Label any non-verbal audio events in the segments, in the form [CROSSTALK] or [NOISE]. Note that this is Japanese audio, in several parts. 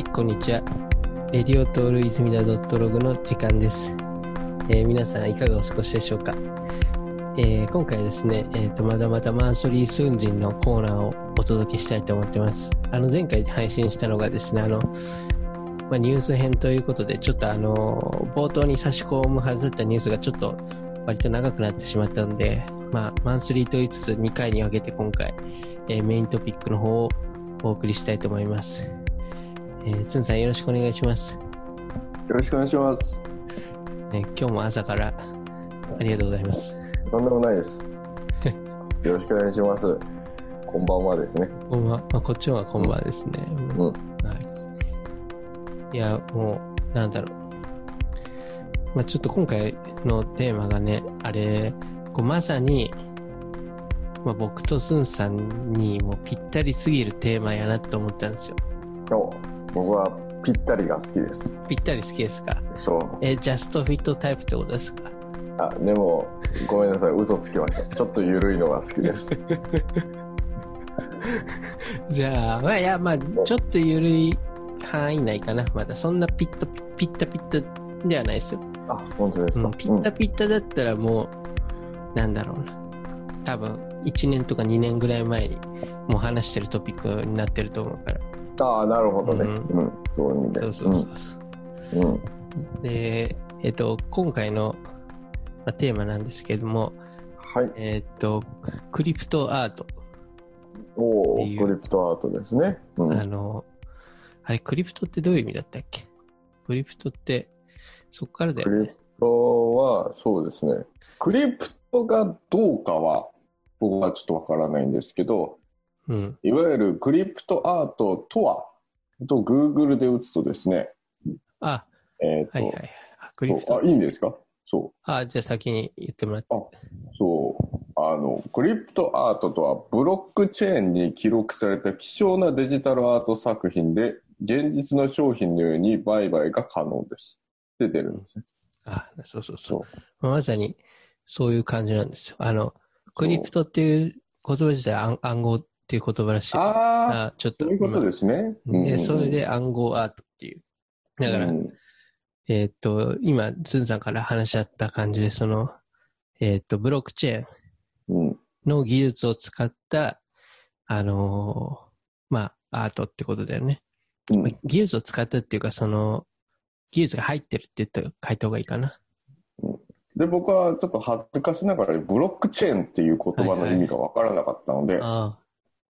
い、こんにちは。レディオトール泉田ドットログの時間です。えー皆さんいかがお過ごしでしょうか、えー今回ですね、えーと、まだまだマンスリースンジンのコーナーをお届けしたいと思ってます。あの、前回配信したのがですね、あの、まあ、ニュース編ということで、ちょっとあの、冒頭に差し込むはずだったニュースがちょっと割と長くなってしまったので、まあ、マンスリーと言いつつ2回に分けて今回、えーメイントピックの方をお送りしたいと思います。えー、つんさんよろしくお願いします。よろしくお願いします。えー今日も朝からありがとうございます。とんでもないです。[LAUGHS] よろしくお願いします。こんばんはですね。こんばんは、まあ、こっちはこんばんはですね。うん。はい、いや、もう、なんだろう。まあ、ちょっと今回のテーマがね、あれ、こうまさに、まあ、僕とスンさんにもぴったりすぎるテーマやなと思ったんですよ。お僕はぴったりが好きです。ぴったり好きですか？そう。え、ジャストフィットタイプってことですか？あ、でも、ごめんなさい。嘘つきました。ちょっと緩いのが好きです。[LAUGHS] じゃあ、まあ、いや、まあ、ちょっと緩い範囲内かな。まだそんなピッタピッタピッタではないですよ。あ、本当ですか？うん、ピッタピッタだったらもう、なんだろうな。多分、1年とか2年ぐらい前にもう話してるトピックになってると思うから。うん、ああ、なるほどね。ううんん。そういう意味で。そうそうそうそう。うん。うん。で、えっと、今回の、まあ、テーマなんですけれども、はい。えっと、クリプトアート。おっていうークリプトアートですね。うん。あの、あれ、クリプトってどういう意味だったっけ？クリプトって、そっからだよねクリプ。トは、そうですね。クリプトがどうかは、僕はちょっとわからないんですけど、うん。いわゆるクリプトアートとは、と Google で打つとですね、あ、えっ、と、はいはいクリプトあ、。いいんですか？そう。あ、じゃあ先に言ってもらって。そう。あの、クリプトアートとは、ブロックチェーンに記録された希少なデジタルアート作品で、現実の商品のように売買が可能です。出てるんですね。あ、そうそうそう。そまさにそういう感じなんですよ。あの、クリプトっていう言葉自体暗暗号っていう言葉らしい。ああ、あちょっとそういうことですね。今で、それで、で暗号アートっていう。だから、うんえーっと、今、ズンさんから話し合った感じで、その、えーっと、ブロックチェーンうん。の技術を使った、あのーまあ、アートってことだよね。うんまあ技術を使ったっていうか、その、技術が入ってるって言ったら書いた方がいいかな。で、僕はちょっと恥ずかしながら、ブロックチェーンっていう言葉の意味がわからなかったので、あ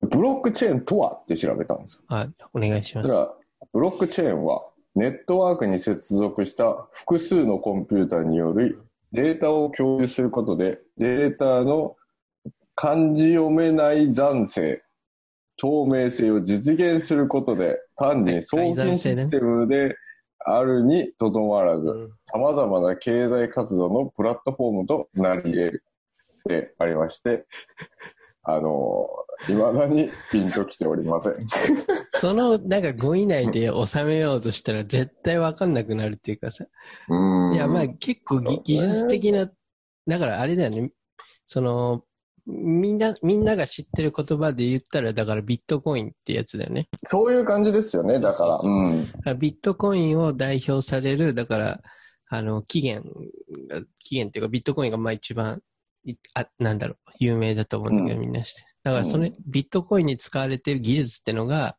ブロックチェーンとはって調べたんですよ。あ、あ、お願いします。ブロックチェーンは、ネットワークに接続した複数のコンピューターによるデータを共有することで、データの漢字読めない残性、透明性を実現することで、単に送金システムであるにとどまらず、うん様々な経済活動のプラットフォームとなり得るでありまして、あの、未だにピンときておりません。その、なんか語彙内で収めようとしたら絶対わかんなくなるっていうかさ。うーんいや、まあ結構ぎ技術的な、だからあれだよね。その、みんな、みんなが知ってる言葉で言ったら、だからビットコインってやつだよね。そういう感じですよね、だから。そうそううん。だからビットコインを代表される、だから、あの、期限が、期限っていうか、ビットコインがまあ一番、いあ、なんだろう、有名だと思うんだけど、うんみんなして。だからその、うんビットコインに使われてる技術ってのが、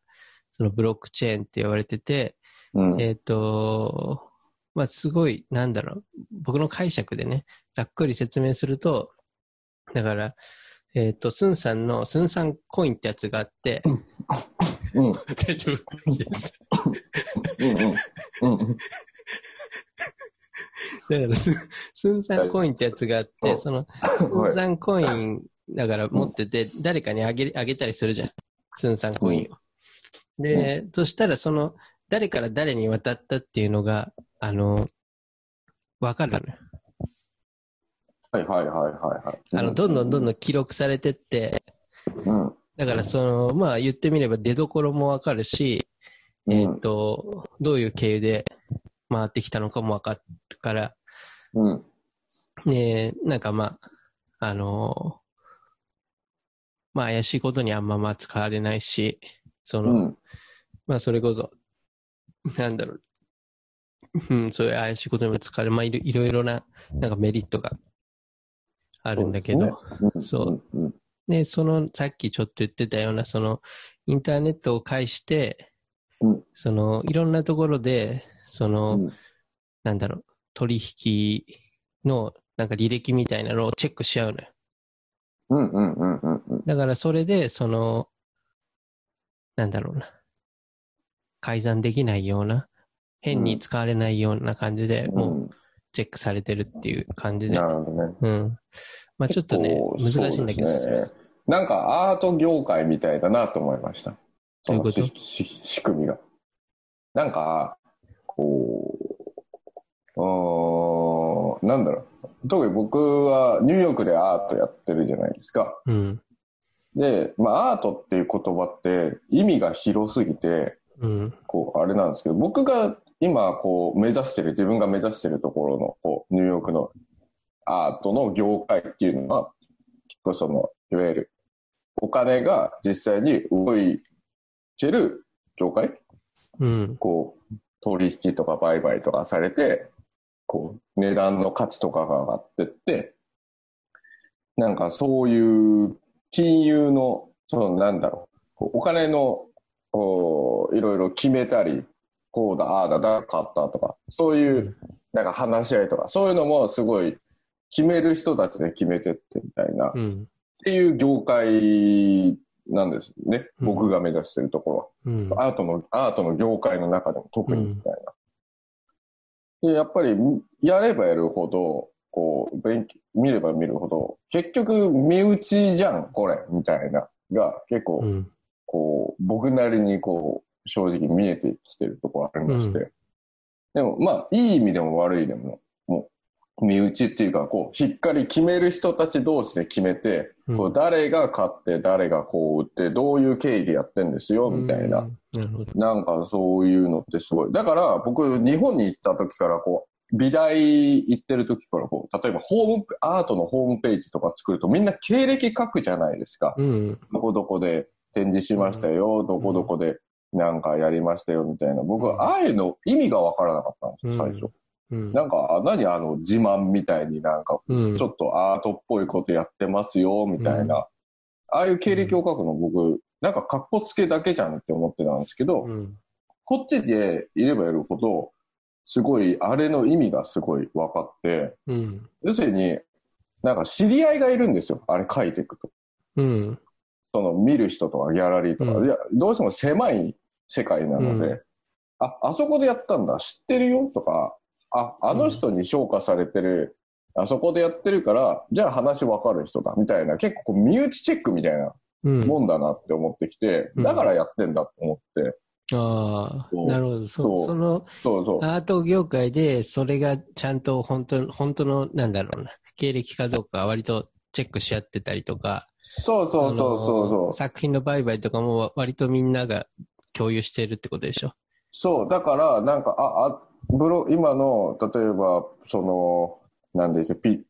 そのブロックチェーンって言われてて、うん。えっ、と、まあ、すごい、なんだろう、僕の解釈でね、ざっくり説明すると、だから、えっ、と、スンさんの、スンさんコインってやつがあって、うん。うん。大丈夫うん。うん。だからスン、スンさんコインってやつがあって、うんその、はいスンさんコイン、だから持ってて、誰かにあげ、あげたりするじゃん。スンさんコインを。で、そしたらその、誰から誰に渡ったっていうのが、あの、わかるのよ。はいはいはいはいはい。あの、どんどんどんどん記録されてって、うん。だからその、まあ言ってみれば出所もわかるし、うんえっ、と、どういう経由で回ってきたのかもわかるから、うん。で、なんかまあ、あのまあ怪しいことにあんままあ使われないし、その、うん。まあそれこそ、なんだろう、うん、そういう怪しいことにも使われる、まあいろいろいろな、なんかメリットがあるんだけど、そううん。うんで、その、さっきちょっと言ってたような、その、インターネットを介して、うんその、いろんなところで、その、うんなんだろう、取引の、なんか履歴みたいなのをチェックし合うのよ。うんうんうんうんうん。だからそれで、その、なんだろうな、改ざんできないような、変に使われないような感じで、もうチェックされてるっていう感じで。なるほどね。うん。まあちょっとね、難しいんだけど、ねなんかアート業界みたいだなと思いました。その仕組みが。なんか、こう、うーん、なんだろう。特に僕はニューヨークでアートやってるじゃないですか。うん。で、まあアートっていう言葉って意味が広すぎて、うん。こう、あれなんですけど、僕が今、こう、目指してる、自分が目指してるところの、こう、ニューヨークのアートの業界っていうのは、結構その、いわゆる、お金が実際に動いてる業界？うん。こう、取引とか売買とかされて、こう、値段の価値とかが上がってって、なんかそういう金融の、そのなんだろう、お金の、こう、いろいろ決めたり、こうだ、ああだ、だ、買ったとか、そういう、なんか話し合いとか、そういうのもすごい、決める人たちで決めてってみたいな、っうん。ていう業界なんですね。うん僕が目指してるところは。うん。アートの、アートの業界の中でも特にみたいな。で、やっぱり、やればやるほど、こう、勉強、見れば見るほど、結局、身内じゃん、これ、みたいな、が、結構、うん。こう、僕なりに、こう、正直見えてきてるところありまして。うでも、まあ、いい意味でも悪いでも、もう、身内っていうか、こう、しっかり決める人たち同士で決めて、うんこう誰が勝って、誰がこう打って、どういう経緯でやってんですよ、みたいな。うん。な。なんかそういうのってすごい。だから僕、日本に行った時からこう、美大行ってる時からこう、例えばホーム、アートのホームページとか作るとみんな経歴書くじゃないですか。うん。どこどこで展示しましたよ、どこどこでなんかやりましたよみたいな。僕はああいうの意味がわからなかったんですよ、最初。うん。なんか、あ何あの自慢みたいになんか、うん。ちょっとアートっぽいことやってますよ、みたいな。うんああいう経歴を書くの僕、なんか格好つけだけじゃんって思ってたんですけど、うん。こっちでいればいるほど、すごい、あれの意味がすごい分かって、うん。要するに、なんか知り合いがいるんですよ。あれ書いていくと。うん。その見る人とかギャラリーとか。うんいや、どうしても狭い世界なので、うんあ、あそこでやったんだ、知ってるよとか、あ、あの人に評価されてる、あそこでやってるから、じゃあ話分かる人だ、みたいな、結構こう身内チェックみたいなうん。もんだなって思ってきて、うんだからやってんだと思って、ああ、なるほど。そそのそうそう。アート業界でそれがちゃんと本当本当の、なんだろうな、経歴かどうか割とチェックし合ってたりとか、そうそうそうそうあそうの。作品の売買とかも割とみんなが共有してるってことでしょ？そう、だから、なんか、あ、あ、ブロ、今の、例えば、その、なんでしょう、ピ、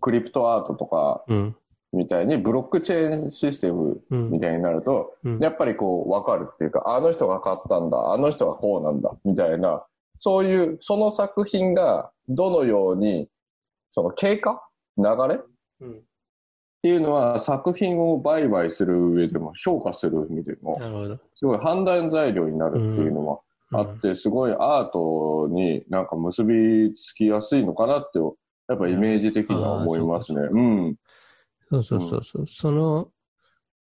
クリプトアートとか、うん。みたいに、ブロックチェーンシステムうんみ。たいになると、うんやっぱりこう、わかるっていうか、あの人が買ったんだ、あの人がこうなんだ、みたいな、そういう、その作品が、どのように、その経過流れ？っうんていうのは、作品を売買する上でも、評価する意味でも。すごい判断材料になるっていうのは、あって、すごいアートになんか結びつきやすいのかなって、やっぱイメージ的には思いますね。うん。そうそうそうそう。その、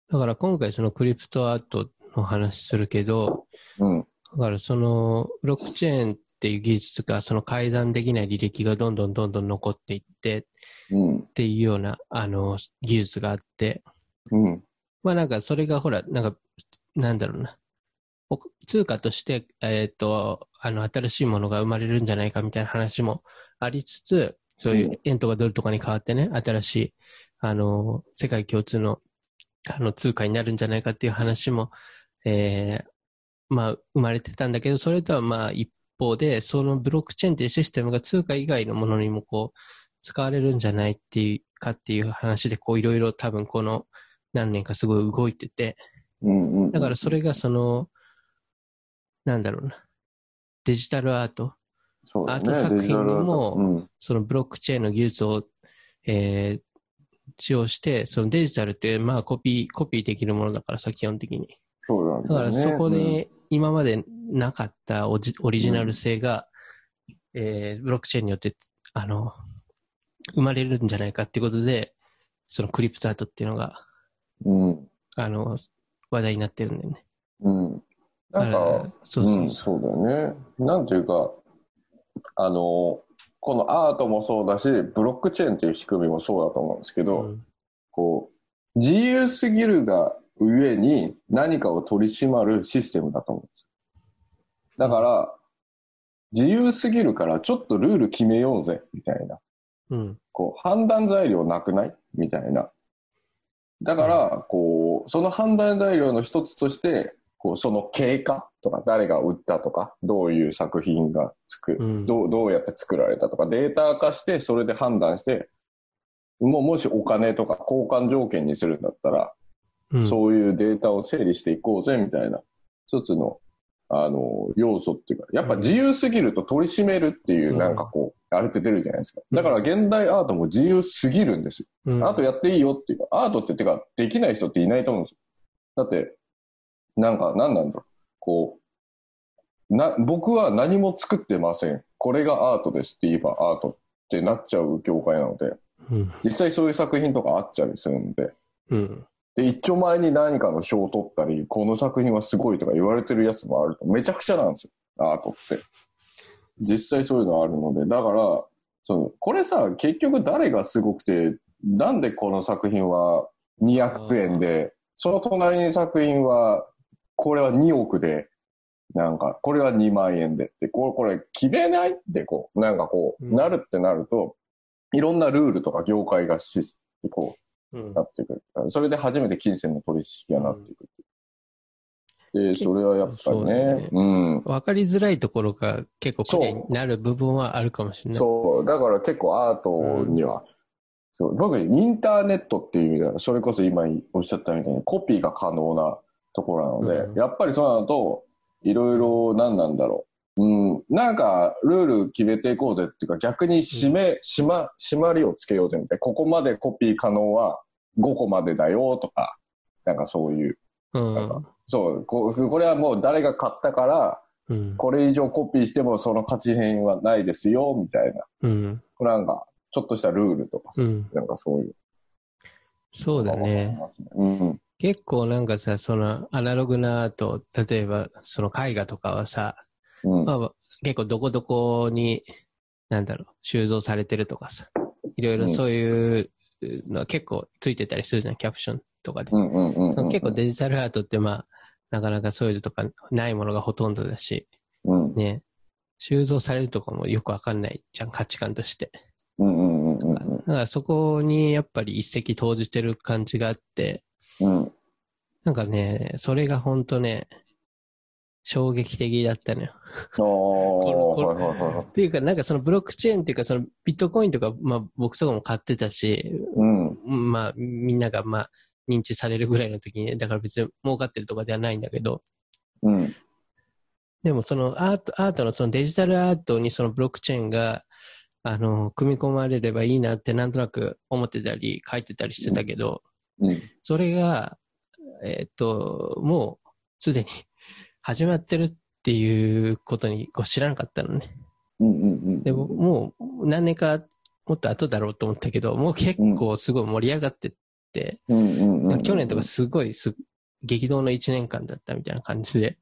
だから今回そのクリプトアートの話するけど、うん。だからそのブロックチェーンっていう技術がその改ざんできない履歴がどんどんどんどん残っていってっうん。ていうようなあの技術があって、うん。まあなんかそれがほら、なんか、なんだろうな。お通貨として、えっ、と、あの、新しいものが生まれるんじゃないかみたいな話もありつつ、そういう円とかドルとかに変わってね、新しい、あの、世界共通の、あの、通貨になるんじゃないかっていう話も、えーまあ、生まれてたんだけど、それとはまあ、一方で、そのブロックチェーンっていうシステムが通貨以外のものにもこう、使われるんじゃないっていうかっていう話で、こう、いろいろ多分この何年かすごい動いてて、うん。うん。だからそれがその、なんだろうな。デジタルアート、ね。アート作品にもうん。そのブロックチェーンの技術を、えー使用して、そのデジタルって、まあコピー、コピーできるものだからさ、基本的に。そうなんだからだよね。そこで今までなかったオジオリジナル性が、えーブロックチェーンによって、あの、生まれるんじゃないかっていうことで、そのクリプトアートっていうのが、うん。うん。あの、話題になってるんだよね。うん。なんだからか、そうそうそう。ん、そうだよね。なんていうか、あの、このアートもそうだし、ブロックチェーンっていう仕組みもそうだと思うんですけど、うんこう、自由すぎるが上に何かを取り締まるシステムだと思うんです。だから、自由すぎるからちょっとルール決めようぜ、みたいな。うん。こう、判断材料なくない？みたいな。だから、こう、その判断材料の一つとして、こう、その経過とか、誰が売ったとか、どういう作品がつく、うんどう、どうやって作られたとか、データ化して、それで判断して、もう、もしお金とか交換条件にするんだったら、うん。そういうデータを整理していこうぜ、みたいな、一つの、あの、要素っていうか、やっぱ自由すぎると取り締めるっていう、うんなんかこう、あれって出るじゃないですか。うんだから現代アートも自由すぎるんですよ。うんアートやっていいよっていうか、アートっててか、できない人っていないと思うんですよ。だって、なんか、なんなんだろう。こう、な、僕は何も作ってません。これがアートですって言えばアートってなっちゃう業界なので、うん。実際そういう作品とかあっちゃうりするんで、うん。で、一丁前に何かの賞を取ったり、この作品はすごいとか言われてるやつもあると、めちゃくちゃなんですよ、アートって。実際そういうのあるので、だから、その、これさ、結局誰がすごくて、なんでこの作品は200円で、その隣に作品は、これは2億で、なんか、これは2万円でって、これ、これ決めないって、こう、なんかこう、うんなるってなると、いろんなルールとか業界がし、こう、うんなっていく。それで初めて金銭の取引がなっていく。で、それはやっぱりねね、うん。わかりづらいところが結構クリアになる部分はあるかもしれない。そう、だから結構アートには、そう僕、インターネットっていう意味では、それこそ今おっしゃったみたいにコピーが可能なところなので、うんやっぱりそうなると、いろいろ何なんだろう。うん、なんか、ルール決めていこうぜっていうか、逆に締め、締ま、締まりをつけようぜみたいな。ここまでコピー可能は5個までだよとか、なんかそういう。うん。そう、ここれはもう誰が買ったから、うん。これ以上コピーしてもその価値変はないですよ、みたいな。うん。なんか、ちょっとしたルールとかさ、うん。なんかそういう。そうだね。。うん。結構なんかさ、そのアナログなアート、例えばその絵画とかはさ、うん。まあ、結構どこどこに、なんだろう、収蔵されてるとかさ、いろいろそういうのは結構ついてたりするじゃん、キャプションとかで。結構デジタルアートってまあ、なかなかそういうのとかないものがほとんどだし、うん。ね、収蔵されるとかもよくわかんないじゃん、価値観として。うんうんだからそこにやっぱり一石投じてる感じがあって、うん。うん。なんかね、それがほんとね、衝撃的だったのよ。っていうか、なんかそのブロックチェーンっていうか、そのビットコインとか、まあ僕とかも買ってたし、うん。まあみんながまあ認知されるぐらいの時に、だから別に儲かってるとかではないんだけど、うん。でもそのアート、アートのそのデジタルアートにそのブロックチェーンが、あの、組み込まれればいいなってなんとなく思ってたり書いてたりしてたけど、うん。それが、えーっと、もうすでに始まってるっていうことにこう知らなかったのね。うんうんうん。でも、もう何年かもっと後だろうと思ったけど、もう結構すごい盛り上がってって。去年とかすごいす激動の1年間だったみたいな感じで、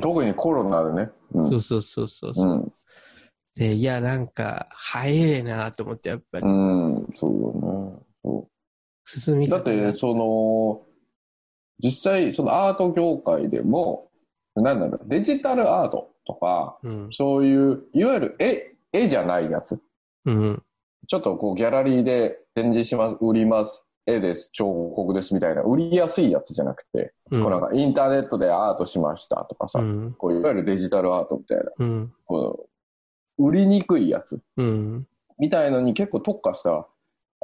特にコロナでね。うん。そうそうそうそうそう、うん。で、いや、なんか、早いなと思って、やっぱり、うん。そうよね。そ進みう。だって、その、実際、そのアート業界でも、なんだろう、デジタルアートとか、うん。そういう、いわゆる絵、絵じゃないやつ。うん。ちょっとこうギャラリーで展示します、売ります、絵です、彫刻ですみたいな、売りやすいやつじゃなくて、うん。こうなんかインターネットでアートしましたとかさ、うん。こういわゆるデジタルアートみたいな、うん。こう売りにくいやつうん。みたいのに結構特化した、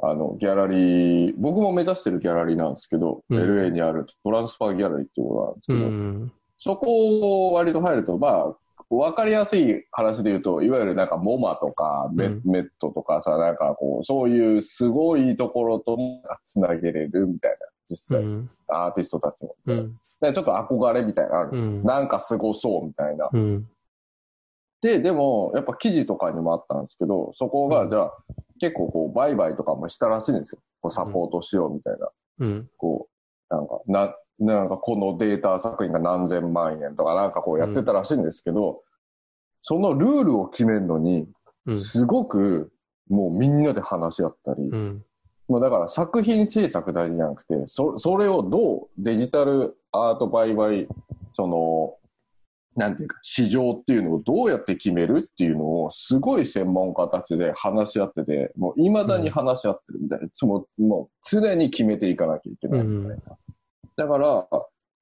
あの、ギャラリー、僕も目指してるギャラリーなんですけど、うん LA にあるトランスファーギャラリーっていうのがあるんですけうど、ん。そこを割と入ると、まあ、わかりやすい話で言うと、いわゆるなんかモマとかメ,、うんメットとかさ、なんかこう、そういうすごいところともつなげれるみたいな、実際、うん。アーティストたちも。うん。でちょっと憧れみたいなうん。なんかすごそうみたいな。うん。で、でも、やっぱ記事とかにもあったんですけど、そこが、うんじゃあ、結構こう、売買とかもしたらしいんですよ。こうサポートしようみたいな。うん。こう、なんか、な、なんかこのデータ作品が何千万円とかなんかこうやってたらしいんですけど、そのルールを決めるのに、うん。すごくもうみんなで話し合ったり、うん。もうだから作品制作大事じゃなくて、そそれをどうデジタルアート売買、その、なんていうか、市場っていうのをどうやって決めるっていうのを、すごい専門家たちで話し合ってて、もう未だに話し合ってるみたいな、いつももう常に決めていかなきゃいけないみたいな。だから、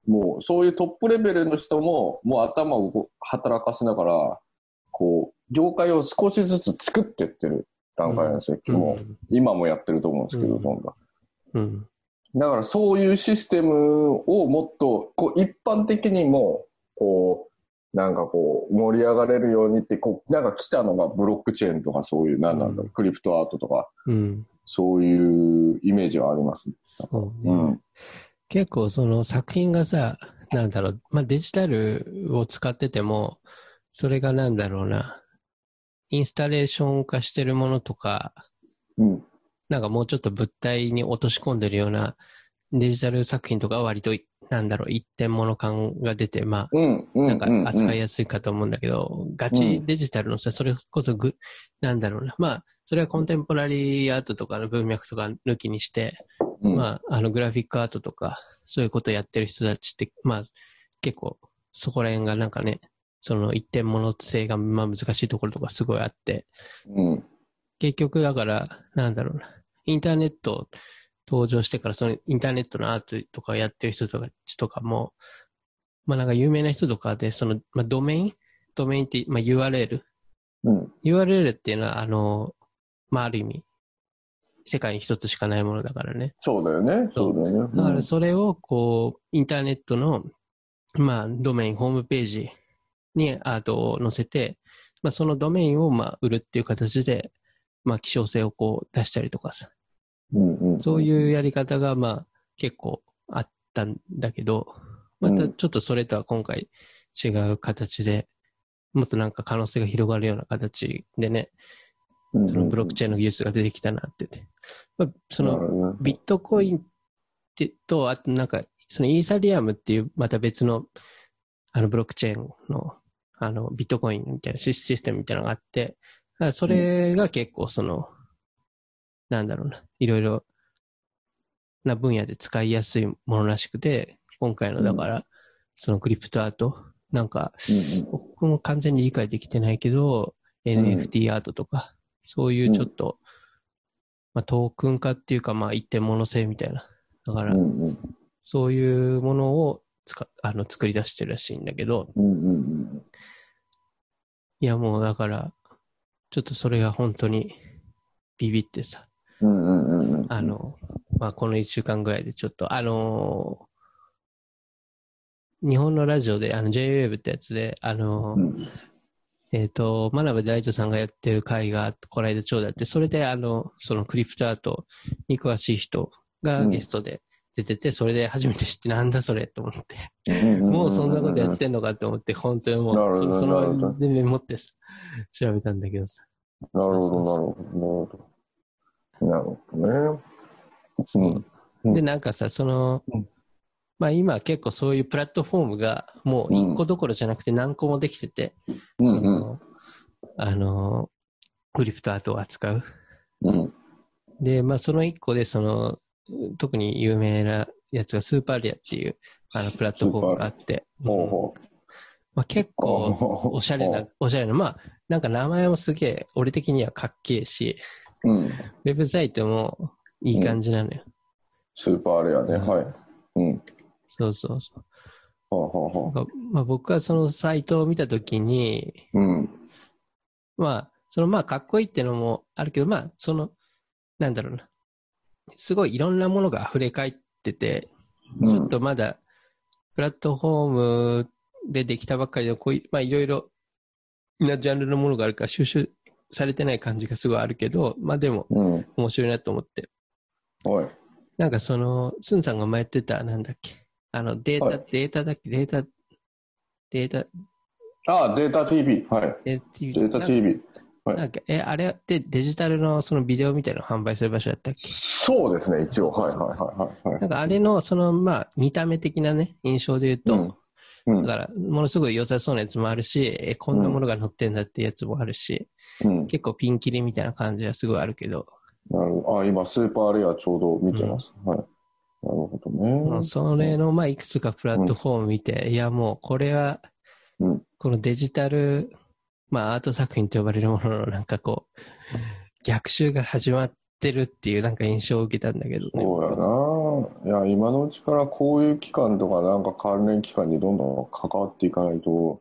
もうそういうトップレベルの人も、もう頭を働かせながら、こう、業界を少しずつ作っていってる段階なんですよ。うん。今もやってると思うんですけど、うんどんどん。うん。だからそういうシステムをもっと、こう一般的にも、こう、なんかこう、盛り上がれるようにって、こう、なんか来たのがブロックチェーンとかそういう、なんなんだろう、クリプトアートとか、うん。そういうイメージはありますね。そうね。うん。結構その作品がさ、なんだろう、まあ、デジタルを使ってても、それがなんだろうな、インスタレーション化してるものとか、うん。なんかもうちょっと物体に落とし込んでるようなデジタル作品とかは割とい、なんだろう、一点物感が出て、まうん。うあ、ん。なんか扱いややすいかと思うんだけど、ガチデジタルのさ、それこそぐ、なんだろうな、まあ、それはコンテンポラリーアートとかの文脈とか抜きにして、うん、まあ、あの、グラフィックアートとか、そういうことやってる人たちって、まあ、結構、そこら辺がなんかね、その一点物性が、まあ難しいところとかすごいあって、うん。結局だから、なんだろうな、インターネット登場してから、そのインターネットのアートとかやってる人とかとかも、まあなんか有名な人とかで、その、まあドメイン？ドメインって、まあ URL。うん。URL っていうのは、あの、まあある意味、世界に一つしかないものだからね。そうだよね。そうだよね。だからそれをこう、インターネットの、まあ、ドメイン、ホームページにアートを載せて、まあ、そのドメインをまあ売るっていう形で、まあ、希少性をこう出したりとかさ、うんうん、そういうやり方がまあ結構あったんだけど、またちょっとそれとは今回違う形で、もっとなんか可能性が広がるような形でね、うん、そのブロックチェーンの技術が出てきたなってて。まあ、その、のビットコインってと、あとなんか、そのイーサリアムっていうまた別の、あのブロックチェーンの、あの、ビットコインみたいなシステムみたいなのがあって、それが結構その、なんだろうな、いろいろな分野で使いやすいものらしくて、今回のだから、そのクリプトアート、なんか、僕も完全に理解できてないけど、NFT アートとか、そういうちょっと、まあ、トークン化っていうか、まあ、一点物性みたいな。だから、そういうものをつかあの作り出してるらしいんだけど、いやもうだから、ちょっとそれが本当にビビってさ、あの、まあ、この一週間ぐらいでちょっと、あの日本のラジオで、あの、JWAVE ってやつで、あのうん。えっ、と、真鍋大斗さんがやってる会が、この間ちょうどやって、それであの、そのクリプトアートに詳しい人がゲストで出てて、それで初めて知ってなんだそれと思って、もうそんなことやってんのかって思って、本当にもう、そそなるほど。のでメモってさ調べたんだけどさ。なるほど、なるほど、なるほど。ね。うん。で、なんかさ、その、うんまあ今結構そういうプラットフォームがもう一個どころじゃなくて何個もできてて、うんうんその、あの、クリプトアートを扱う。うん。で、まあその一個でその、特に有名なやつがスーパーレアっていうあのプラットフォームがあって、まあ結う。構おしゃれな、おしゃれな、まあなんか名前もすげえ俺的にはかっけえし、うん。ウェブサイトもいい感じなのよ。スーパーレアね、はい。うん。そうそうそう。ほうほうほなんかまあ、僕はそのサイトを見たときに、う。うん。まあ、そのまあ、かっこいいってのもあるけど、まあ、その、なんだろうな。すごいいろんなものが溢れ返ってて、ちょっとまだ、プラットフォームでできたばっかりの、こういまあ、いろいろなジャンルのものがあるから収集されてない感じがすごいあるけど、まあでもうん。面白いなと思って。おい。なんかその、スンさんが前言ってた、なんだっけ？あの、データ、はいデータだっけ、データ、データ、あ、データ TV。はい。データ TV データ TV。はいなんか、え、あれってデジタルのそのビデオみたいなのを販売する場所だったっけ？そうですね、一応。はいはいはいはいはい。なんかあれの、その、まあ、見た目的なね、印象で言うと、うんうんだから、ものすごい良さそうなやつもあるし、え、こんなものが載ってんだってやつもあるし、うん。結構ピンキリみたいな感じはすごいあるけど、なるほど。あ、今、スーパーレアちょうど見てます。はい。なるほどね。それの、まあ、いくつかプラットフォーム見て、いや、もう、これはうん、このデジタル、まあ、アート作品と呼ばれるものの、なんかこう、逆襲が始まってるっていう、なんか印象を受けたんだけどね。そうやな。いや、今のうちからこういう機関とか、なんか関連機関にどんどん関わっていかないと、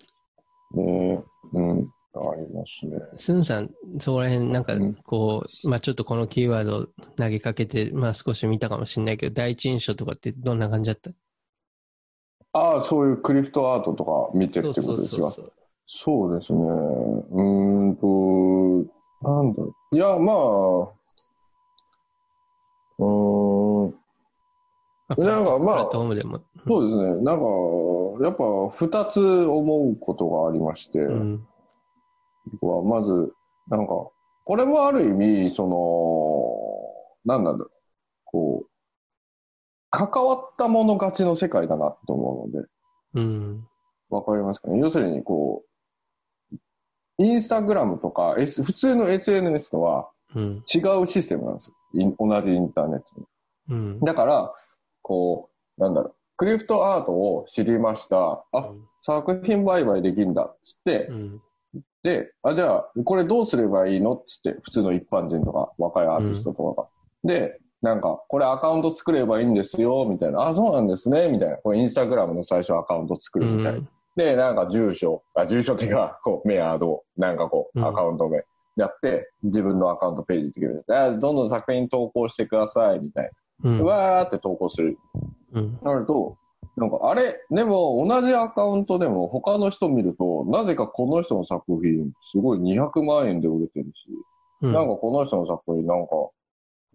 ね、うん、ありますね。スンさん、そこら辺、なんかうん、こう、まあちょっとこのキーワードを投げかけて、まあ少し見たかもしれないけど、第一印象とかってどんな感じだった？ああ、そういうクリプトアートとか見てってことですか。そう。ですね。うーんと、なんだろう。いや、まあ、うーん、まあなんかまあ。そうですね。なんか、やっぱ二つ思うことがありまして、うん。僕はまず、なんか、これもある意味、その、なんなんだろう、こう、関わったもの勝ちの世界だなと思うので、うん。わかりますかね？要するに、こう、インスタグラムとか、S、普通の SNS とはうん。違うシステムなんですよ。同じインターネットに。うん。だから、こう、なんだろう、クリプトアートを知りました。あ、作品売買できるんだ、つってう、ん。で、あ、じゃあ、これどうすればいいのっつって、普通の一般人とか、若いアーティストとかが。で、なんか、これアカウント作ればいいんですよ、みたいな。あ、そうなんですね、みたいな。これインスタグラムの最初アカウント作うるみたいな。ん。で、なんか住所、あ、住所っていうか、こう、メアド、なんかこう、うんアカウント名やって、自分のアカウントページ作る。あどんどん作品投稿してください、みたいな。うん。わーって投稿する。うん。なると、なんか、あれ、でも、同じアカウントでも、他の人見ると、なぜかこの人の作品、すごい200万円で売れてるし、うん。なんかこの人の作品、なんか、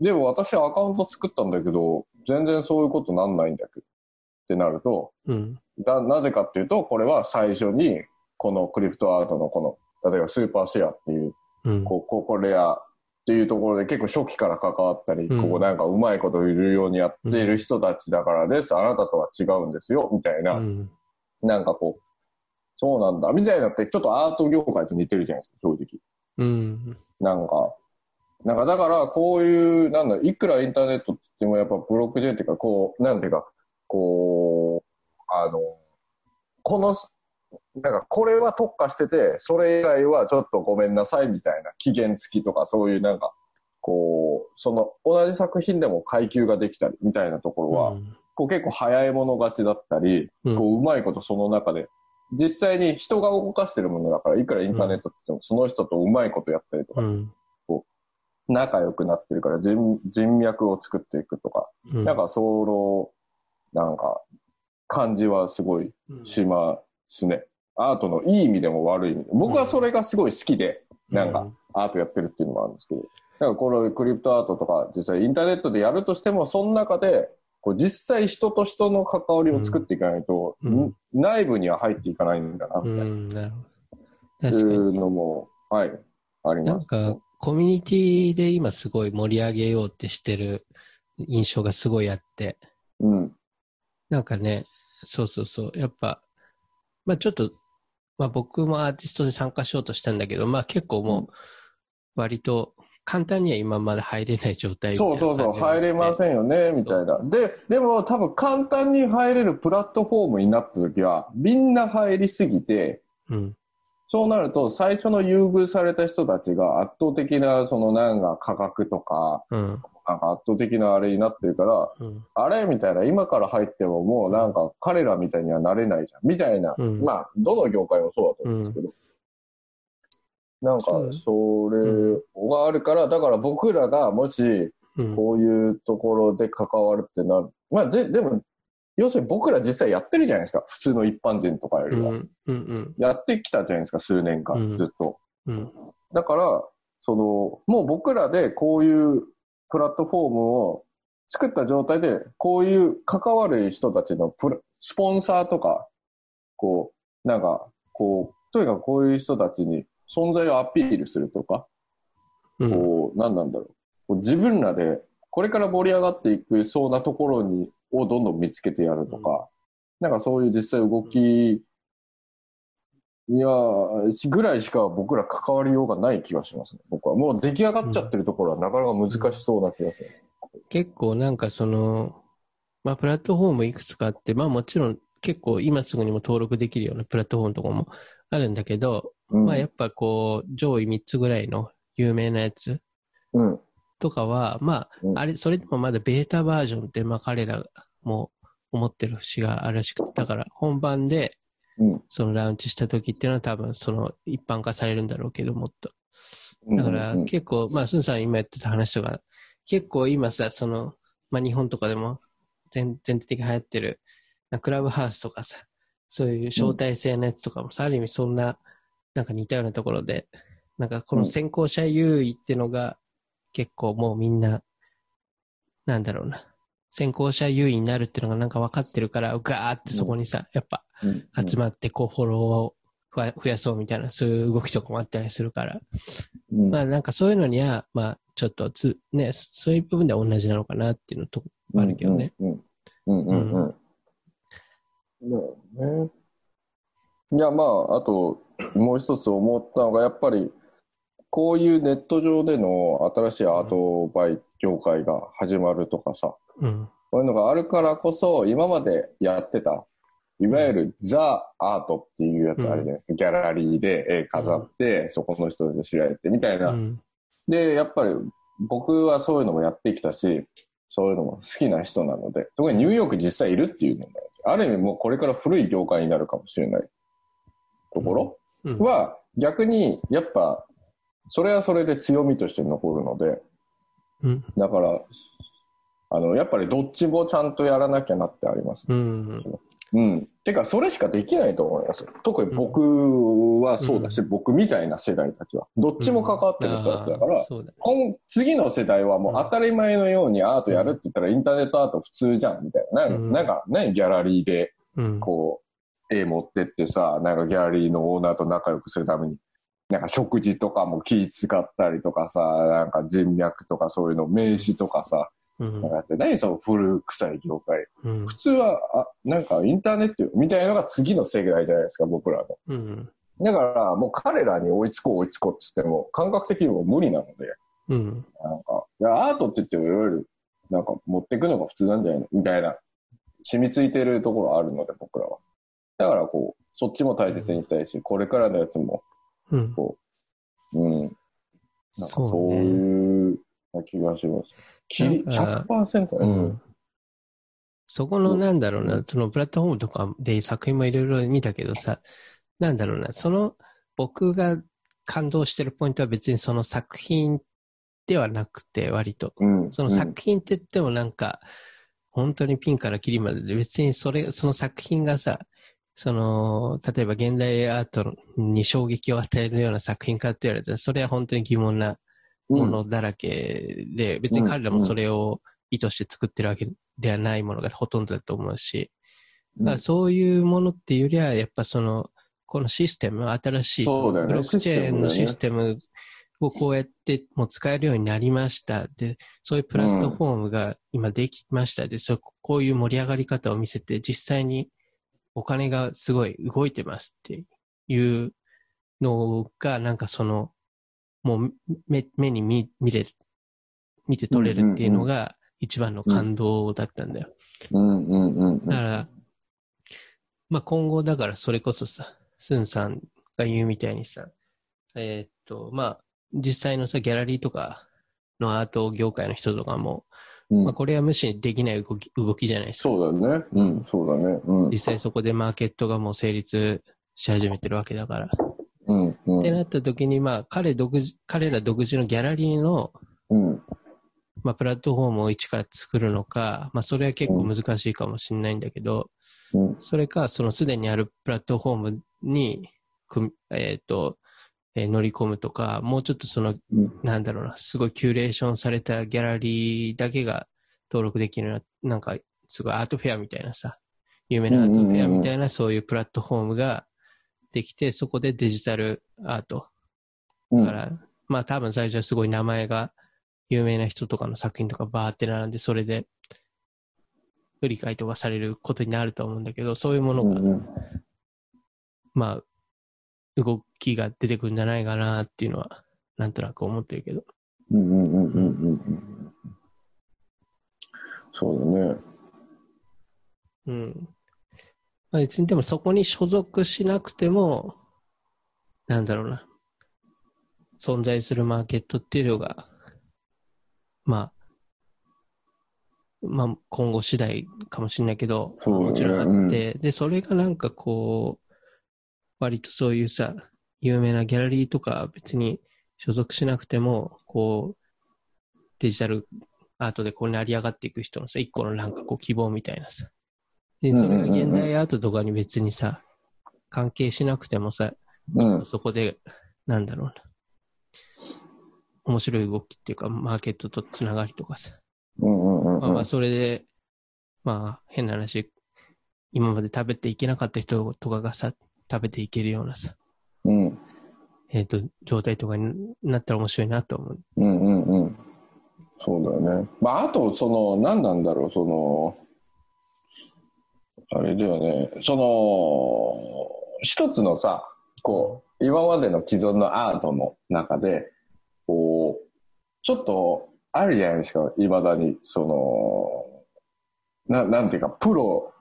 でも私アカウント作ったんだけど、全然そういうことなんないんだけど、ってなると、うん。だなぜかっていうと、これは最初に、このクリプトアートのこの、例えばスーパーシェアっていう、うん。こうここレアっていうところで結構初期から関わったり、うんここなんかうまいこと売るようにやっている人たちだからです、あなたとは違うんですよ、みたいな、うん。なんかこう、そうなんだ、みたいなってちょっとアート業界と似てるじゃないですか、正直。うん。なんか、なんかだからこういう、なんだ、いくらインターネットって言ってもやっぱブロックチェーンっていうか、こう、なんていうか、こう、あの、この、なんかこれは特化してて、それ以外はちょっとごめんなさいみたいな期限付きとかそういうなんか、こう、その同じ作品でも階級ができたりみたいなところは、こう結構早い者勝ちだったり、うんこううまいことその中で、実際に人が動かしてるものだから、いくらインターネットって言ってもその人とうまいことやったりとかう、ん。仲良くなってるから人人脈を作っていくとか、うん。なんかその、なんか、感じはすごいうん、しますね。アートのいい意味でも悪い意味で。僕はそれがすごい好きで、なんか、アートやってるっていうのもあるんですけど、なんかこのクリプトアートとか、実際インターネットでやるとしても、その中で、こう実際人と人の関わりを作っていかないと、内部には入っていかないんだな、うみたいん。なるほな、ど。確かに。いうのも、はい、あります。なんか、コミュニティで今すごい盛り上げようってしてる印象がすごいあって、うん。なんかね、そうそうそう、やっぱ、まあちょっと、まあ僕もアーティストで参加しようとしたんだけど、まあ結構もう、割と簡単には今まで入れない状態みたいそうそうそう、入れませんよね、みたいな。で、でも多分簡単に入れるプラットフォームになった時は、みんな入りすぎて、うん。そうなると最初の優遇された人たちが圧倒的な、そのなんか価格とか、うん。なんか圧倒的なあれになってるから、うん。あれみたいな、今から入ってももうなんか彼らみたいにはなれないじゃん、みたいな。うんまあ、どの業界もそうだと思うんですけど。なんかそれがあるから、だから僕らがもし、うん。こういうところで関わるってなる。まあ、で、でも、要するに僕ら実際やってるじゃないですか。普通の一般人とかよりは。うん。うん。うん。やってきたじゃないですか、数年間、うんずっと。うん。だから、その、もう僕らでこういうプラットフォームを作った状態で、こういう関わる人たちのプラスポンサーとか、こう、なんか、こう、とにかくこういう人たちに存在をアピールするとか、うん。こう、何なんだろう。自分らで、これから盛り上がっていくそうなところに、をどんどん見つけてやるとか、なんかそういう実際動き、いやー、ぐらいしか僕ら関わりようがない気がしますね。僕は。もう出来上がっちゃってるところはなかなか難しそうな気がします。結構なんかその、まあプラットフォームいくつかあって、まあもちろん結構今すぐにも登録できるようなプラットフォームとかもあるんだけど、うん。まあやっぱこう上位3つぐらいの有名なやつうん。とかは、まうんああれ、それでもまだベータバージョンってまあ彼らも思ってる節があるらしくて、だから本番でうん。そのラウンチした時っていうのは多分その一般化されるんだろうけどもっと。うんだからうん結構、まあ、スンさん今やってた話とか、結構今さ、その、まあ日本とかでも全全体的に流行ってる、なクラブハウスとかさ、そういう招待制のやつとかもさ、ある意味そんな、なんか似たようなところで、なんかこの先行者優位ってのが結構もうみんな、なんだろうな、先行者優位になるっていうのがなんか分かってるから、ガーってそこにさ、やっぱうん集まってこうフォローを増や増やそうみたいな、そういう動きとかもあったりするから、うんまあなんかそういうのには、まあちょっとつ、ね、そういう部分では同じなのかなっていうのと、あるけどね。うんうんうんうん。まあね。いや、まあ、あと、もう一つ思ったのが、やっぱり、こういうネット上での新しいアートバイ業界が始まるとかさ、うん。こういうのがあるからこそ、今までやってた、いわゆるザ・アートっていうやつあるじゃないですか。ギャラリーで絵飾って、そこの人で知られてみたいうな。ん。で、やっぱり僕はそういうのもやってきたし、そういうのも好きな人なので、特にニューヨーク実際いるっていうのも、ある意味もうこれから古い業界になるかもしれないところうん。は、逆にやっぱ、それはそれで強みとして残るので、うん。だから、あの、やっぱりどっちもちゃんとやらなきゃなってあります。うん。うん。てか、それしかできないと思いますよ。特に僕はそうだし、僕みたいな世代たちは。どっちも関わってる人たちだからうだ。今次の世代はもう当たり前のようにアートやるって言ったらインターネットアート普通じゃんみたいな。なんか、うんギャラリーでうん。こう、絵持ってってさ、なんかギャラリーのオーナーと仲良くするために、なんか食事とかも気使ったりとかさ、なんか人脈とかそういうの、名刺とかさ、うんなんって、何その古臭い業界。うん普通は、あ、なんかインターネットよみたいなのが次の世代じゃないですか、僕らの。うん。だから、もう彼らに追いつこう追いつこうって言っても、感覚的にも無理なので、うん。なんか、いや、アートって言ってもいわゆる、なんか持っていくのが普通なんじゃないのみたいな、染みついてるところあるので、僕らは。だから、こう、そっちも大切にしたいし、これからのやつも、うん。うん。なんかそそうねいう気がします。きりなんか100%、ううんん。そこのなんだろうな、そのプラットフォームとかで作品もいろいろ見たけどさ、なんだろうな、その僕が感動してるポイントは別にその作品ではなくて割と。うん。その作品って言ってもなんか、本当にピンからキリまでで別にそれ、その作品がさ、その、例えば現代アートに衝撃を与えるような作品かって言われたら、それは本当に疑問なうん、ものだらけで、別に彼らもそれを意図して作ってるわけではないものがほとんどだと思うし、だからそういうものっていうよりは、やっぱその、このシステム、新しいブロックチェーンのシシスステムをこうやってもう使えるようになりました。で、そういうプラットフォームが今できました。で、そうこういう盛り上がり方を見せて、実際にお金がすごい動いてますっていうのが、なんかその、もう目目に見見れる、見て取れるっていうのが一番の感動だったんだよ。だから、まあ今後だからそれこそさ、スンさんが言うみたいにさ、えーっと、まあ実際のさ、ギャラリーとかのアート業界の人とかも、うんまあこれは無視できない動き動きじゃないですか。そうだよね。うん、そうだね。うん。実際そこでマーケットがもう成立し始めてるわけだから。うん、うん。ってなった時に、まあ彼独自、彼ら独自のギャラリーのうん。まあ、プラットフォームを一から作るのか、まあ、それは結構難しいかもしれないんだけど、うん。それか、そのすでにあるプラットフォームに、えっ、と、えー乗り込むとか、もうちょっとその、うんなんだろうな、すごいキュレーションされたギャラリーだけが登録できるな、なんか、すごいアートフェアみたいなさ、有名なアートフェアみたいな、そういうプラットフォームができて、そこでデジタルアート。うんだから、まあ多分最初はすごい名前が有名な人とかの作品とかバーって並んで、それで、売り買いとかされることになると思うんだけど、そういうものが、うんまあ、動きが出てくるんじゃないかなっていうのは、なんとなく思ってるけど。うんうんうんうんうんうん。そうだね。うん。まあ、別にでもそこに所属しなくても、なんだろうな。存在するマーケットっていうのが、まあ、まあ、今後次第かもしれないけど、ねもちろんあって、で、それがなんかこう、割とそういうさ、有名なギャラリーとか別に所属しなくても、こう、デジタルアートでこう成り上がっていく人のさ、一個のなんかこう希望みたいなさ。で、それが現代アートとかに別にさ、関係しなくてもさ、うん。そこで、なんだろうな。面白い動きっていうか、マーケットとつながりとかさ。まあまあ、。それで、まあ、変な話、今まで食べていけなかった人とかがさ、食べていけるようなさ、うんえっ、と、状態とかになったら面白いなと思う。うんうんうん。そうだよね。まあ、あと、その、何なんだろう、その、あれだよね、その、一つのさ、こう、今までの既存のアートの中で、こう、ちょっと、あるじゃないですか、いまだに、その、ななんていうか、プロ、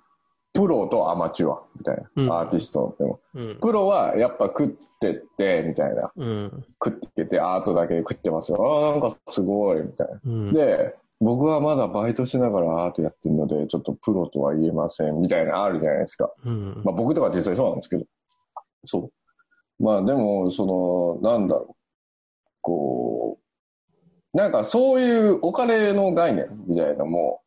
プロとアマチュアみたいうんな、アーティストでも。うん。プロはやっぱ食ってって、みたいな。うん。食ってて、アートだけで食ってますよ。ああ、なんかすごい、みたいな。うん。で、僕はまだバイトしながらアートやってるので、ちょっとプロとは言えません、みたいなのあるじゃないですか。うん。まあ僕とか実際そうなんですけど。そう。まあでも、その、なんだろう。こう、なんかそういうお金の概念みたいなのも、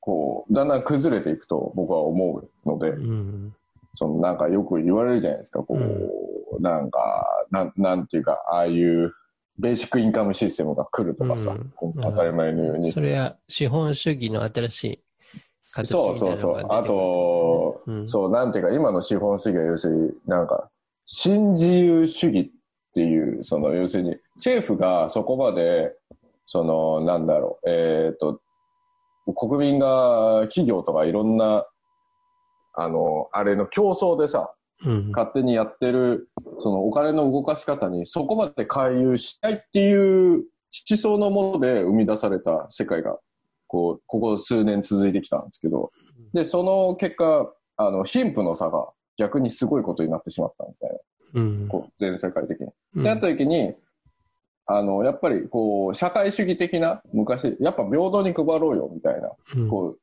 こう、だんだん崩れていくと僕は思うので、うん。そのなんかよく言われるじゃないですか、こう、なんか、なん、なんていうか、ああいうベーシックインカムシステムが来るとかさ、うん当たり前のように。それは資本主義の新しい形そうみたいそうそう。あなのが出てくると、うんそう、なんていうか、今の資本主義は要するに、なんか、新自由主義っていう、その、要するに、政府がそこまで、その、なんだろう、えっ、と、国民が企業とかいろんな、あの、あれの競争でさ、うん。勝手にやってる、そのお金の動かし方にそこまで介入したいっていう思想のもので生み出された世界が、こう、ここ数年続いてきたんですけど、で、その結果、あの、貧富の差が逆にすごいことになってしまったみたいな、うん。こう、全世界的に。うん。で、あった時に、あの、やっぱりこう、社会主義的な、昔、やっぱ平等に配ろうよみたいな、うん。こう、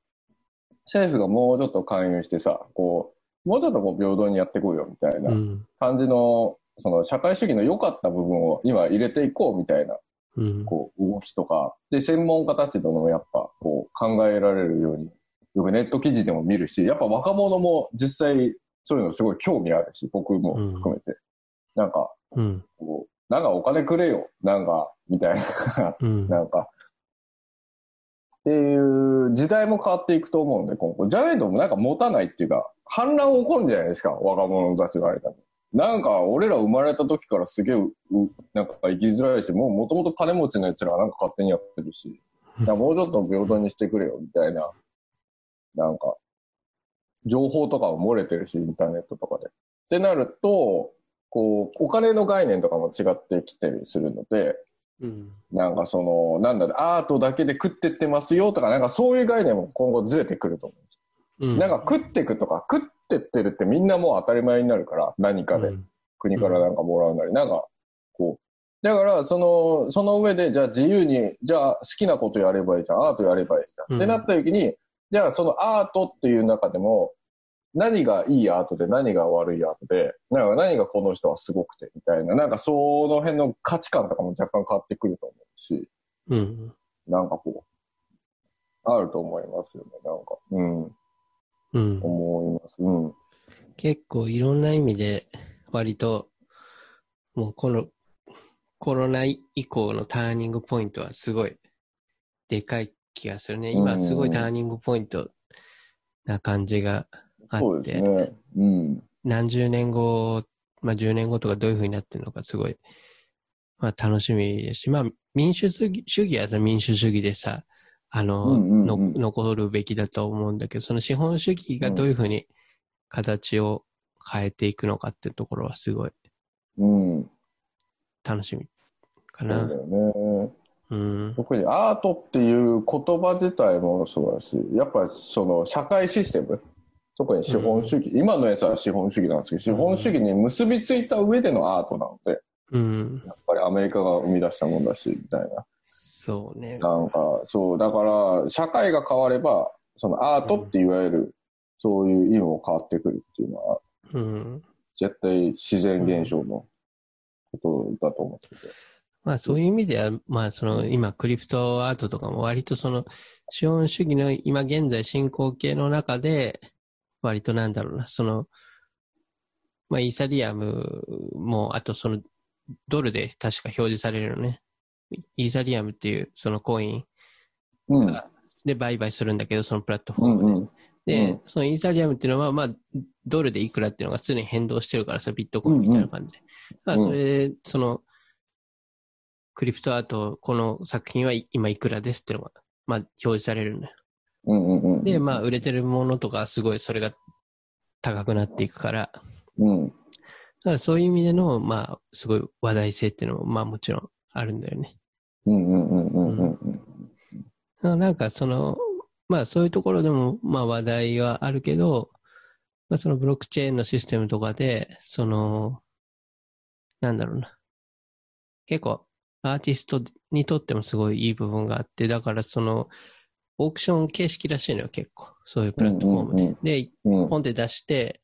政府がもうちょっと介入してさ、こう、もうちょっとこう平等にやってこうよみたいなうん。感じの、その社会主義の良かった部分を今入れていこうみたいな、うん。こう、動きとか、で、専門家たちともやっぱ、こう、考えられるように、よくネット記事でも見るし、やっぱ若者も実際、そういうのすごい興味あるし、僕も含めて。なんか、うん。こう、なんかお金くれよ、なんか、みたいな、うん。なんか、っていう時代も変わっていくと思うんで、今後。じゃないとなんか持たないっていうか、反乱起こるんじゃないですか、若者たちの間に。なんか、俺ら生まれた時からすげえ、うなんか生きづらいし、もうもともと金持ちのやつらはなんか勝手にやってるし、いやもうちょっと平等にしてくれよ、みたいな、なんか、情報とかも漏れてるし、インターネットとかで。ってなると、こう、お金の概念とかも違ってきたりするので、うん。なんかその、なんだろう、アートだけで食ってってますよとか、なんかそういう概念も今後ずれてくると思う。うん。なんか食ってくとか、食ってってるってみんなもう当たり前になるから、何かで、うん国からなんかもらうなり、なんか、こう。だから、その、その上で、じゃあ自由に、じゃあ好きなことやればいいじゃん、アートやればいいじゃん。うんってなった時に、じゃあそのアートっていう中でも、何がいいアートで何が悪いアートで、なんか何がこの人はすごくて、みたいな、なんかその辺の価値観とかも若干変わってくると思うし、うん。なんかこう、あると思いますよね。なんか、うん、うん。思います。うん。結構いろんな意味で、割と、もうこのコロナ以降のターニングポイントはすごいでかい気がするね。今すごいターニングポイントな感じがあって、そうですね。うん。何十年後、まあ10年後とかどういう風になってるのかすごい、まあ楽しみですし、まあ民主主義主義はさ民主主義でさ、あの、うんうんうんの残るべきだと思うんだけど、その資本主義がどういう風に形を変えていくのかっていうところはすごいうん。楽しみかそうだな。よね。うん。特にアートっていう言葉自体もそうだし、やっぱりその社会システム、特に資本主義、今のやつは資本主義なんですけど、資本主義に結びついた上でのアートなので、うん。やっぱりアメリカが生み出したもんだし、みたいな。そうね。なんか、そう、だから、社会が変われば、そのアートっていわゆる、そういう意味も変わってくるっていうのは、うん。絶対自然現象のことだと思ってて。まあそういう意味では、まあその今クリプトアートとかも割とその資本主義の今現在進行形の中で、割となんだろうな、その、まあイーサリアムも、あとそのドルで確か表示されるのね。イーサリアムっていうそのコインうん。で売買するんだけど、そのプラットフォームで。で、うんそのイーサリアムっていうのは、まあ、ドルでいくらっていうのが常に変動してるからさ、ビットコインみたいな感じで。だからそれで、その、クリプトアート、この作品は今いくらですっていうのが、まあ、表示されるんだよ。うんうんうん。で、まあ、売れてるものとか、すごいそれが高くなっていくから、うん。だからそういう意味での、まあ、すごい話題性っていうのも、まあもちろんあるんだよね。うんうんうんうんうんなんかその、まあそういうところでも、まあ話題はあるけど、まあそのブロックチェーンのシステムとかで、その、なんだろうな。結構アーティストにとってもすごいいい部分があって、だからその、オークション形式らしいのよ、結構。そういうプラットフォームで。うんうんで、うんポンで出して、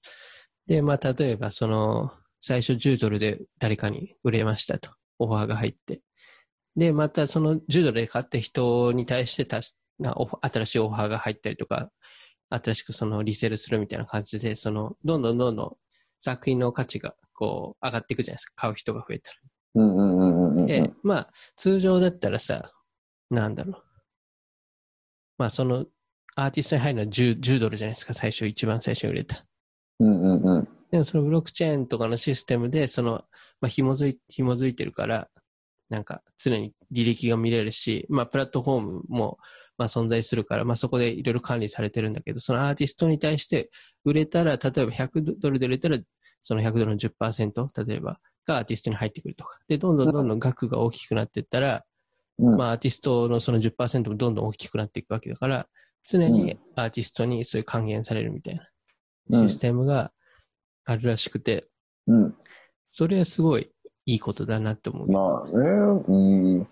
で、まあ、例えば、その、最初10ドルで誰かに売れましたと、オファーが入って。で、またその10ドルで買った人に対してたしな新しいオファーが入ったりとか、新しくそのリセールするみたいな感じで、その、どんどんどんどん作品の価値がこう上がっていくじゃないですか、買う人が増えたら。うんうんうんうんうん。で、まあ、通常だったらさ、なんだろう。まあ、その、アーティストに入るのは 10, 10ドルじゃないですか、最初、一番最初に売れた。うんうんうん。でもそのブロックチェーンとかのシステムで、その、まあ、紐づい、紐づいてるから、なんか常に履歴が見れるし、まあ、プラットフォームも、まあ、存在するから、まあ、そこでいろいろ管理されてるんだけど、そのアーティストに対して売れたら、例えば100ドルで売れたら、その100ドルの10%、例えば、がアーティストに入ってくるとか。で、どんどんど。んどん額が大きくなっていったら、うん。まあ、アーティストのその10%もどんどん大きくなっていくわけだから、常にアーティストにそういう還元されるみたいなシステムがあるらしくて、うん。それはすごいいいことだなって思う。まあね、うん。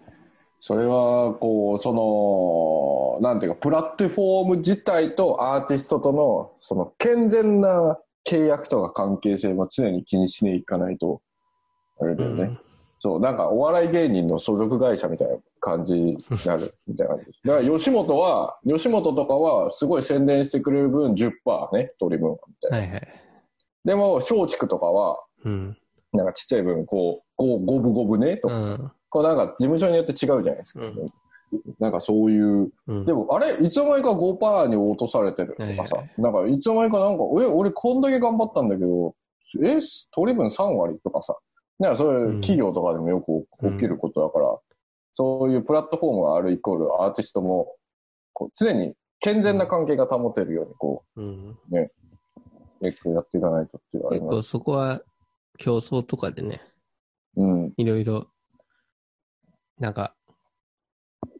それは、こう、その、なんていうか、プラットフォーム自体とアーティストとの、その、健全な契約とか関係性も常に気にしにいかないと、あれだよね。うんそう、なんかお笑い芸人の所属会社みたいな感じになるみたいな感じです。[LAUGHS] だから吉本は、吉本とかはすごい宣伝してくれる分10%ね、取り分はみたいな。はいはい。でも、松竹とかは、うん。なんかちっちゃい分、こう、こう五分五分ね、とかさ、うん。こうなんか事務所によって違うじゃないですか。うん。なんかそういう、うん。でもあれ、いつの間にか5%に落とされてるとかさ、はいはなんかいつの間にかなんか、え、俺こんだけ頑張ったんだけど、え、取り分3割とかさ、なんかそういう企業とかでもよく起きることだから、そういうプラットフォームがあるイコールアーティストも、こう常に健全な関係が保てるように、こうん。う、やっていかないとっていう結構。そこは競争とかでね、うん。いろいろ、なんか、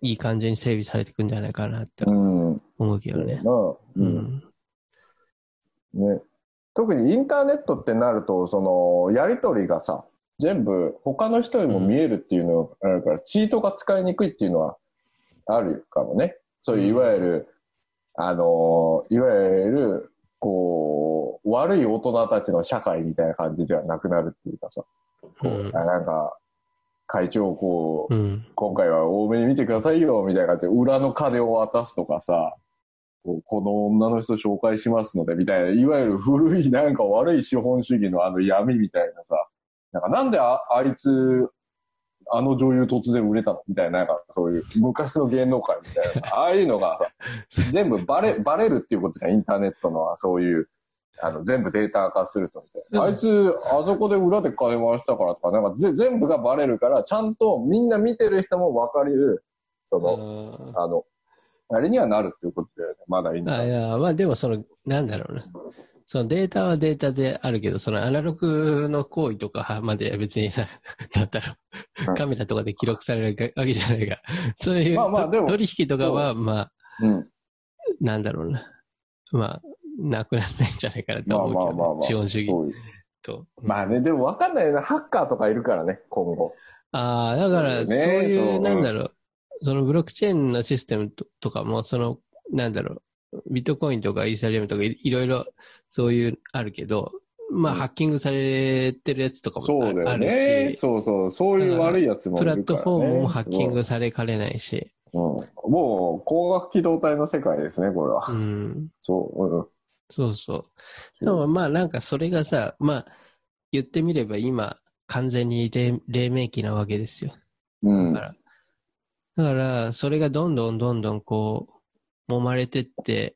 いい感じに整備されていくんじゃないかなってうん。思うけどね。まあ、ううん。ん。ね。特にインターネットってなると、その、やりとりがさ、全部他の人にも見えるっていうのがあるから、チートが使いにくいっていうのはあるかもね。そういういわゆる、あの、いわゆる、こう、悪い大人たちの社会みたいな感じではなくなるっていうかさ、こうなんか、会長こう、うん。今回は多めに見てくださいよ、みたいな感じで、裏の金を渡すとかさ、この女の人紹介しますので、みたいな、いわゆる古いなんか悪い資本主義のあの闇みたいなさ、なんかなんでああいつ、あの女優突然売れたの？みたいな、なんかそういう昔の芸能界みたいな、ああいうのがさ、全部バレ、バレるっていうことじゃん、インターネットのはそういう、あの、全部データ化するとあいつ、あそこで裏で金回したからとか、なんかぜ全部がバレるから、ちゃんとみんな見てる人も分かりる、その、ああの、あれにはなるっていうことだよね。まだいいんだ。あいや、まあでもその、なんだろうな。そのデータはデータであるけど、そのアナログの行為とかまで別にさ、[LAUGHS] だったらうんカメラとかで記録されるわけじゃないが、そういう、まあまあ取引とかは、まあ、うん。なんだろうな。まあ、なくならないんじゃないかなと思うけど、ねまあまあまあまあ資本主義。と。まあね、でも分かんないよな。ハッカーとかいるからね、今後。ああ、だから、そういう、なんだろう、そのブロックチェーンのシステムととかも、その、なんだろう、ビットコインとかイーサリアムとかいいろいろそういうあるけど、まあ、うんハッキングされてるやつとかもそうだよあるね。し、そうそう。そういう悪いやつもいプるから、ね。ラットフォームもハッキングされかねないし、うん。うんもう、光学機動隊の世界ですね、これは。うん、そう。うんそうそう。でもまあなんかそれがさ、まあ、言ってみれば今、完全に黎黎明期なわけですよ。うん。だから、だから、それがどんどんどんどんこう、揉まれてって、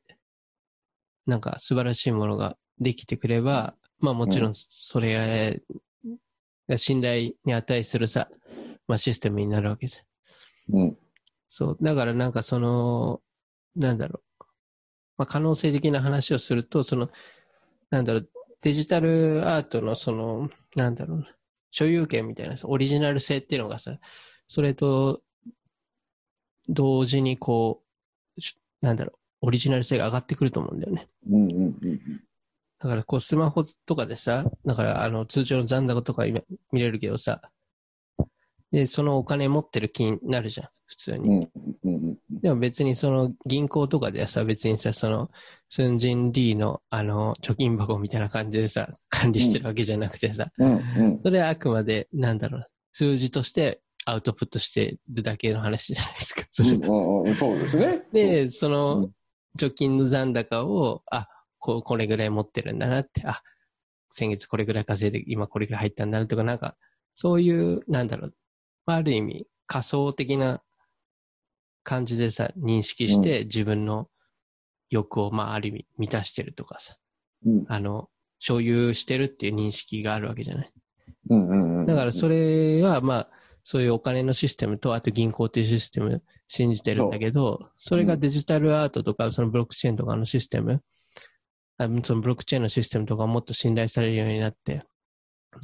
なんか素晴らしいものができてくれば、まあもちろんそれが信頼に値するさ、まあシステムになるわけじゃん。うん。そう。だからなんかその、なんだろう。まあ可能性的な話をすると、その、なんだろう、デジタルアートのその、なんだろうな、所有権みたいなさオリジナル性っていうのがさ、それと同時にこう、しなんだろう、オリジナル性が上がってくると思うんだよね。うん。うん。うん。だからこうスマホとかでさ、だからあの通常の残高とか今見れるけどさ、で、そのお金持ってる気になるじゃん、普通に。うん。うん。でも別にその銀行とかではさ、別にさ、その、スンジンリーのあの、貯金箱みたいな感じでさ、管理してるわけじゃなくてさ、うん。うん。それはあくまで、なんだろう、数字としてアウトプットしてるだけの話じゃないですか。それうん。うん。そうですね。で、そのうん、貯金の残高を、あ、ここれぐらい持ってるんだなって、あ、先月これぐらい稼いで今これぐらい入ったんだなとか、なんか、そういう、なんだろう、まあある意味仮想的な感じでさ、認識して自分の欲を、まあある意味満たしてるとかさ、うん。あの、所有してるっていう認識があるわけじゃない。うん。うん。うん。だからそれは、まあ、そういうお金のシステムと、あと銀行というシステム信じてるんだけど、それがデジタルアートとか、そのブロックチェーンとかのシステム、あそのブロックチェーンのシステムとかもっと信頼されるようになって、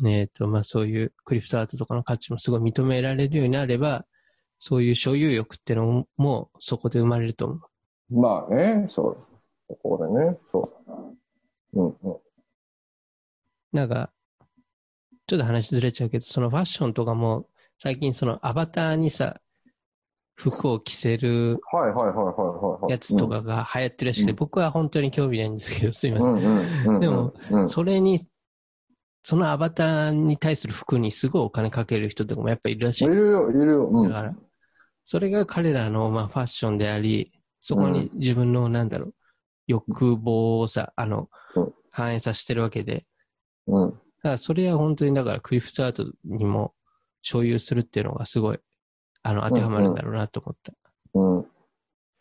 えっ、と、まあそういうクリプトアートとかの価値もすごい認められるようになれば、そういう所有欲ってのもそこで生まれると思う。まあね、そう。そこでね、そうだな。うん。うん。なんか、ちょっと話ずれちゃうけど、そのファッションとかも、最近そのアバターにさ、服を着せるはいはいはいはいはいはい。やつとかが流行ってるらしくて、うん僕は本当に興味ないんですけど、すいません。でも、うん、それに、そのアバターに対する服にすごいお金かける人とかもやっぱいるらしい。いるよ、いるよ。うん。だから、それが彼らのまあファッションであり、そこに自分のなんだろう、欲望をさ、あのうん、反映させてるわけで、うん。だからそれは本当にだからクリフトアートにも所有するっていうのがすごい、あの、当てはまるんだろうなと思った。うん。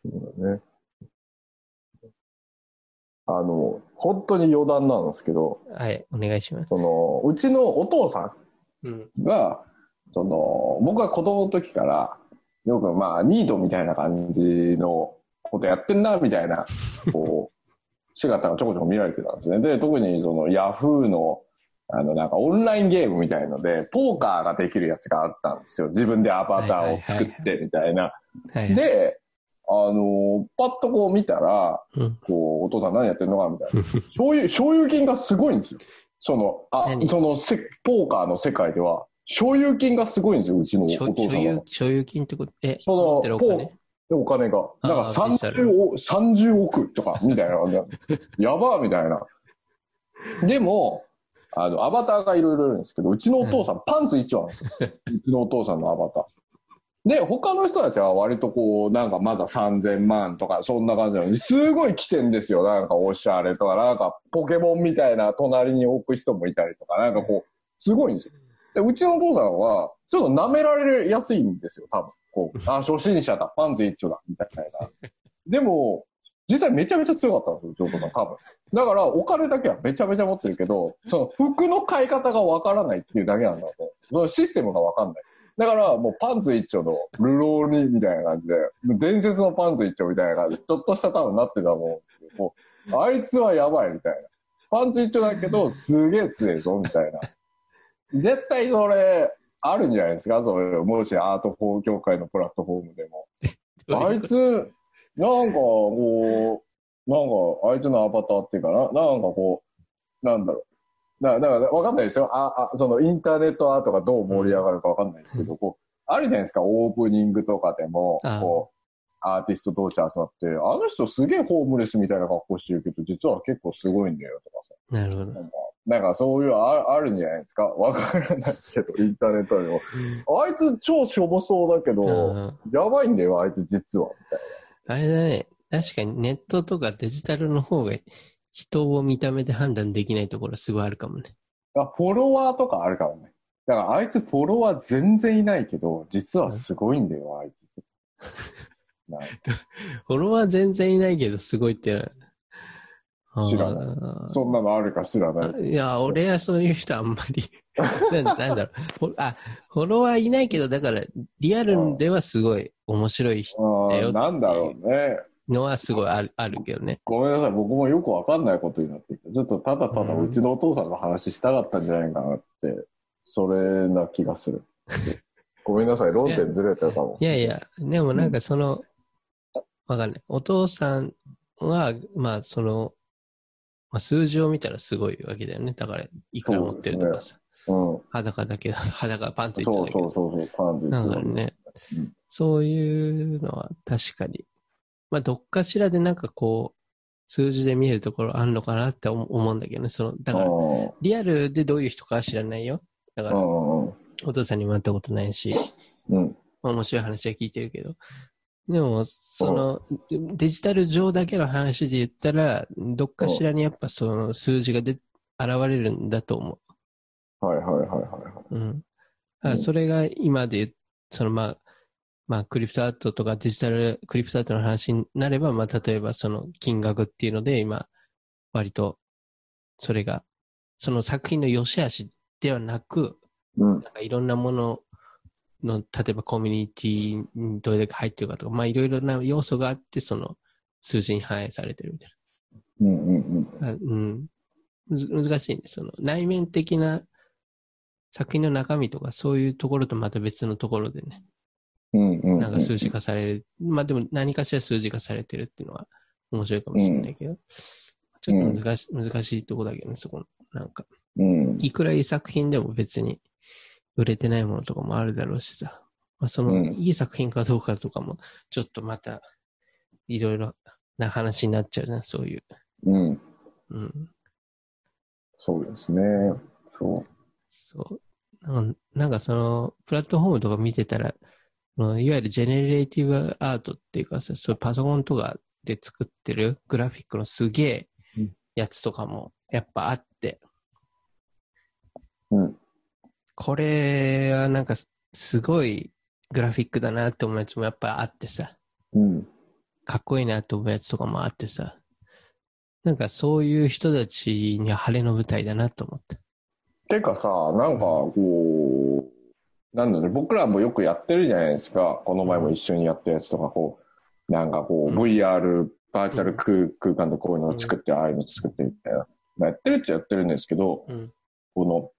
そうだね。あの、本当に余談なんですけど、はい、お願いします。その、うちのお父さうん。んが、その、僕は子供の時から、よくまあ、ニートみたいな感じのことやってんな、みたいな、こう、[LAUGHS] 姿がちょこちょこ見られてたんですね。で、特にその、ヤフーの、あの、なんかオンラインゲームみたいので、ポーカーができるやつがあったんですよ。自分でアバターを作ってみたいな。で、あの、パッとこう見たら、うん、こう、お父さん何やってんのかみたいな。[LAUGHS] 所有、所有金がすごいんですよ。その、あ何、そのせ、ポーカーの世界では、所有金がすごいんですよ、うちのお所父さんは所有。、所有金ってこと、え、そのお金？でお金が。あなんかデジタル30億、30億とか、みたいな。[LAUGHS] やばーみたいな。でも、あの、アバターがいろいろいるんですけど、うちのお父さん、パンツ一丁なんですよ。[LAUGHS] うちのお父さんのアバター。で、他の人たちは割とこう、なんかまだ3000万とか、そんな感じなのに、すごい来てんですよ。なんかおしゃれとか、なんかポケモンみたいな隣に置く人もいたりとか、なんかこう、すごいんですよ。で、うちのお父さんは、ちょっと舐められやすいんですよ、多分。こう、[LAUGHS] あ、初心者だ、パンツ一丁だ、みたいな。でも、実際めちゃめちゃ強かったんですよ、うちのお父さん、多分。だから、お金だけはめちゃめちゃ持ってるけど、その服の買い方がわからないっていうだけなんだと。そのシステムがわかんない。だから、もうパンツ一丁のルローニみたいな感じで、伝説のパンツ一丁みたいな感じで、ちょっとした多分なってたと思うんもうあいつはやばいみたいな。パンツ一丁だけど、すげえ強いぞ、みたいな。絶対それ、あるんじゃないですか？それ、もしアートフォー協会のプラットフォームでも。あいつ、なんか、こう、なんか、あいつのアバターっていうかな、なんかこう、なんだろう。だだから、わかんないですよ。あ、あ、そのインターネットアートがどう盛り上がるかわかんないですけど、こう、あるじゃないですか、オープニングとかでも、こう、アーティスト同士集まって、あの人すげえホームレスみたいな格好してるけど、実は結構すごいんだよとかさ。なるほど。なんか、そういうああるんじゃないですか？[LAUGHS] わからないけど、インターネットでも。あいつ超しょぼそうだけど、うんやばいんだよ、あいつ実は。みたいあれだね。確かにネットとかデジタルの方が人を見た目で判断できないところすごいあるかもね。な。あ、フォロワーとかあるからね。だからあいつフォロワー全然いないけど、実はすごいんだよ、あいつ。[LAUGHS] フォロワー全然いないけどすごいって。知らないそんなのあるか知らない。いや、俺はそういう人あんまり [LAUGHS] なんだ、なんだろう。あ、フォロワーいないけど、だから、リアルではすごい面白いあだよーなんだろうね。のはすごいあるあるけどね。ごめんなさい、僕もよくわかんないことになってきて、ちょっとただただうちのお父さんの話したかったんじゃないかなって、それな気がする。ごめんなさい、論点ずれてたかも。いやいや、でもなんかその、わかんない。お父さんは、まあその、まあ、数字を見たらすごいわけだよね。だから、いくら持ってるとかさ。うん。裸だけど、裸パンツいってそうだけど。そうそうそう、パンツだからねうん、そういうのは確かに。まあ、どっかしらでなんかこう、数字で見えるところあるのかなって思思うんだけどね。その、だから、うリアルでどういう人かは知らないよ。だから。お父さんにも会ったことないし、うん。まあ面白い話は聞いてるけど。でも、その、デジタル上だけの話で言ったら、どっかしらにやっぱその数字がで現れるんだと思はいはいはいはう。うん。だからそれが今で言う、そのまあ、まあ、クリプトアートとかデジタルクリプトアートの話になれば、まあ、例えばその金額っていうので、今、割と、それが、その作品の良し悪しではなく、い。うん。なんかいろんなものの、例えばコミュニティにどれだけ入ってるかとか、まあいろいろな要素があって、その数字に反映されてるみたいうんうんうん。な。あうん。むず難しいね。その内面的な作品の中身とかそういうところとまた別のところでね、うんうん。なんか数字化される。まあでも何かしら数字化されてるっていうのは面白いかもしれないけど、ちょっと難し,、難しいとこだけどね、そこの。なんか、うん。いくらいい作品でも別に売れてないものとかもあるだろうしさ。まあ、その、うんいい作品かどうかとかも、ちょっとまた、いろいろな話になっちゃうな、そういう。うん。うん。そうですね。そそう。なんかなんかその、プラットフォームとか見てたら、いわゆる generative art っていうかさ、そパソコンとかで作ってるグラフィックのすげえうんやつとかもやっぱあって、う。うん。これはなんかすすごいグラフィックだなって思うやつもやっぱあってさ、うん。かっこいいなって思うやつとかもあってさ、なんかそういう人たちには晴れの舞台だなと思った。てかさ、なんかこう、なんだろうね、僕らもよくやってるじゃないですか。この前も一緒にやったやつとか、こう、なんかこう、うん VR、バーチャル空空間でこういうのを作って、ああいうの作ってみたいな。まあ、やってるっちゃやってるんですけど、うん。この、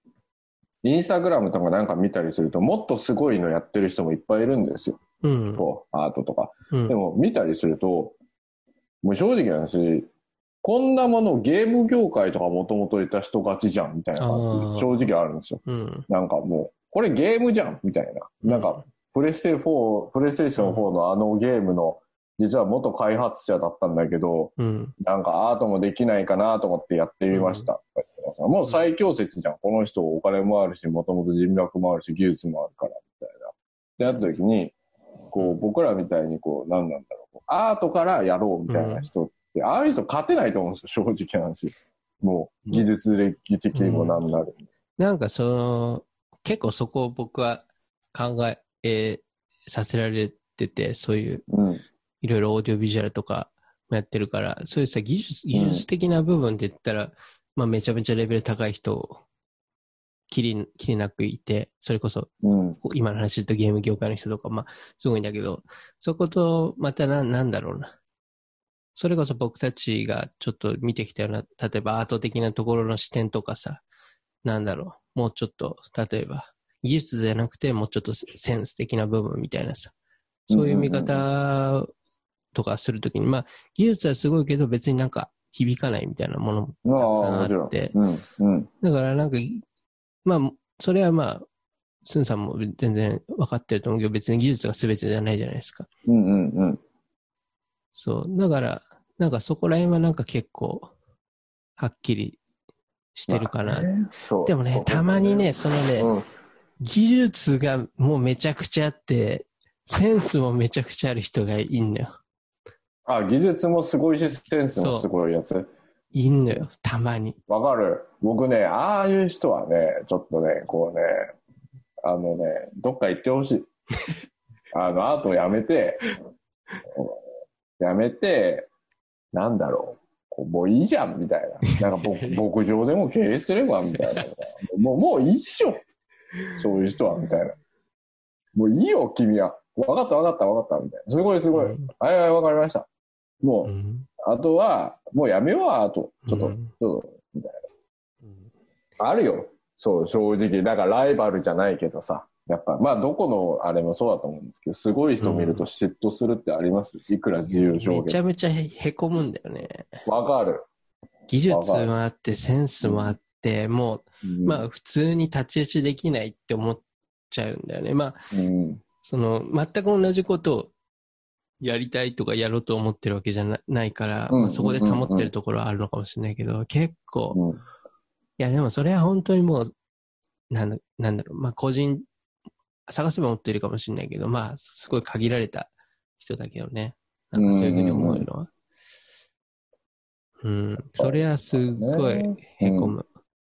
インスタグラムとかなんか見たりすると、もっとすごいのやってる人もいっぱいいるんですよ。うん。こう、アートとか。うんでも見たりすると、もう正直な話、こんなものゲーム業界とかもともといた人勝ちじゃんみたいな感じ、正直あるんですよ。うん。なんかもう、これゲームじゃんみたいな。なんか、プレステ4、プレイステーション4のあのゲームの、実は元開発者だったんだけど、うん。なんかアートもできないかなと思ってやってみました。かさ、もう最強説じゃん。この人お金もあるし、もともと人脈もあるし、技術もあるから、みたいな。ってなった時に、こう、僕らみたいに、こう、何なんだろう。アートからやろうみたいな人って、ああいう人勝てないと思うんですよ、正直な話。もう、技術歴的にもなんなる。なんかその、結構そこを僕は考え、えーさせられてて、そういううん。いろいろオーディオビジュアルとかもやってるから、そういうさ、技術、技術的な部分で言ったら、まあめちゃめちゃレベル高い人、きり、きりなくいて、それこそうん。今の話とゲーム業界の人とか、まあ、すごいんだけど、そこと、またな、なんだろうな。それこそ僕たちがちょっと見てきたような、例えばアート的なところの視点とかさ、なんだろう。もうちょっと、例えば、技術じゃなくて、もうちょっとセンス的な部分みたいなさ、そういう見方とかするときに、まあ、技術はすごいけど、別になんか響かないみたいなものもたくさんあって。うん。うん。だからなんか、まあ、それはまあ、スンさんも全然分かってると思うけど、別に技術が全てじゃないじゃないですか。うんうんうん。そう。だから、なんかそこら辺はなんか結構、はっきりしてるかな。まあねでもね、たまにね、、そのね、うん。技術がもうめちゃくちゃあって、センスもめちゃくちゃある人がいんのよ。あ、技術もすごいし、センスもすごいやつ？いんのよ、たまに。わかる。僕ね、ああいう人はね、ちょっとね、こうね、あのね、どっか行ってほしい。[LAUGHS] あの、アートをやめて、やめて、なんだろう。こうもういいじゃん、みたいな。なんか僕 [LAUGHS] 牧場でも経営すれば、みたいな。もう、もういいっしょ。そういう人は、みたいな。もういいよ、君は。わかった、わかった、わかった、みたいな。すごい、すごい。うんはいはい、わかりました。もう、うんあとは、もうやめよう、アート。ちょっと、うんちょっと、みたいうんな。あるよ。そう、正直。だからライバルじゃないけどさ。やっぱ、まあ、どこのあれもそうだと思うんですけど、すごい人見ると嫉妬するってあります？いくら自由表現。めちゃめちゃへへこむんだよね。わかる。技術もあって、センスもあって、もう、うんまあ普通に太刀打ちできないって思っちゃうんだよね。まあ、うん。その、全く同じことをやりたいとかやろうと思ってるわけじゃなないから、うんまあ、そこで保ってるところはあるのかもしれないけど、結構、いうん。やでもそれは本当にもう、なんだなんだろう、まあ個人、探せば持ってるかもしれないけど、まあすごい限られた人だけどね。なんかそういうふうに思うのは。うん、それはすっごいへこむ。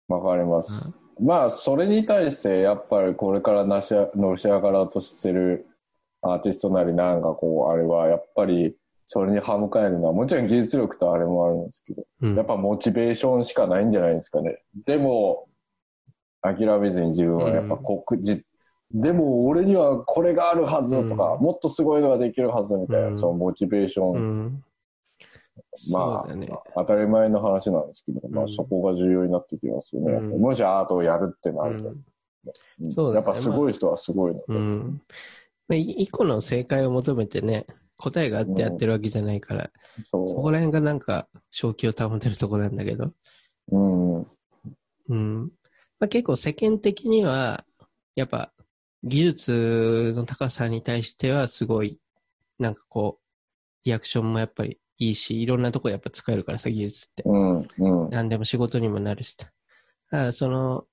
わかります。うんまあ、それに対して、やっぱりこれからなしのし上がろうとしてるアーティストなりなんかこう、あれは、やっぱり、それに歯向かえるのは、もちろん技術力とあれもあるんですけど、うんやっぱモチベーションしかないんじゃないですかね。でも、諦めずに自分はやっぱ国じ、でも俺にはこれがあるはずとか、うんもっとすごいのができるはずみたいな、うんそのモチベーション、うん。まそうだね。あ、当たり前の話なんですけど、まあうんそこが重要になってきますよね。うんもしアートをやるってなると。うやっぱすごい人はすごいので。うん。まあ、い一個の正解を求めてね、答えがあってやってるわけじゃないから、そこそら辺がなんか、正気を保てるところなんだけど、う。うん。うん。まあ、結構世間的には、やっぱ、技術の高さに対してはすごい、なんかこう、リアクションもやっぱりいいし、いろんなとこやっぱ使えるからさ、技術って。うん。うん。何でも仕事にもなるしさ。だからその、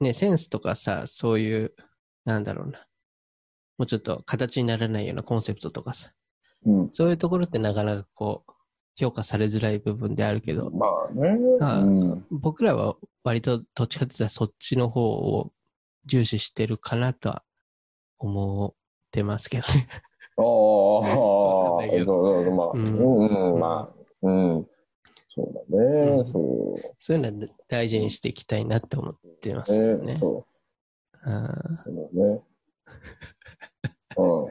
ね、センスとかさ、そういう、なんだろうな。もうちょっと形にならないようなコンセプトとかさ。うん。そういうところってなかなかこう、評価されづらい部分であるけど、まあね。ああうん。僕らは割とどっちかって言ったらそっちの方を重視してるかなとは思ってますけどね。ああ、わかんないけそうそうまあ、ううんん、うん、まあ、うん。そうだね、うんそう。そういうのは大事にしていきたいなと思ってますよね。ね、そう。あそうだね。うん。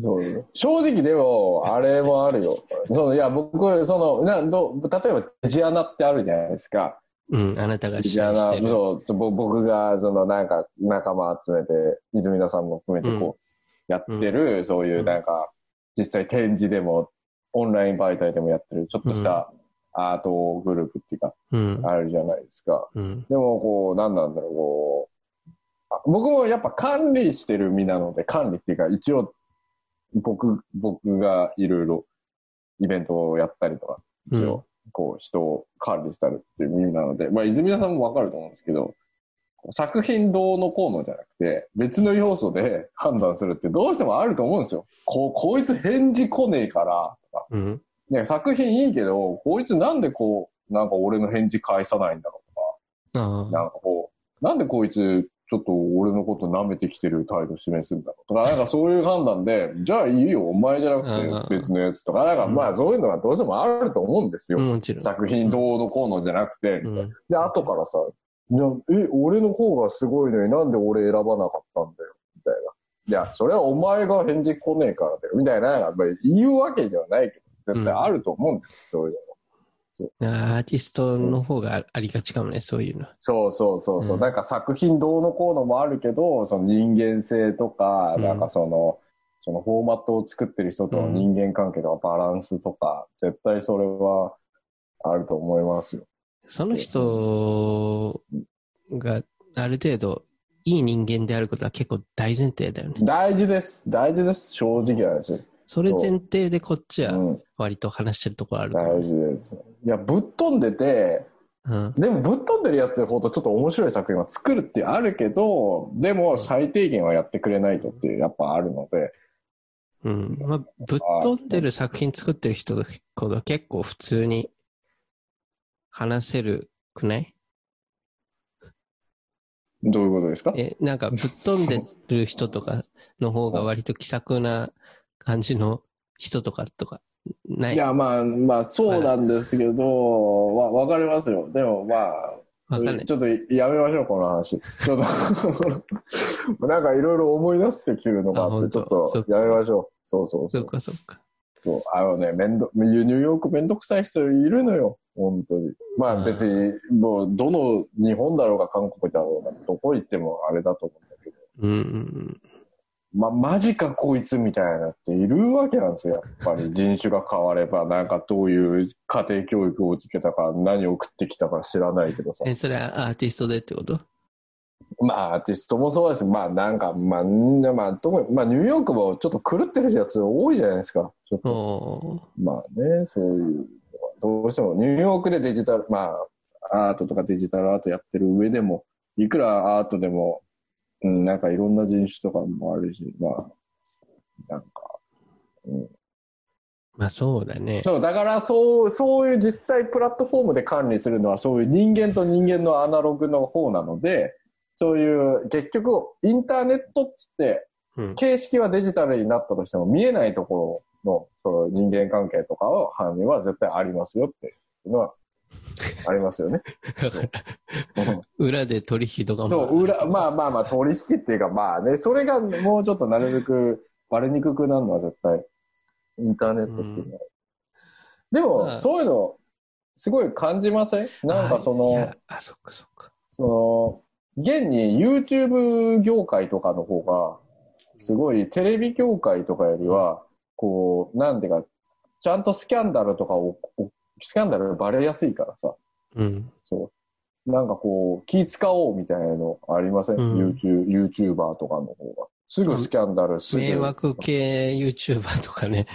そう正直でも、あれもあるよ。そのいや、僕、その、など例えば、デジアナってあるじゃないですか。ーうん、あなたが主デジアナ催して、る。そう、ぼ僕が、その、なんか、仲間集めて、泉田さんも含めて、こう、やってる、そういうう、んなんか、実際展示でも、オンライン媒体でもやってる、ちょっとしたアートグループっていうか、うん。あるじゃないですか。うん。でも、こう、なんなんだろう、こう、あ僕もやっぱ管理してる身なので、管理っていうか、一応、僕、僕がいろいろイベントをやったりとか、うん一応こう、人を管理したるっていう意味なので、まあ、泉田さんもわかると思うんですけど、作品どうのこうのじゃなくて、別の要素で判断するってどうしてもあると思うんですよ。こう、こいつ返事来ねえから、とか。うん。ね、作品いいけど、こいつなんでこう、なんか俺の返事返さないんだろうとか。なんかこう、なんでこいつ、ちょっと俺のこと舐めてきてる態度示すんだろうとか、なんかそういう判断で、じゃあいいよ、お前じゃなくて別のやつとか、なんかまあそういうのがどうしてもあると思うんですよ。作品どうのこうのじゃなくて、うん。で、後からさ、いやえ、俺の方がすごいのになんで俺選ばなかったんだよ、みたいな。いや、それはお前が返事来ねえからだよ、みたいな、まあ、言うわけではないけど、絶対あると思うんですよ、そういうの。アーティストの方があありがちかもね、そういうの。そうそうそうそう、うんなんか作品どうのこうのもあるけど、その人間性とか、うんなんかその、そのフォーマットを作ってる人との人間関係とかバランスとか、絶対それはあると思いますよ。その人がある程度いい人間であることは結構大前提だよね。大事です。大事です。正直な話。それ前提でこっちはうん。割と話してるところあるから大事です。いや、ぶっ飛んでて、うん。でもぶっ飛んでるやつほどちょっと面白い作品は作るってあるけど、でも最低限はやってくれないとってやっぱあるので、うん。まあ、ぶっ飛んでる作品作ってる人ほど結構普通に話せるくない？どういうことですか？え、なんかぶっ飛んでる人とかの方が割と気さくな感じの人とかとかないいや、まあ、まあ、そうなんですけど、わ、わかりますよ。でも、まあ、ち。ょっとやめましょう、この話。ちょっと、[LAUGHS] なんかいろいろ思い出してきてるのがああって、ちょっとやめましょう。そうそうそそうう。かそうか。そうあのね、めんど、ニューヨークめんどくさい人いるのよ、本当に。まうんあ別に、もう、どの日本だろうが韓国だろうが、どこ行ってもあれだと思うんだけど。うんうんま、マジかこいつみたいなっているわけなんですよ、やっぱり。人種が変われば、なんかどういう家庭教育を受けたか、何を送ってきたか知らないけどさうん。。え、それはアーティストでってこと？まあ、アーティストもそうだし、まあなんか、まあ、んまあ、特に、まあニューヨークもちょっと狂ってるやつ多いじゃないですか。ちょっとまあね、そういうどうしてもニューヨークでデジタル、まあ、アートとかデジタルアートやってる上でも、いくらアートでも、うん、なんかいろんな人種とかもあるし、まあ、なんか、うん。まあそうだね。そう、だからそう、そういう実際プラットフォームで管理するのは、そういう人間と人間のアナログの方なので、そういう、結局、インターネットっつって、うん。形式はデジタルになったとしても見えないところのその人間関係とかを犯人は絶対ありますよっていうのは [LAUGHS] ありますよね。裏で取引とかも。そう、裏、まあまあまあ取引っていうかまあね、それがもうちょっとなるべくバレにくくなるのは絶対インターネットっていうのは。でまも、あそういうの、すごい感じません？なんかそのあそっかそっか。その、現に YouTube 業界とかの方が、すごいテレビ業界とかよりは、こう、なんていうか、ちゃんとスキャンダルとかを、おスキャンダルバレやすいからさ、うん。そう。なんかこう、気使おうみたいなのありません、うん YouTube ?YouTuber とかの方が。すぐスキャンダル、すぐ。迷惑系 YouTuber とかね。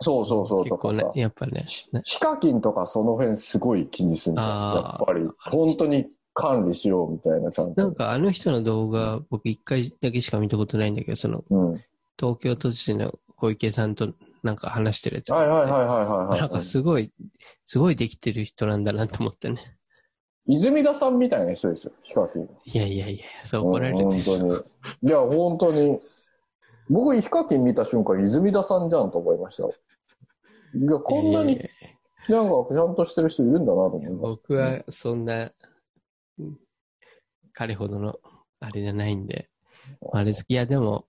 そうそうそう結構ね。やっぱね。ねヒカキンとかその辺すごい気にするやっぱり、本当に管理しようみたいな、ちゃんと。なんかあの人の動画、僕一回だけしか見たことないんだけど、その、うん。東京都知事の小池さんとなんか話してるやつ。はいはいはいはいはい、はい。なんかすごい、すごいできてる人なんだなと思ってね。泉田さんみたいな人ですよ、ヒカキン。いやいやいや、そう怒られるでしょ。うん本当に。いや、本当に。僕、ヒカキン見た瞬間、泉田さんじゃんと思いましたよ。いや、こんないになんかちゃんとしてる人いるんだなと思いま僕はそんな、うん彼ほどの、あれじゃないんで、あれ。いや、でも、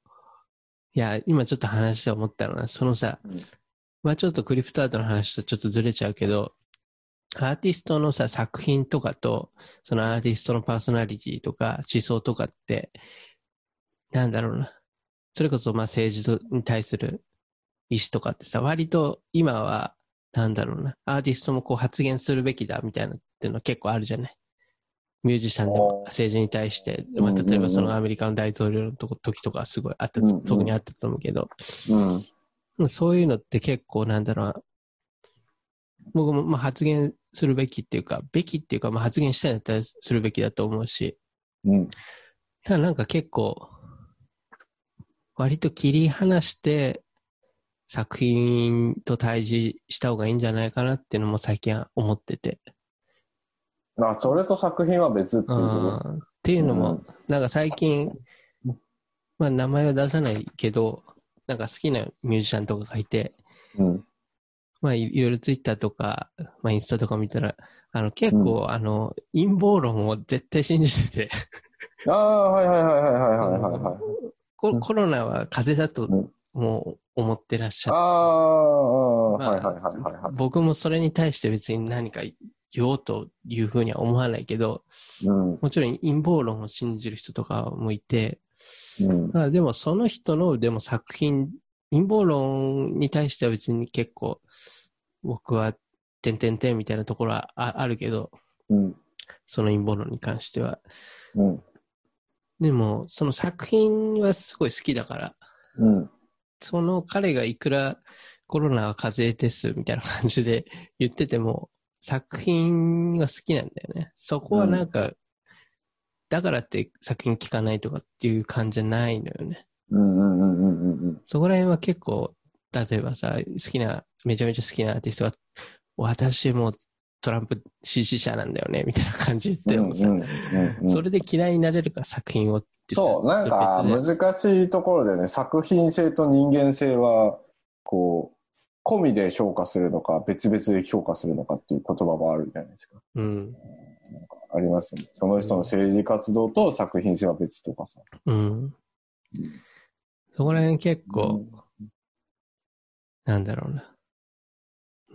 いや、今ちょっと話して思ったのは、そのさうん、まあちょっとクリプトアートの話とちょっとずれちゃうけど、アーティストのさ、作品とかと、そのアーティストのパーソナリティとか思想とかって、なんだろうな。それこそまあ政治に対する意思とかってさ、割と今は、なんだろうな。アーティストもこう発言するべきだみたいなっていうの結構あるじゃない。ミュージシャンでも政治に対して、まあ、例えばそのアメリカの大統領の時とかはすごいあった、うんうん特にあったと思うけど、うん。そういうのって結構なんだろうな。僕もまあ発言するべきっていうか、べきっていうか、まあ発言したいんだったらするべきだと思うし、うん。ただなんか結構、割と切り離して作品と対峙した方がいいんじゃないかなっていうのも最近は思ってて。あ、それと作品は別っていうっていうのも、うん。なんか最近、まあ名前は出さないけど、なんか好きなミュージシャンとかがいて、とうん。まあいいろいろツイッターとか、まあインスタとか見たら、あの結構、あの陰謀論を絶対信じてて、ああ、はいはいはいはいはいはいはいココロナは風邪だとうん。もう思ってらっしゃあって、あ、まあはいはいはいはいはい。僕もそれに対して別に何か言おうというふうには思わないけど、うん。もちろん陰謀論を信じる人とかもいて、うんだ。からでもその人のでも作品、陰謀論に対しては別に結構僕は点々点みたいなところはああるけど、うん。その陰謀論に関しては。うん。でもその作品はすごい好きだから、うん。その彼がいくらコロナは風邪ですみたいな感じで言ってても、作品は好きなんだよね。そこはなんか、だからって作品聴かないとかっていう感じじゃないのよね。うんうんうんうんうんそこら辺は結構、例えばさ、好きな、めちゃめちゃ好きなアーティストは、私もトランプ支持者なんだよね、みたいな感じで言ってもさ、うん。それで嫌いになれるか作品をってそう、なんか難しいところでね、作品性と人間性は、こう、込みで評価するのか、別々で評価するのかっていう言葉もあるじゃないですか。うん。ありますよね。その人の政治活動と作品性は別とかさ。うん。そこら辺結構、なんだろうな。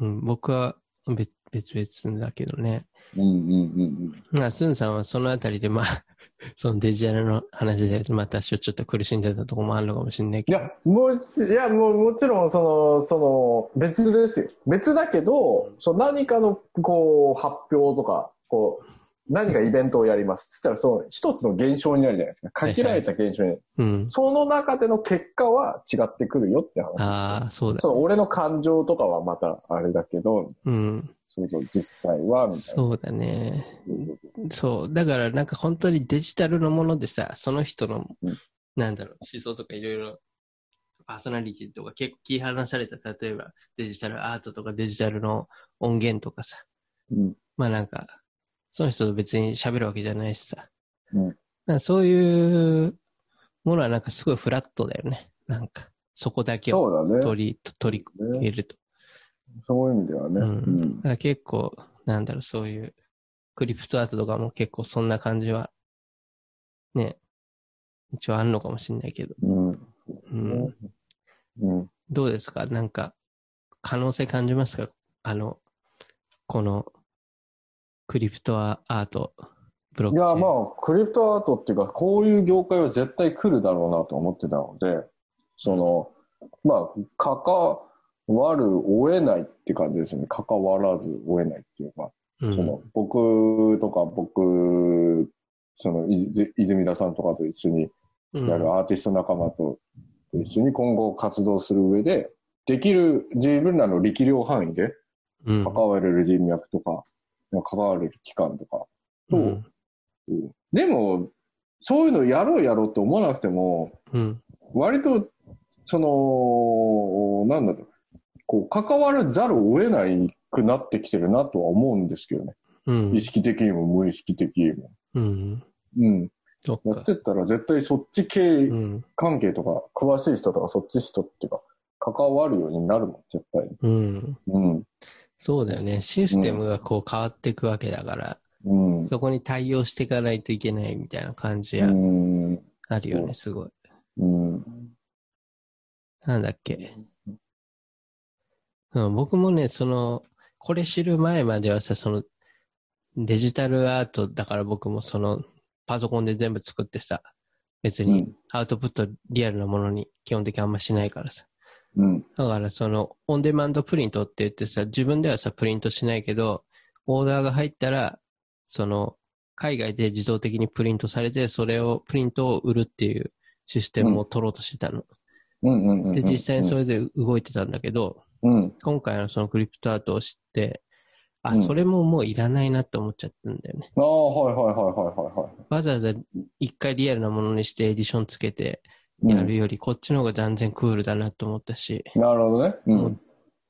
うん、僕は別別々だけどね。うんうんうんまあ、スンさんはそのあたりで、まあ、[LAUGHS] そのデジタルの話で、またちょっと苦しんでたところもあるのかもしれないけど。いや、もう、いや、もう、もちろん、その、その、別ですよ。別だけど、その何かの、こう、発表とか、こう、何かイベントをやります。つったら、その、一つの現象になるじゃないですか。限られた現象になる。うん。その中での結果は違ってくるよって話。ああ、そうだ。その、俺の感情とかはまたあれだけど、うん。そうそう、実際は、みたいな。そうだね。そう。だからなんか本当にデジタルのものでさ、その人の、うんなんだろう、思想とかいろいろ、パーソナリティとか結構切り離された、例えばデジタルアートとかデジタルの音源とかさ、うん。まあなんか、その人と別に喋るわけじゃないしさ。うんなんかそういうものはなんかすごいフラットだよね。なんか、そこだけを。取り、取り入れると。そういう意味ではね。ううんんだ。から結構、なんだろう、そういう、クリプトアートとかも結構そんな感じは、ね、一応あんのかもしれないけど。うん。うん、うん。どうですか？なんか、可能性感じますか？あの、この、クリプトアート、ブロック。いや、まあ、クリプトアートっていうか、こういう業界は絶対来るだろうなと思ってたので、その、まあ、関わるを得ないって感じですよね。関わらずを得ないっていうか、うん、その、僕とか僕、その、泉田さんとかと一緒にうん、やるアーティスト仲間と一緒に今後活動する上で、できる自分らの力量範囲でうん、関われる人脈とか、関われる期間とかと、うん。でも、そういうのやろうやろうって思わなくても、うん。割と、その、なんだろう、こう、関わらざるを得ないくなってきてるなとは思うんですけどね。うん意。識的にも無意識的にも。うん。うん。やって。ったら絶対そっち系うん。関係とか、詳しい人とかそっち人っていうか、関わるようになるもん、絶対に。うん。うん。そうだよね。システムがこう変わっていくわけだから、うん。そこに対応していかないといけないみたいな感じやうん。あるよね、うんすごい。うん。なんだっけ。うん、僕もね、その、これ知る前まではさ、その、デジタルアートだから僕もその、パソコンで全部作ってさ、別にうんアウトプットリアルなものに基本的にあんましないからさ。うん。だからその、オンデマンドプリントって言ってさ、自分ではさ、プリントしないけど、オーダーが入ったら、その、海外で自動的にプリントされて、それを、プリントを売るっていうシステムを取ろうとしてたの。うん。うん。で、実際にそれで動いてたんだけど、うん。今回のそのクリプトアートを知って、あ、うんそれももういらないなって思っちゃったんだよね。ああ、はいはいはいはいはいはい。わざわざ一回リアルなものにしてエディションつけてうんやるより、こっちの方が断然クールだなと思ったし、なるほどね。う。もうん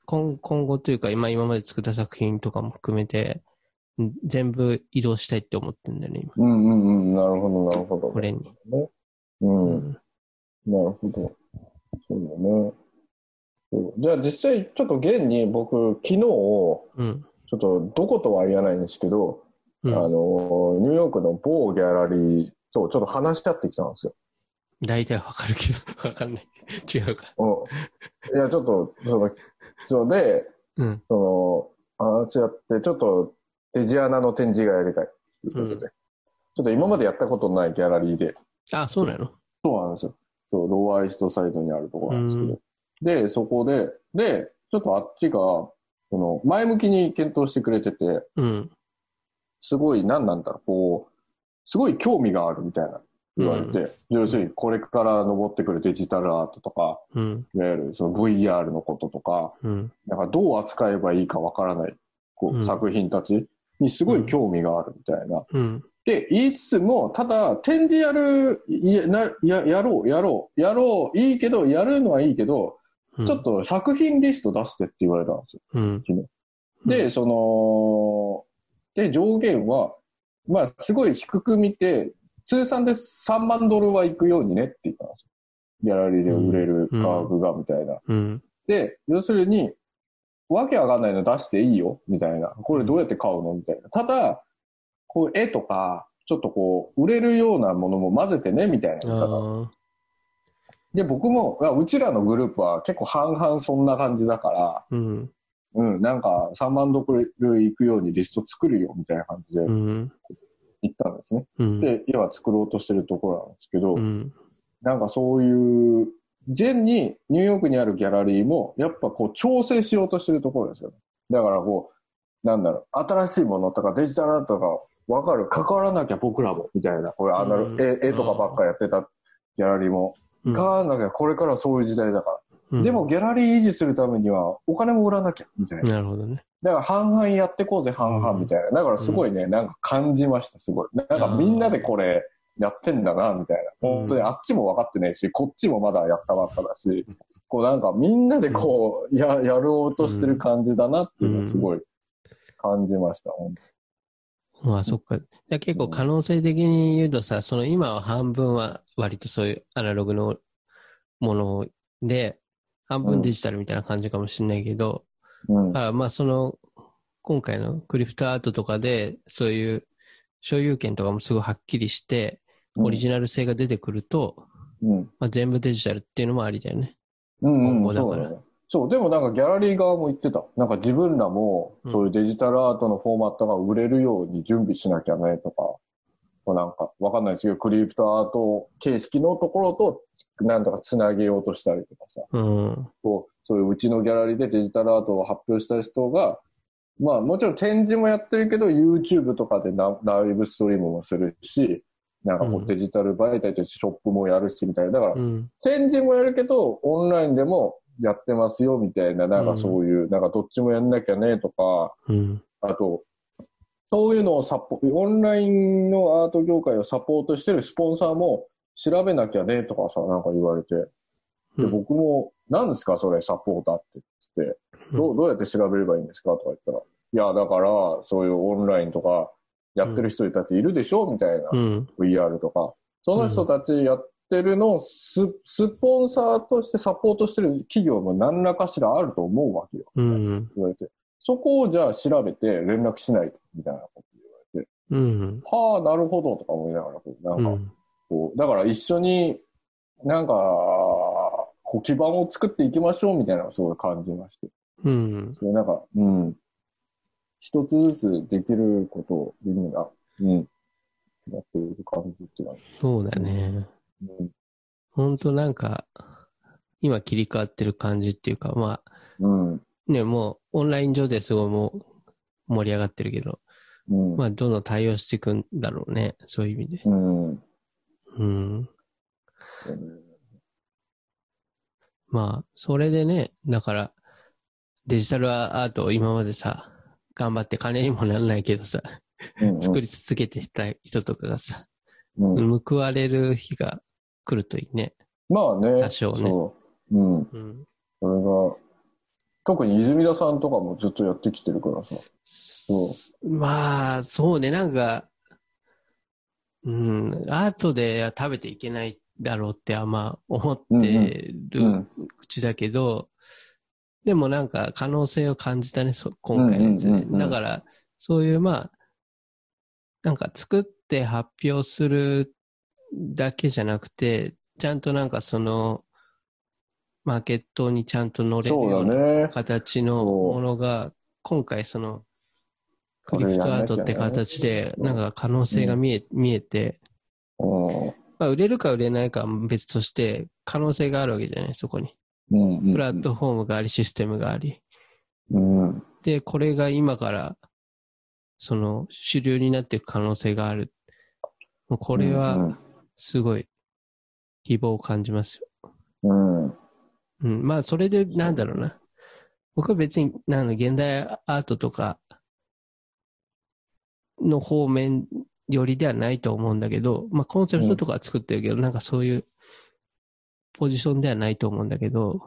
今今後というか今今まで作った作品とかも含めて、ん全部移動したいって思ってんだよね、今。うんうんうん。なるほどなるほど。これに。うん。うん。なるほど。そうだね。じゃあ実際ちょっと現に僕昨日、ちょうん。っとどことは言わないんですけど、うんあの、ニューヨークの某ギャラリーとちょっと話し合ってきたんですよ。大体わかるけど、[LAUGHS] わかんない。違うか。うん。いや、ちょっと、その、そうで、うん。その、話し合って、ちょっとデジアナの展示がやりたい。ということで。ちょっと今までやったことないギャラリーで、あ、そうなの？そうなんですよ。そう、ローアイストサイドにあるところなんですけど。で、そこで、で、ちょっとあっちが、その、前向きに検討してくれてて、うん。すごい、何なんだろう、こう、すごい興味があるみたいな言われて、要するにこれから登ってくるデジタルアートとか、うん。いわゆるその VR のこととか、うん。なんかどう扱えばいいかわからない、こう、うん作品たちにすごい興味があるみたいな。うん。で、言いつつも、ただ、展示やる、いや、なややろう、やろう、やろう、いいけど、やるのはいいけど、うん。ちょっと作品リスト出してって言われたんですよ。うん。で、その、で、上限は、まあ、すごい低く見て、通算で3万ドルは行くようにねって言ったんですよ。ギャラリーで売れる価格が、みたいな。うん。で、要するに、わけわかんないの出していいよ、みたいな。これどうやって買うの？みたいな。ただ、こう、絵とか、ちょっとこう、売れるようなものも混ぜてね、みたいなで、僕も、あうちらのグループは結構半々そんな感じだから、あ。うん。うん、なんか3万ドル行くようにリスト作るよ、みたいな感じでうん。言ったんですね。うん。で、今作ろうとしてるところなんですけど、うん。なんかそういう、現にニューヨークにあるギャラリーも、やっぱこう調整しようとしてるところですよね。だからこう、なんだろう、新しいものとかデジタルアートがわかる、関わらなきゃ僕らも、みたいな、これアナロうん絵絵とかばっかやってたギャラリーも、うん関わらなきゃこれからそういう時代だから。うんでも、ギャラリー維持するためにはお金も売らなきゃ、みたいな。なるほどね。だから半々やってこうぜ、半々みたいな。だからすごいね、なんか感じました、すごい。なんかみんなでこれやってんだな、みたいな。うん本当にあっちも分かってないし、こっちもまだやったばっかだし、こうなんかみんなでこう、や、やろうとしてる感じだなっていうのをすごい感じました、本まあそっか。じゃあ結構可能性的に言うとさ、その今は半分は割とそういうアナログのもので、半分デジタルみたいな感じかもしれないけど、当うん。あまあその、今回のクリフトアートとかで、そういう所有権とかもすごいはっきりして、オリジナル性が出てくると、うん。まあ、全部デジタルっていうのもありだよね。うん、今うん、後だからそうでもなんかギャラリー側も言ってた。なんか自分らもうんそういうデジタルアートのフォーマットが売れるように準備しなきゃねとか、こうなんかわかんないですけど、クリプトアート形式のところとなんとかつなげようとしたりとかさ、うん。こうそういううちのギャラリーでデジタルアートを発表した人が、まあもちろん展示もやってるけど、YouTube とかでラライブストリームもするし、なんかこうデジタル媒体としてショップもやるしみたいな。だからうん。展示もやるけど、オンラインでもやってますよみたいな、なんかそういう、なんかどっちもやんなきゃねとか、うん。あと、そういうのをサポ、オンラインのアート業界をサポートしてるスポンサーも調べなきゃねとかさ、なんか言われて、で、うん。僕も、何ですかそれサポーターって言って、どうどうやって調べればいいんですかとか言ったら、いや、だから、そういうオンラインとかやってる人たちいるでしょみたいな。うん。VR とか、その人たちやってるのをススポンサーとしてサポートしてる企業も何らかしらあると思うわけよ。うん。言われて。そこをじゃあ調べて連絡しないと、みたいなこと言われて。うん。はあ、なるほど、とか思いながら、こうなんか、うん。こう、だから一緒になんか、こう基盤を作っていきましょうみたいなのをすごい感じまして。うん。それなんか、うん。一つずつできることをみんなが、うん。やっている感じっていうのは、そうだね。うん。ほんとなんか、今切り替わってる感じっていうか、まあ、うん。ね、もうオンライン上ですごいもう盛り上がってるけど、うん。まあ、どんどん対応していくんだろうね。そういう意味で。うん。うん。まあ、それでね、だから、デジタルアートを今までさ、頑張って金にもならないけどさ、うんうん作り続けてきた人とかがさ、うん報われる日が来るといいね。まあね。多少ねそう。うん。うん。それが、特に泉田さんとかもずっとやってきてるからさ。そう。まあ、そうね、なんか、うん、アートでは食べていけないだろうってあんま思ってうるん。口だけど、でもなんか可能性を感じたね、そ今回のやつで。うんうんうんうんだから、そういうまあ、なんか作って発表するだけじゃなくて、ちゃんとなんかその、マーケットにちゃんと乗れるような。形のものが、今回その、クリプトアートって形で、なんか可能性が見え、見えて、うん。まあ売れるか売れないかは別として、可能性があるわけじゃない、そこに。うんうん。プラットフォームがあり、システムがあり。うん。で、これが今から、その、主流になっていく可能性がある。これうは、んすごい、希望を感じますよ。うん。うん。まあ、それで、なんだろうな。僕は別に、なんだ、現代アートとかの方面よりではないと思うんだけど、まあ、コンセプトとかは作ってるけど、なんかそういうポジションではないと思うんだけど、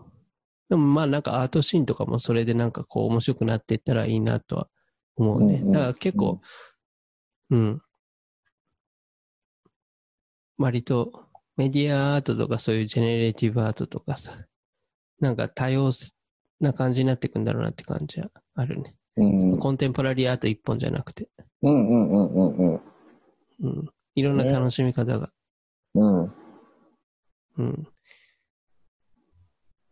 でもまあなんかアートシーンとかもそれでなんかこう面白くなっていったらいいなとは思うね。うんうんだから結構、うん。割とメディアアートとかそういう generative art とかさ、なんか多様な感じになっていくんだろうなって感じはあるね。うん。うんコンテンポラリーアート一本じゃなくて、うんうんうんうんうん。いろんな楽しみ方が。うん。うん。うん。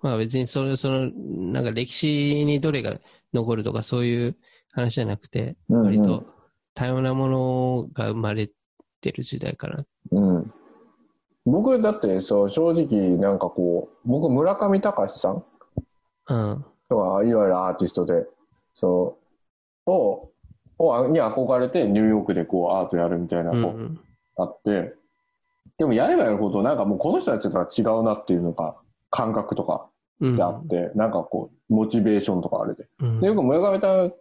まあ別にそれ、その、なんか歴史にどれが残るとかそういう話じゃなくて、うんうん割と多様なものが生まれてる時代かな。うん。僕だってそう正直なんかこう僕村上隆さんうん。とかいわゆるアーティストでそうををに憧れてニューヨークでこうアートやるみたいなこう、うん。あってでもやればやるほどなんかもうこの人たちとは違うなっていうのが感覚とかうん。であって、なんかこうモチベーションとかあれでうんでよく村上さん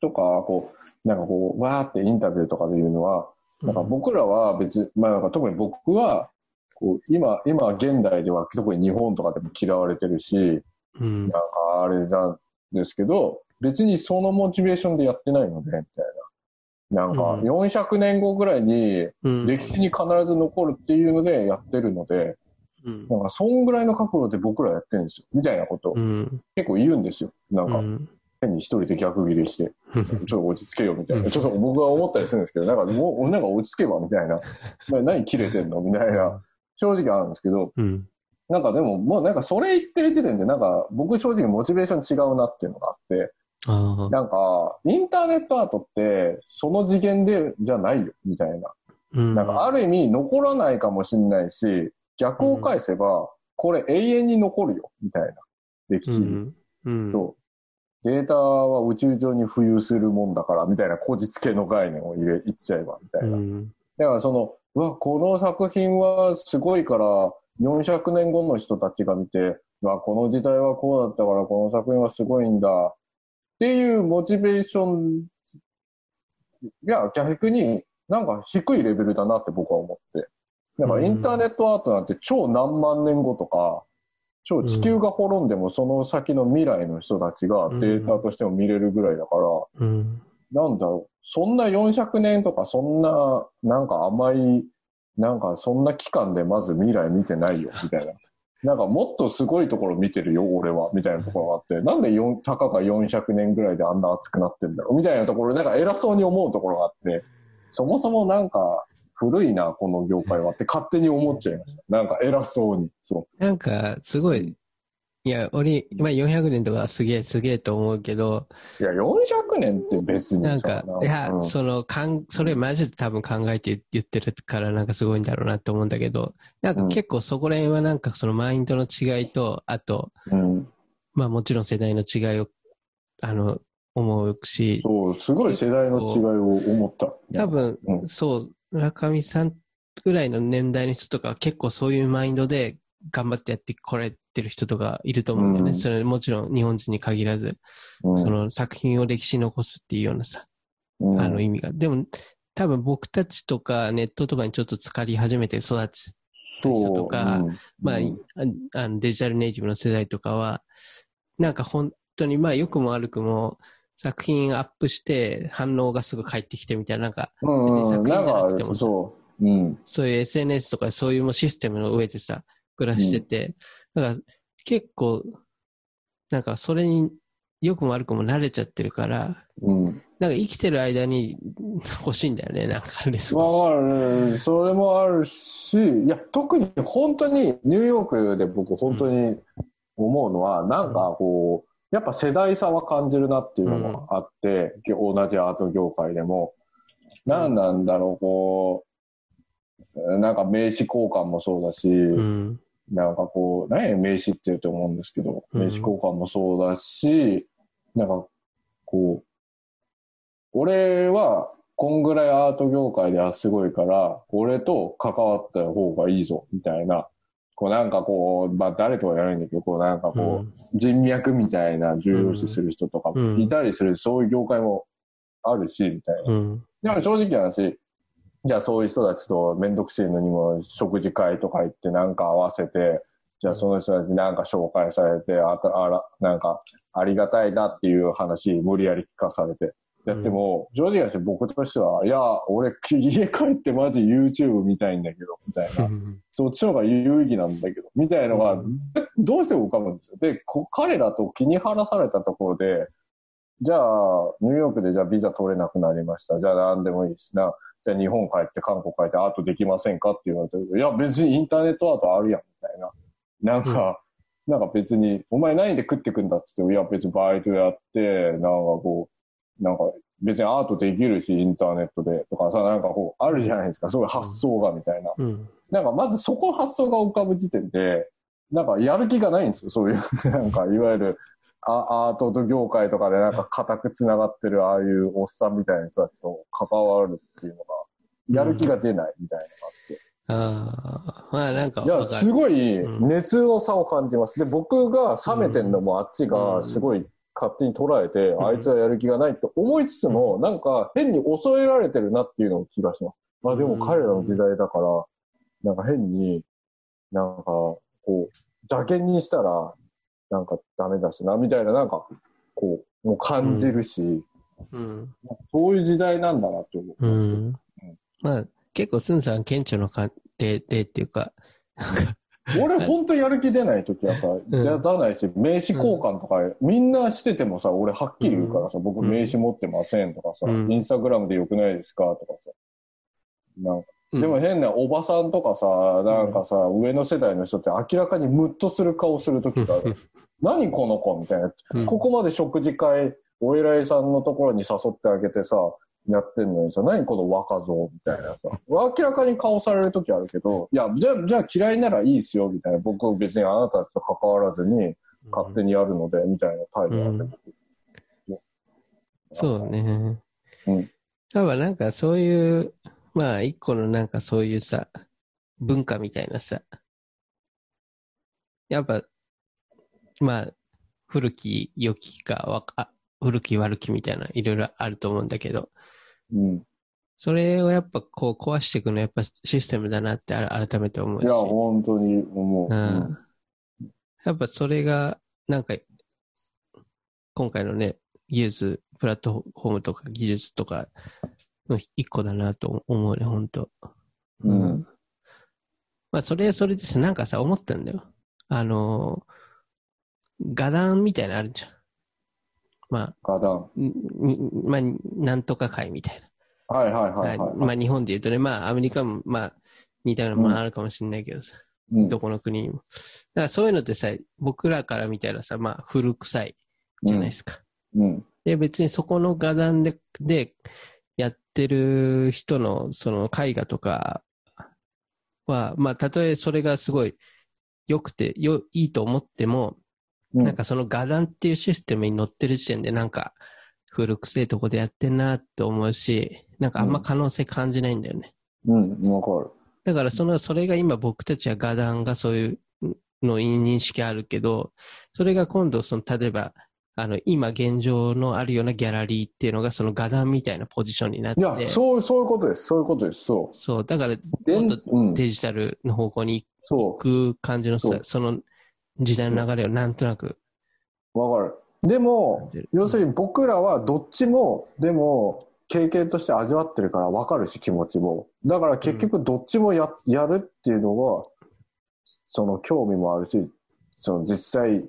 とかこうなんかこうわーってインタビューとかで言うのはなんか僕らは別、まあなんか特に僕は、こう今、今現代では特に日本とかでも嫌われてるし、うん。なんかあれなんですけど、別にそのモチベーションでやってないので、みたいな。なんかうん400年後ぐらいにうん。歴史に必ず残るっていうのでやってるので、うん。なんかそんぐらいの角度で僕らやってるんですよ。みたいなことをうん。結構言うんですよ。なんかうん。変に一人で逆ギレして。[LAUGHS] ちょっと落ち着けよみたいな。うんちょっと僕は思ったりするんですけど、なんかもう、なんか落ち着けばみたいな。[LAUGHS] な何切れてんのみたいな。正直あるんですけど、うん。なんかでも、もうなんかそれ言ってる時点で、なんか僕正直モチベーション違うなっていうのがあって。なんか、インターネットアートって、その次元で、じゃないよ、みたいな。うん。なんかある意味残らないかもしれないし、逆を返せば、これ永遠に残るよ、みたいな。歴史に。うん。うん。データは宇宙上に浮遊するもんだから、みたいなこじつけの概念を入れ、言っちゃえば、みたいな。うん。だからその、うわ、この作品はすごいから、400年後の人たちが見て、うわ、この時代はこうだったから、この作品はすごいんだ。っていうモチベーションが逆になんか低いレベルだなって僕は思って。だからインターネットアートなんて超何万年後とか、超地球が滅んでもその先の未来の人たちがデータとしても見れるぐらいだから、うん。なんだろう、そんな400年とか、そんな、なんか甘い、なんかそんな期間でまず未来見てないよ、みたいな。[LAUGHS] なんかもっとすごいところ見てるよ、俺は、みたいなところがあって、なんで4たかが400年ぐらいであんな熱くなってんだろう、みたいなところ、なんか偉そうに思うところがあって、そもそもなんか古いな、この業界はって勝手に思っちゃいました。なんか偉そうに。そなんか、すごい、いや、俺、まあ400年とかすげえすげえと思うけど、う。いや、400年って別にさなんか、いや、うんその、かん、それマジで多分考えて言ってるからなんかすごいんだろうなって思うんだけど、なんか結構そこら辺はなんかそのマインドの違いと、あと、うん。まあもちろん世代の違いを、あの、思うし、そう、すごい世代の違いを思った。多分、うんそう、村上さんぐらいの年代の人とかは結構そういうマインドで頑張ってやってこれってる人とかいると思うんだよね。うん。それもちろん日本人に限らず、うん。その作品を歴史に残すっていうようなさ、うん。あの意味が。でも、多分僕たちとかネットとかにちょっと浸かり始めて育ち、人とかまああのデジタルネイティブの世代とかは、なんか本当に、まあ良くも悪くも、作品アップして反応がすぐ返ってきてみたいな、なんか、うんうん、別に作品じゃなくてもさそう。うん。そういう SNS とかそういうシステムの上でさ、暮らしてて、だから結構、なんかそれに良くも悪くも慣れちゃってるから、うん。なんか生きてる間に欲しいんだよね、なんかレスポンわかる。それもあるし、いや、特に本当にニューヨークで僕本当に思うのは、なんかこう、やっぱ世代差は感じるなっていうのがあって、同じアート業界でも。なんなんだろう、こう、なんか名刺交換もそうだし、うん。なんかこう、何や名刺って言うと思うんですけど、うん名刺交換もそうだし、なんかこう、俺はこんぐらいアート業界ではすごいから、俺と関わった方がいいぞ、みたいな。こうなんかこう、まあ誰とは言わないんだけど、こうなんかうこう、ん。人脈みたいな重要視する人とかうんいたりする、そういう業界もあるし、みたいな。うん。でも正直な話、じゃあそういう人たちとめんどくせえのにも食事会とか行ってなんか合わせて、じゃあその人たちになんか紹介されて、あたあら、なんかありがたいなっていう話無理やり聞かされて。やっても、正直な話僕としては、いや、俺家帰ってマジ YouTube 見たいんだけど、みたいな。そっちの方が有意義なんだけど、みたいのが、どうしても浮かぶんですよ。で、こ彼らと気に晴らされたところで、じゃあ、ニューヨークでじゃあビザ取れなくなりました。じゃあ何でもいいしな。じゃあ日本帰って韓国帰ってアートできませんかって言われて、いや別にインターネットアートあるやん、みたいな。なんか、なんか別に、お前何で食ってくんだっつって、いや別にバイトやって、なんかこう、なんか別にアートできるし、インターネットでとかさ、なんかこう、あるじゃないですか。そういう発想がみたいな。うん。なんかまずそこ発想が浮かぶ時点で、なんかやる気がないんですよ。そういう、[LAUGHS] なんかいわゆるアアート業界とかでなんか固く繋がってるああいうおっさんみたいな人たちと関わるっていうのが、やる気が出ないみたいなのがあって。ああ、まあなんかいや。すごいうん熱の差を感じます。で、僕が冷めてんのもあっちがすごい勝手に捉えて、んあいつはやる気がないと思いつつも、なんか変に恐れられてるなっていうのを気がします。まあでも彼らの時代だから、なんか変に、なんかこう、邪険にしたら、なんかダメだしな、みたいな、なんか、こう、もう感じるし、うん。そういう時代なんだなって思う。うん。まあ結構スンさん顕著なか例例っていうか、俺ほんとやる気出ない時はさ、ん。やらないし、名刺交換とか、みんなしててもさ、俺はっきり言うからさ、僕名刺持ってませんとかさ、うん。インスタグラムでよくないですかとかさ。なんかうん。でも変なおばさんとかさ、なんかさ、上の世代の人って明らかにムッとする顔する時がある。[LAUGHS] 何この子みたいな。うん。ここまで食事会、お偉いさんのところに誘ってあげてさ、やってんのにさ、何この若造みたいなさ。明らかに顔される時あるけど、いや、じゃあ、じゃあ嫌いならいいっすよ、みたいな。僕別にあなたと関わらずに勝手にやるので、みたいな態度なんそう。ね。うん多分なんかそういう、まあ一個のなんかそういうさ、文化みたいなさ、やっぱ、まあ、古き良きかわか、古き悪きみたいないろいろあると思うんだけど、うん。それをやっぱこう壊していくのはやっぱシステムだなって改めて思うし。いや、本当に思う。うんやっぱそれが、なんか、今回のね、技術、プラットフォームとか技術とかの一個だなと思うね、本当うん。まあ、それはそれです。なんかさ、思ったんだよ。あのー、画壇みたいなのあるじゃん。ま。あ、に、まあ、なんとか会みたいはいはいはいな。はい。まあ、日本で言うとね、まあ、アメリカも、まあ、似たようなものあるかもしれないけどさ。うんどこの国にも。だからそういうのってさ、僕らから見たらさ、まあ古臭いじゃないですか。うん。で、別にそこの画壇で、で、やってる人のその絵画とかは、まあたとえそれがすごい良くて、よ、いいと思っても、うんなんかその画壇っていうシステムに乗ってる時点でなんか古臭いとこでやってんなって思うし、なんかあんま可能性感じないんだよね。うん、わかる。だからその、それが今僕たちは画壇がそういう、の認識あるけど、それが今度、その、例えば、あの、今現状のあるようなギャラリーっていうのが、その画壇みたいなポジションになって。いや、そう、そういうことです。そういうことです。そう。そう、だから、でもっとうん。デジタルの方向にそ行く感じのさその時代の流れをなんとなくう。わかる。でも、要するに僕らはどっちも、でも、経験として味わってるから分かるし、気持ちも。だから結局どっちもや,、やるっていうのが、その興味もあるし、その実際、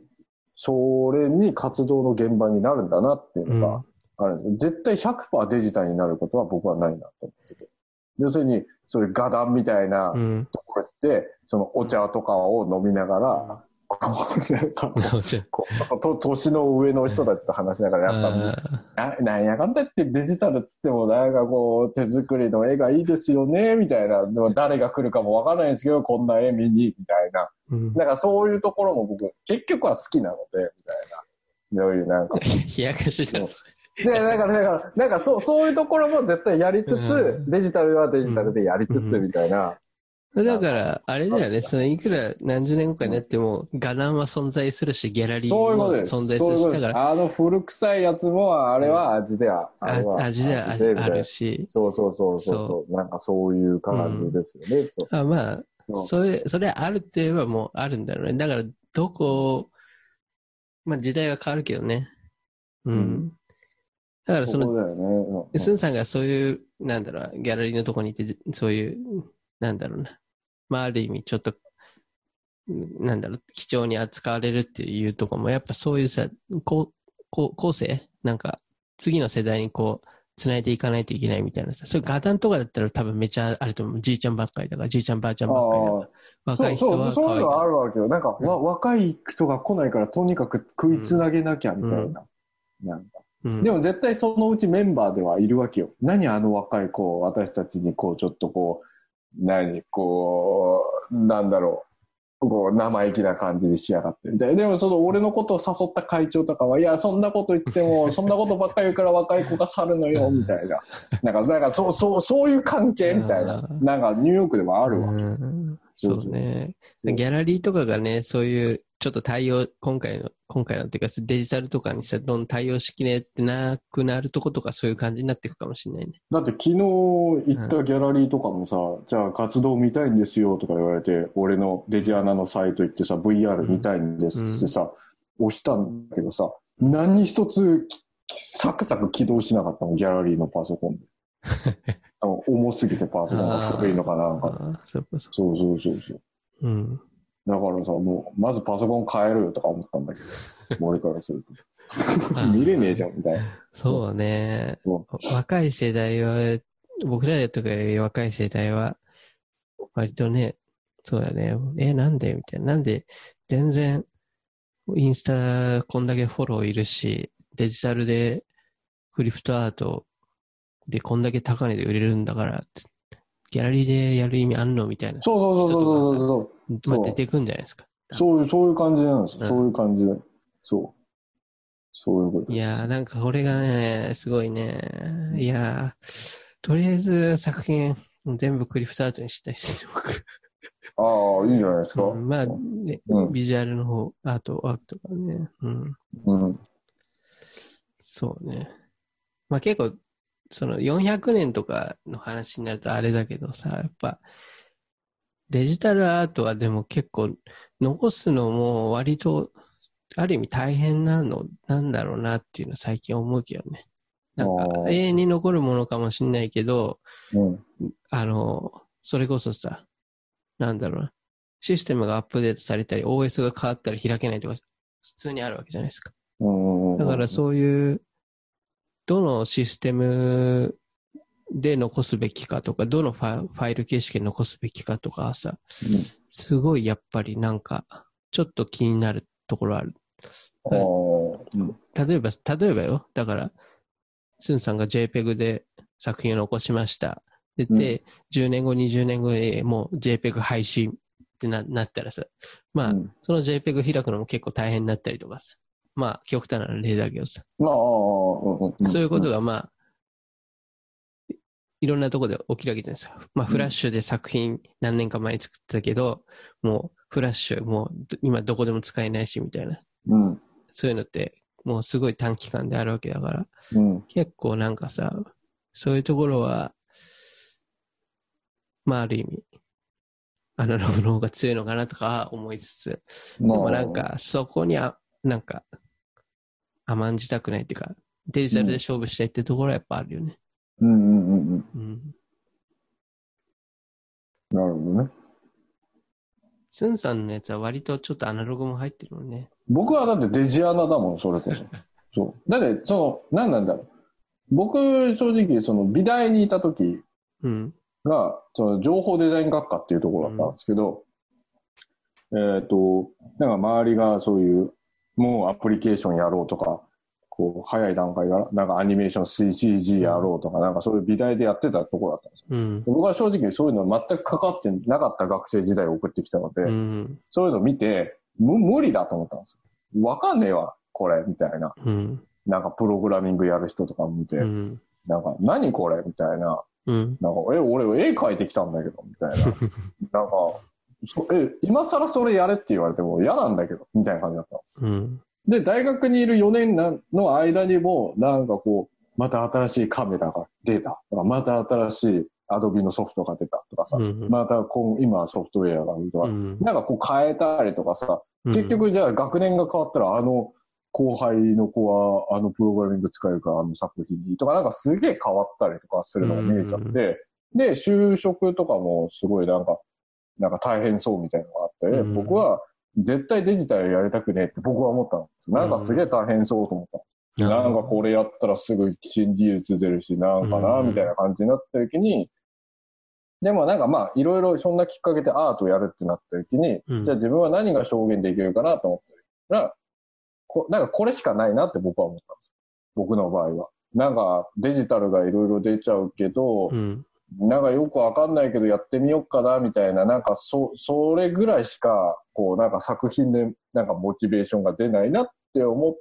それに活動の現場になるんだなっていううんのがあるん。絶対100%デジタルになることは僕はないなと思ってて。要するに、そういう画壇みたいなうん。ところって、そのお茶とかを飲みながら、なん [LAUGHS] 年の上の人たちと話しながら、やっぱ、あななんやかんだってデジタルっつっても、なんかこう、手作りの絵がいいですよね、みたいな。でも誰が来るかもわからないんですけど、こんな絵見に、みたいな。ーうんなんかそういうところも僕、結局は好きなので、みたいな。そういうなんか。冷やかしだろ。で、だから、だから、なんかそう、そういうところも絶対やりつつ、うんデジタルはデジタルでやりつつ、うんみたいな。だから、あれだよね、そのいくら何十年後かになっても、画壇は存在するし、ギャラリーも。存在するし。だから、あの古臭いやつも、あれは味では、あ味ではあるし、そうそうそうそうそう。なんかそういう感じですよね。あまあ、それ、それあるって言えばもうあるんだろうね。だから、どこ、まあ時代は変わるけどね。うん。うんだからその、そうだよね。うんスンさんがそういう、なんだろう、ギャラリーのとこにいて、じそういう、なんだろうな。まあある意味ちょっと、うんなんだろう、貴重に扱われるっていうところも、やっぱそういうさ、こう、こう、後世なんか、次の世代にこう、繋いでいかないといけないみたいなさ、そういうガタンとかだったら多分めちゃあると思う。じいちゃんばっかりだから、じいちゃんばあちゃんばっかりだから。若い人そうそう、そういうのはあるわけよ。なんか、うんわ若い人が来ないから、とにかく食いつなげなきゃ、みたいな。なんかうんでも絶対そのうちメンバーではいるわけよ。何あの若い子、私たちにこう、ちょっとこう、何、こう、なんだろう。こう、生意気な感じで仕上がってるみたいな。でも、その俺のことを誘った会長とかは、いや、そんなこと言っても、[LAUGHS] そんなことばっかり言うから若い子が去るのよ、みたいな。なんか、なんか、そう、そう、そういう関係みたいななんか、ニューヨークでもあるわ。うんそうね。ギャラリーとかがね、そういう、ちょっと対応、今回の、今回のっていうか、デジタルとかにさ、どんどん対応しきれってなくなるとことか、そういう感じになっていくかもしれないね。だって昨日行ったギャラリーとかもさ、じゃあ活動見たいんですよとか言われて、俺のデジアナのサイト行ってさ、VR 見たいんですってさ、押したんだけどさ、何一つきサクサク起動しなかったの、ギャラリーのパソコンで。重すぎてパソコンが古いのかなんか。そうかそそうそうそうそう。ん。だからさ、もう、まずパソコン変えるよとか思ったんだけど、[LAUGHS] 俺からすると。見れねえじゃん、みたいな。そうね。そ若い世代は、僕らとかより若い世代は、割とね、そうだね。え、なんで？みたいな。なんで、全然、インスタこんだけフォローいるし、デジタルで、クリプトアートでこんだけ高値で売れるんだから、つギャラリーでやる意味あんのみたいな。そうそうそうそうそうそう。まあ出てくんじゃないですか。そういう、そういう感じなんですよ。うんそういう感じで。そう。そういうこと。いやー、なんかこれがね、すごいね。いやー、とりあえず作品全部クリプトアートにしたいです、僕。ああ、いいんじゃないですか。うんまあ、ね、うんビジュアルの方、アートワークとかね。うん。うん。そうね。まあ結構、その400年とかの話になるとあれだけどさ、やっぱ、デジタルアートはでも結構残すのも割と、ある意味大変なのなんだろうなっていうのは最近思うけどね。なんか永遠に残るものかもしれないけど、うん。あの、それこそさ、なんだろうな。システムがアップデートされたり、OS が変わったり開けないとか、普通にあるわけじゃないですか。うん。だからそういう、どのシステムで残すべきかとか、どのファファイル形式で残すべきかとかはさ、うんすごいやっぱりなんか、ちょっと気になるところある。例えば、例えばよ、だから、スンさんが JPEG で作品を残しました。で、で10年後、20年後でもう JPEG 配信ってななったらさ、まあ、うん。その JPEG 開くのも結構大変になったりとかさ、まあ、極端な例だけどさ、あ。そういうことがまあ、いいろんなところで起きるわけじゃないですか。まあ、フラッシュで作品何年か前に作ってたけど、もうフラッシュもうど今どこでも使えないしみたいな。うん。そういうのってもうすごい短期間であるわけだから、うん。結構なんかさ、そういうところは、まあある意味、アナログの方が強いのかなとか思いつつ、でまあもなん、かそこにあ、なんか甘んじたくないっていうか、デジタルで勝負したいってところはやっぱあるよね。うんうんうんうん。うん。なるほどね。スンさんのやつは割とちょっとアナログも入ってるもんね。僕はだってデジアナだもん、それこそ。[LAUGHS] そう。だって、その、何なんだろう。僕、正直、その、美大にいた時うん。が、その、情報デザイン学科っていうところだったんですけど、えっ、と、なんか周りがそういう、もうアプリケーションやろうとか、こう、早い段階から、なんかアニメーション CCG やろうとか、なんかそういう美大でやってたところだったんですよ。うん。僕は正直そういうの全く関わってなかった学生時代を送ってきたので、うん。そういうの見て、む無理だと思ったんですよ。わかんねえわ、これ、みたいな。うん。なんかプログラミングやる人とか見て、うん。なんか、何これみたいな。うん。なんか、え、俺絵描いてきたんだけど、みたいな。[LAUGHS] なんか、そえ、今更それやれって言われても嫌なんだけど、みたいな感じだった。うん。で、大学にいる4年なの間にも、なんかこう、また新しいカメラが出たとか、また新しいアドビのソフトが出たとかさ、うん。また今今ソフトウェアがとか、うん。なんかこう変えたりとかさ、結局じゃあ学年が変わったらあの後輩の子はあのプログラミング使えるからあの作品にとかなんかすげえ変わったりとかするのが見えちゃって、で、就職とかもすごいなんか、なんか大変そうみたいなのがあって、うん僕は絶対デジタルやりたくねえって僕は思ったんですよ。なんかすげえ大変そうと思った。なんかこれやったらすぐ新技術出るし、なんかな、うんみたいな感じになった時に、でもなんかまあ、いろいろそんなきっかけでアートをやるってなった時に、うんじゃあ自分は何が表現できるかなと思ったら、こなんかこれしかないなって僕は思ったんです。僕の場合は。なんかデジタルがいろいろ出ちゃうけど、うん。なんかよくわかんないけどやってみようかなみたいな、なんかそ、それぐらいしか、こうなんか作品でなんかモチベーションが出ないなって思っ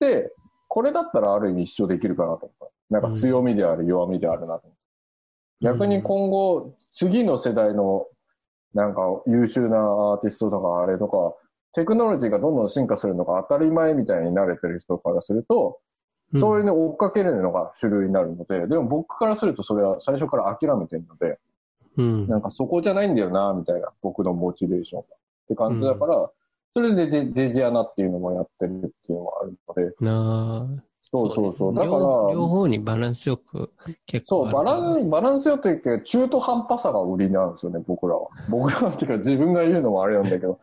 て、これだったらある意味一生できるかなと思った。なんか強みである、弱みであるなと思って。逆に今後、次の世代のなんか優秀なアーティストとかあれとか、テクノロジーがどんどん進化するのが当たり前みたいに慣れてる人からすると、そういうのを追っかけるのが主流になるので、でも僕からするとそれは最初から諦めてるので、うん。なんかそこじゃないんだよな、みたいな、僕のモチベーションが。って感じだから、それでデデジアナっていうのもやってるっていうのがあるので、なあ。そうそうそう。ねだから、両両方にバランスよく結そう、バラン、バランスよって中途半端さが売りなんですよね、僕らは。僕らはっていうか自分が言うのもあれなんだけど、うん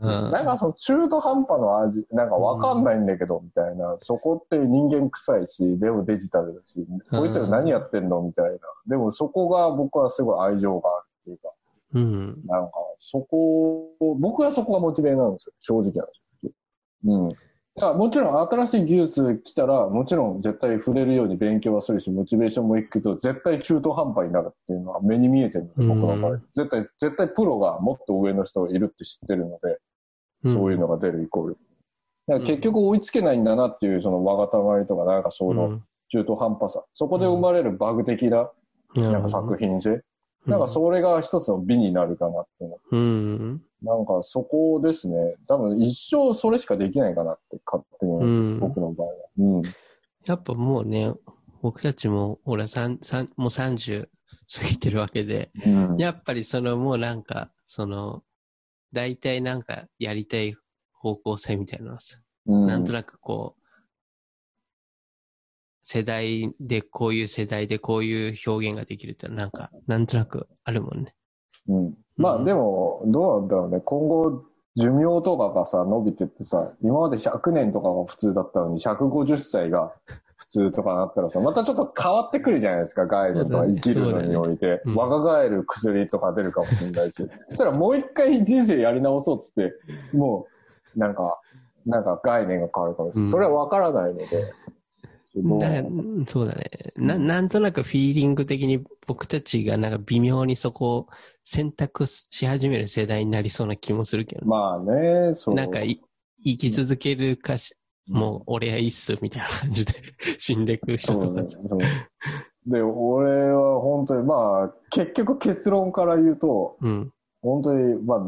なんかその中途半端の味、なんかわかんないんだけど、みたいな、そこって人間臭いし、でもデジタルだし、こいつら何やってんのみたいな。でもそこが僕はすごい愛情があるっていうか、うん。なんかそこ、僕はそこがモチベなんですよ、正直なんですよ。うん。だからもちろん新しい技術来たら、もちろん絶対触れるように勉強はするし、モチベーションもいくけど、絶対中途半端になるっていうのは目に見えてるので、僕の場合うん。絶対、絶対プロがもっと上の人がいるって知ってるので、そういうのが出るイコール。だから結局追いつけないんだなっていう、そのわがたまりとか、なんかその中途半端さ。そこで生まれるバグ的な、なんか作品性。なんかそれが一つの美になるかなって思う。うん。なんかそこですね。多分一生それしかできないかなって勝手に思う、うん。僕の場合は。うん。やっぱもうね、僕たちも、ほら、三、三、もう30過ぎてるわけで、うん。やっぱりそのもうなんか、その、大体なんかやりたい方向性みたいなのはさ、うんなんとなくこう、世代でこういう世代でこういう表現ができるってなんか、なんとなくあるもんね。うん。まあでも、どうなんだろうね。今後、寿命とかがさ、伸びてってさ、今まで100年とかが普通だったのに、150歳が普通とかなったらさ、またちょっと変わってくるじゃないですか、概念とか生きるのにおいて。うん若返る薬とか出るかもしれないし。そしたらもう一回人生やり直そうっつって、もう、なんか、なんか概念が変わるかもしれない。うんそれはわからないので。もうだうんそうだね。な、なんとなくフィーリング的に僕たちがなんか微妙にそこを選択し始める世代になりそうな気もするけど、まあね、そう。なんかい生き続けるかし、もう俺はいいっすみたいな感じで死んでいく人とかさ。で、俺は本当に、まあ、結局結論から言うと、うん。本当に、まあ、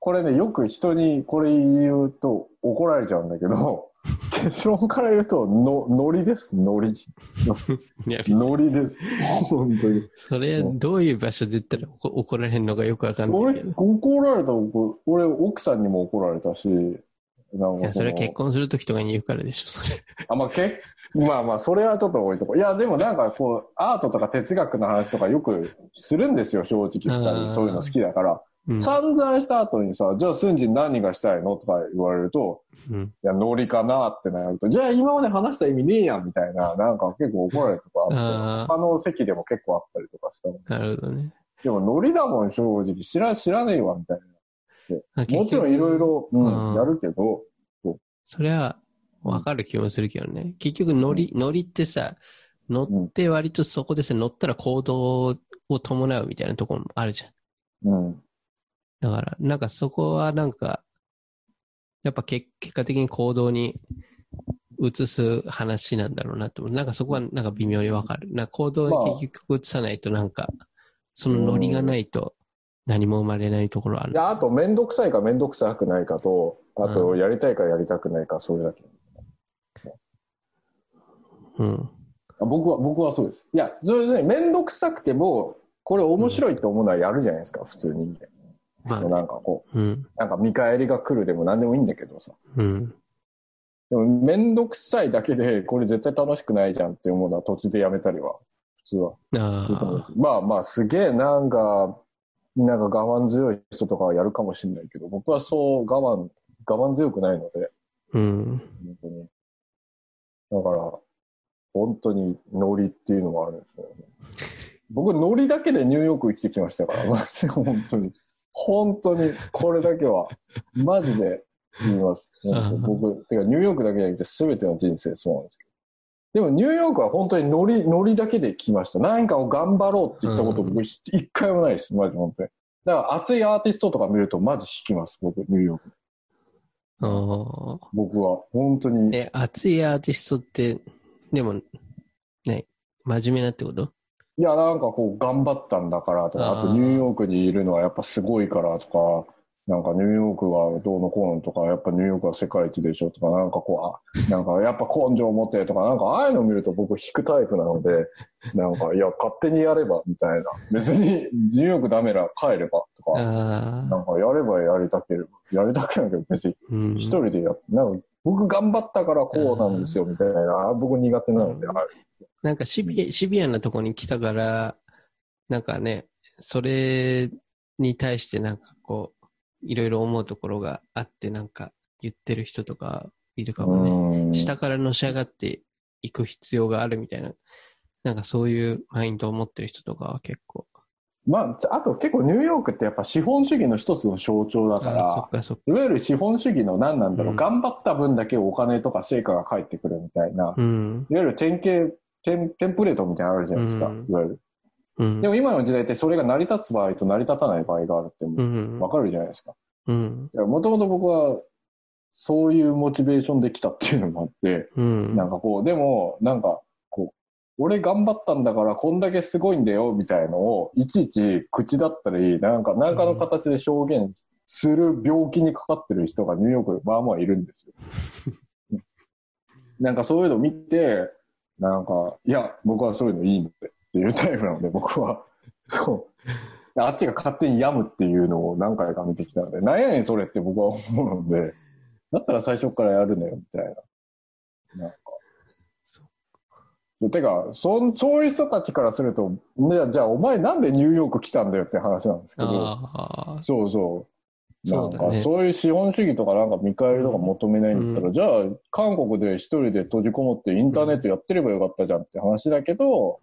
これね、よく人にこれ言うと怒られちゃうんだけど、[LAUGHS] 結論から言うと、の、ノリです、ノリ。[LAUGHS] ノリです。本当に。それ、どういう場所で言ったら怒怒られるのかよくわかんないけ俺ど。、怒られた、俺、奥さんにも怒られたし、いや、それは結婚。婚するときとかに言うからでしょ、それ。あ、まあ、けまあまあ、それはちょっと置いとこう。いや、でもなんかこう、アートとか哲学の話とかよくするんですよ、正直。そういうの好きだから。うん。散々した後にさ、じゃあ、スンジン何がしたいの？とか言われると、うん。いや、ノリかなってなると、じゃあ今まで話した意味ねえやんみたいな、なんか結構怒られるとかあって、あ他の席でも結構あったりとかしたのあ、なるほどね。でもノリだもん、正直。知ら、知らねえわ、みたいあな。もちろんいろい。ろ、ううんん、やるけど、それは、わかる気もするけどね。結局、ノリ、ノリってさ、乗って割とそこでさ、乗ったら行動を伴うみたいなところもあるじゃん。うん。だから、なんかそこはなんか、やっぱ結結果的に行動に移す話なんだろうなと思う。なんかそこはなんか微妙にわかる。な行動に結局移さないとなんか、そのノリがないと何も生まれないところあるい。や、あと、めんどくさいかめんどくさくないかと、あと、やりたいかやりたくないか、それだけ。うん。あ僕は、僕はそうです。いや、それでね、めんどくさくても、これ面白いと思うのはやるじゃないですか、普通人間。まあ、なんかこう、うん。なんか見返りが来るでも何でもいいんだけどさ。うん。でも、めんどくさいだけで、これ絶対楽しくないじゃんって思うのは途中でやめたりは、普通は。ああ。まあまあ、すげえなんか、なんか我慢強い人とかはやるかもしれないけど、僕はそう我慢、我慢強くないので、うん。本当に。だから、本当にノリっていうのもあるんですよね。僕、ノリだけでニューヨーク生きてきましたから、本当に。本当に、これだけは、[LAUGHS] マジで言います。僕、てかニューヨークだけじゃなくて全ての人生そうなんですけど。でもニューヨークは本当にノリ、ノリだけで来ました。何かを頑張ろうって言ったことうん僕一回もないです。マジ本当に。だから熱いアーティストとか見るとマジ引きます。僕、ニューヨーク。ああ。僕は。本当に。え、熱いアーティストって、でも、ね、真面目なってこと？いや、なんかこう、頑張ったんだからとか、あとニューヨークにいるのはやっぱすごいからとか、なんかニューヨークはどうのこうのとか、やっぱニューヨークは世界一でしょとか、なんかこう、あなんかやっぱ根性持ってとか、なんかああいうの見ると僕引くタイプなので、なんか、いや、勝手にやればみたいな。別にニューヨークダメなら帰ればとか。なんかやればやりたければ、やりたくないけど別にうん。一人でやって、なんか僕頑張ったからこうなんですよみたいな、あ僕苦手なので、あなんかシビシビアなとこに来たから、なんかね、それに対してなんかこう、いろいろ思うところがあって、なんか言ってる人とかいるかもね。うん下からのし上がっていく必要があるみたいな、なんかそういうマインドを持ってる人とかは結構。まあ、あと結構ニューヨークってやっぱ資本主義の一つの象徴だからっ、かか。いわゆる資本主義の何なんだろう、うん頑張った分だけお金とか成果が返ってくるみたいな、うん。いわゆる典型、テンテンプレートみたいなのあるじゃないですか、うんいわゆる。うん。でも今の時代ってそれが成り立つ場合と成り立たない場合があるってう。もうんわかるじゃないですか。うん。もともと僕はそういうモチベーションで来たっていうのもあって、うん。なんかこう、でも、なんか、こう、俺頑張ったんだからこんだけすごいんだよみたいのを、いちいち口だったり、なんか、なんかの形で表現する病気にかかってる人がニューヨークでまあまあいるんですよ。[LAUGHS] なんかそういうの見て、なんか、いや、僕はそういうのいいんだっていうタイプなので、僕は。[LAUGHS] そう。あっちが勝手に病むっていうのを何回か見てきたので、なんやねんそれって僕は思うので、だったら最初からやるのよ、みたいな。なんか。そてか、そ、そういう人たちからすると、ね、じゃあお前なんでニューヨーク来たんだよって話なんですけど。そうそう。そうだね。そういう資本主義とかなんか見返りとか求めないんだったら、うじゃあ韓国で一人で閉じこもってインターネットやってればよかったじゃんって話だけど、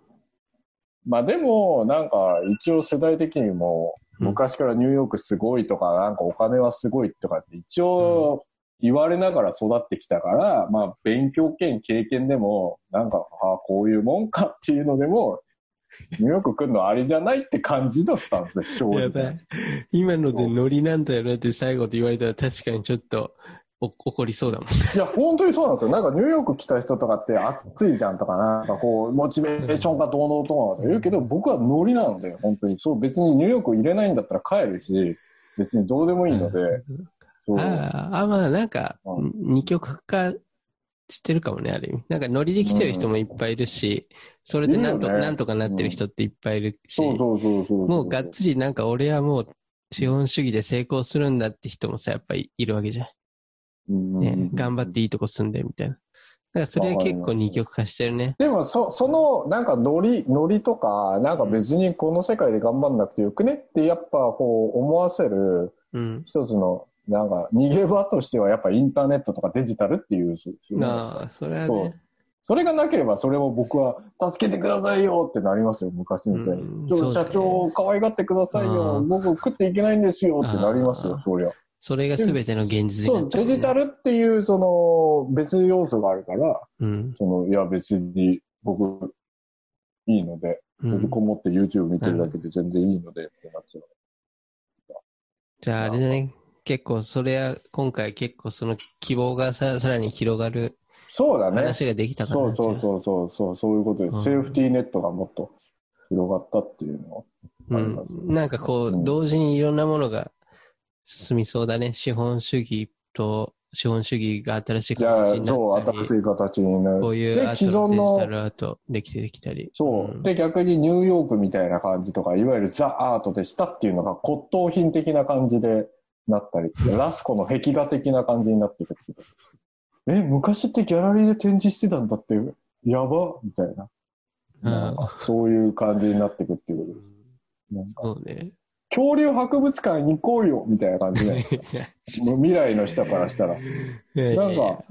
まあでも、なんか一応世代的にも、うん昔からニューヨークすごいとか、なんかお金はすごいとかって一応言われながら育ってきたから、まあ勉強兼経験でも、なんか、ああ、こういうもんかっていうのでも、ニューヨーク来るのありじゃないって感じのスタンスです、正直。やばい。今のでノリなんだよねって最後で言われたら確かにちょっとお怒りそうだもん。いや、本当にそうなんですよ。なんかニューヨーク来た人とかって暑いじゃんとか、なんかこう、モチベーションがどうのとか言うけど、僕はノリなので、本当に。そう、別にニューヨーク入れないんだったら帰るし、別にどうでもいいので、そうああ、あまあなんかう、二極化してるかもね、ある意味。なんかノリで来てる人もいっぱいいるし、それでなんとなんとかなってる人っていっぱいいるし。もうがっつりなんか俺はもう資本主義で成功するんだって人もさ、やっぱりいるわけじゃん。うんね、頑張っていいとこ住んでみたいな。だからそれは結構二極化してるね。でもそ、その、なんかノリ、ノリとか、なんか別にこの世界で頑張んなくてよくねってやっぱこう思わせるうん。一つの、なんか逃げ場としてはやっぱインターネットとかデジタルっていう、そうあ、それはね。それがなければそれも僕は助けてくださいよってなりますよ、昔みたいうんに。うだね社長可愛がってくださいあよ、ー僕食っていけないんですよってなりますよそりゃ。それが全ての現実になっちゃう、デジタルっていうその別要素があるから、うん。その、いや別に僕いいので、うん閉じこもって YouTube 見てるだけで全然いいのでってなっちゃう。じゃああれだね。結構それは今回結構その希望がささらに広がるそうだね。話ができたかそうな。そうそうそうそう、そういうことです。うんセーフティーネットがもっと広がったっていうの。うん。なんかこう、うん同時にいろんなものが進みそうだね。資本主義と、資本主義が新しい形に、なったり新しい形になる。こういうで、ア既存ートのデジタの、ルアートできてできたり。そう、んで、逆にニューヨークみたいな感じとか、いわゆるザ・アートでしたっていうのが骨董品的な感じでなったり、ラスコの壁画的な感じになってくる。え、昔ってギャラリーで展示してたんだって、やばみたいな。なんかそういう感じになってくっていうことです。なんかそうね。恐竜博物館に行こうよみたいな感じで、[LAUGHS] 未来の人からしたら。なんか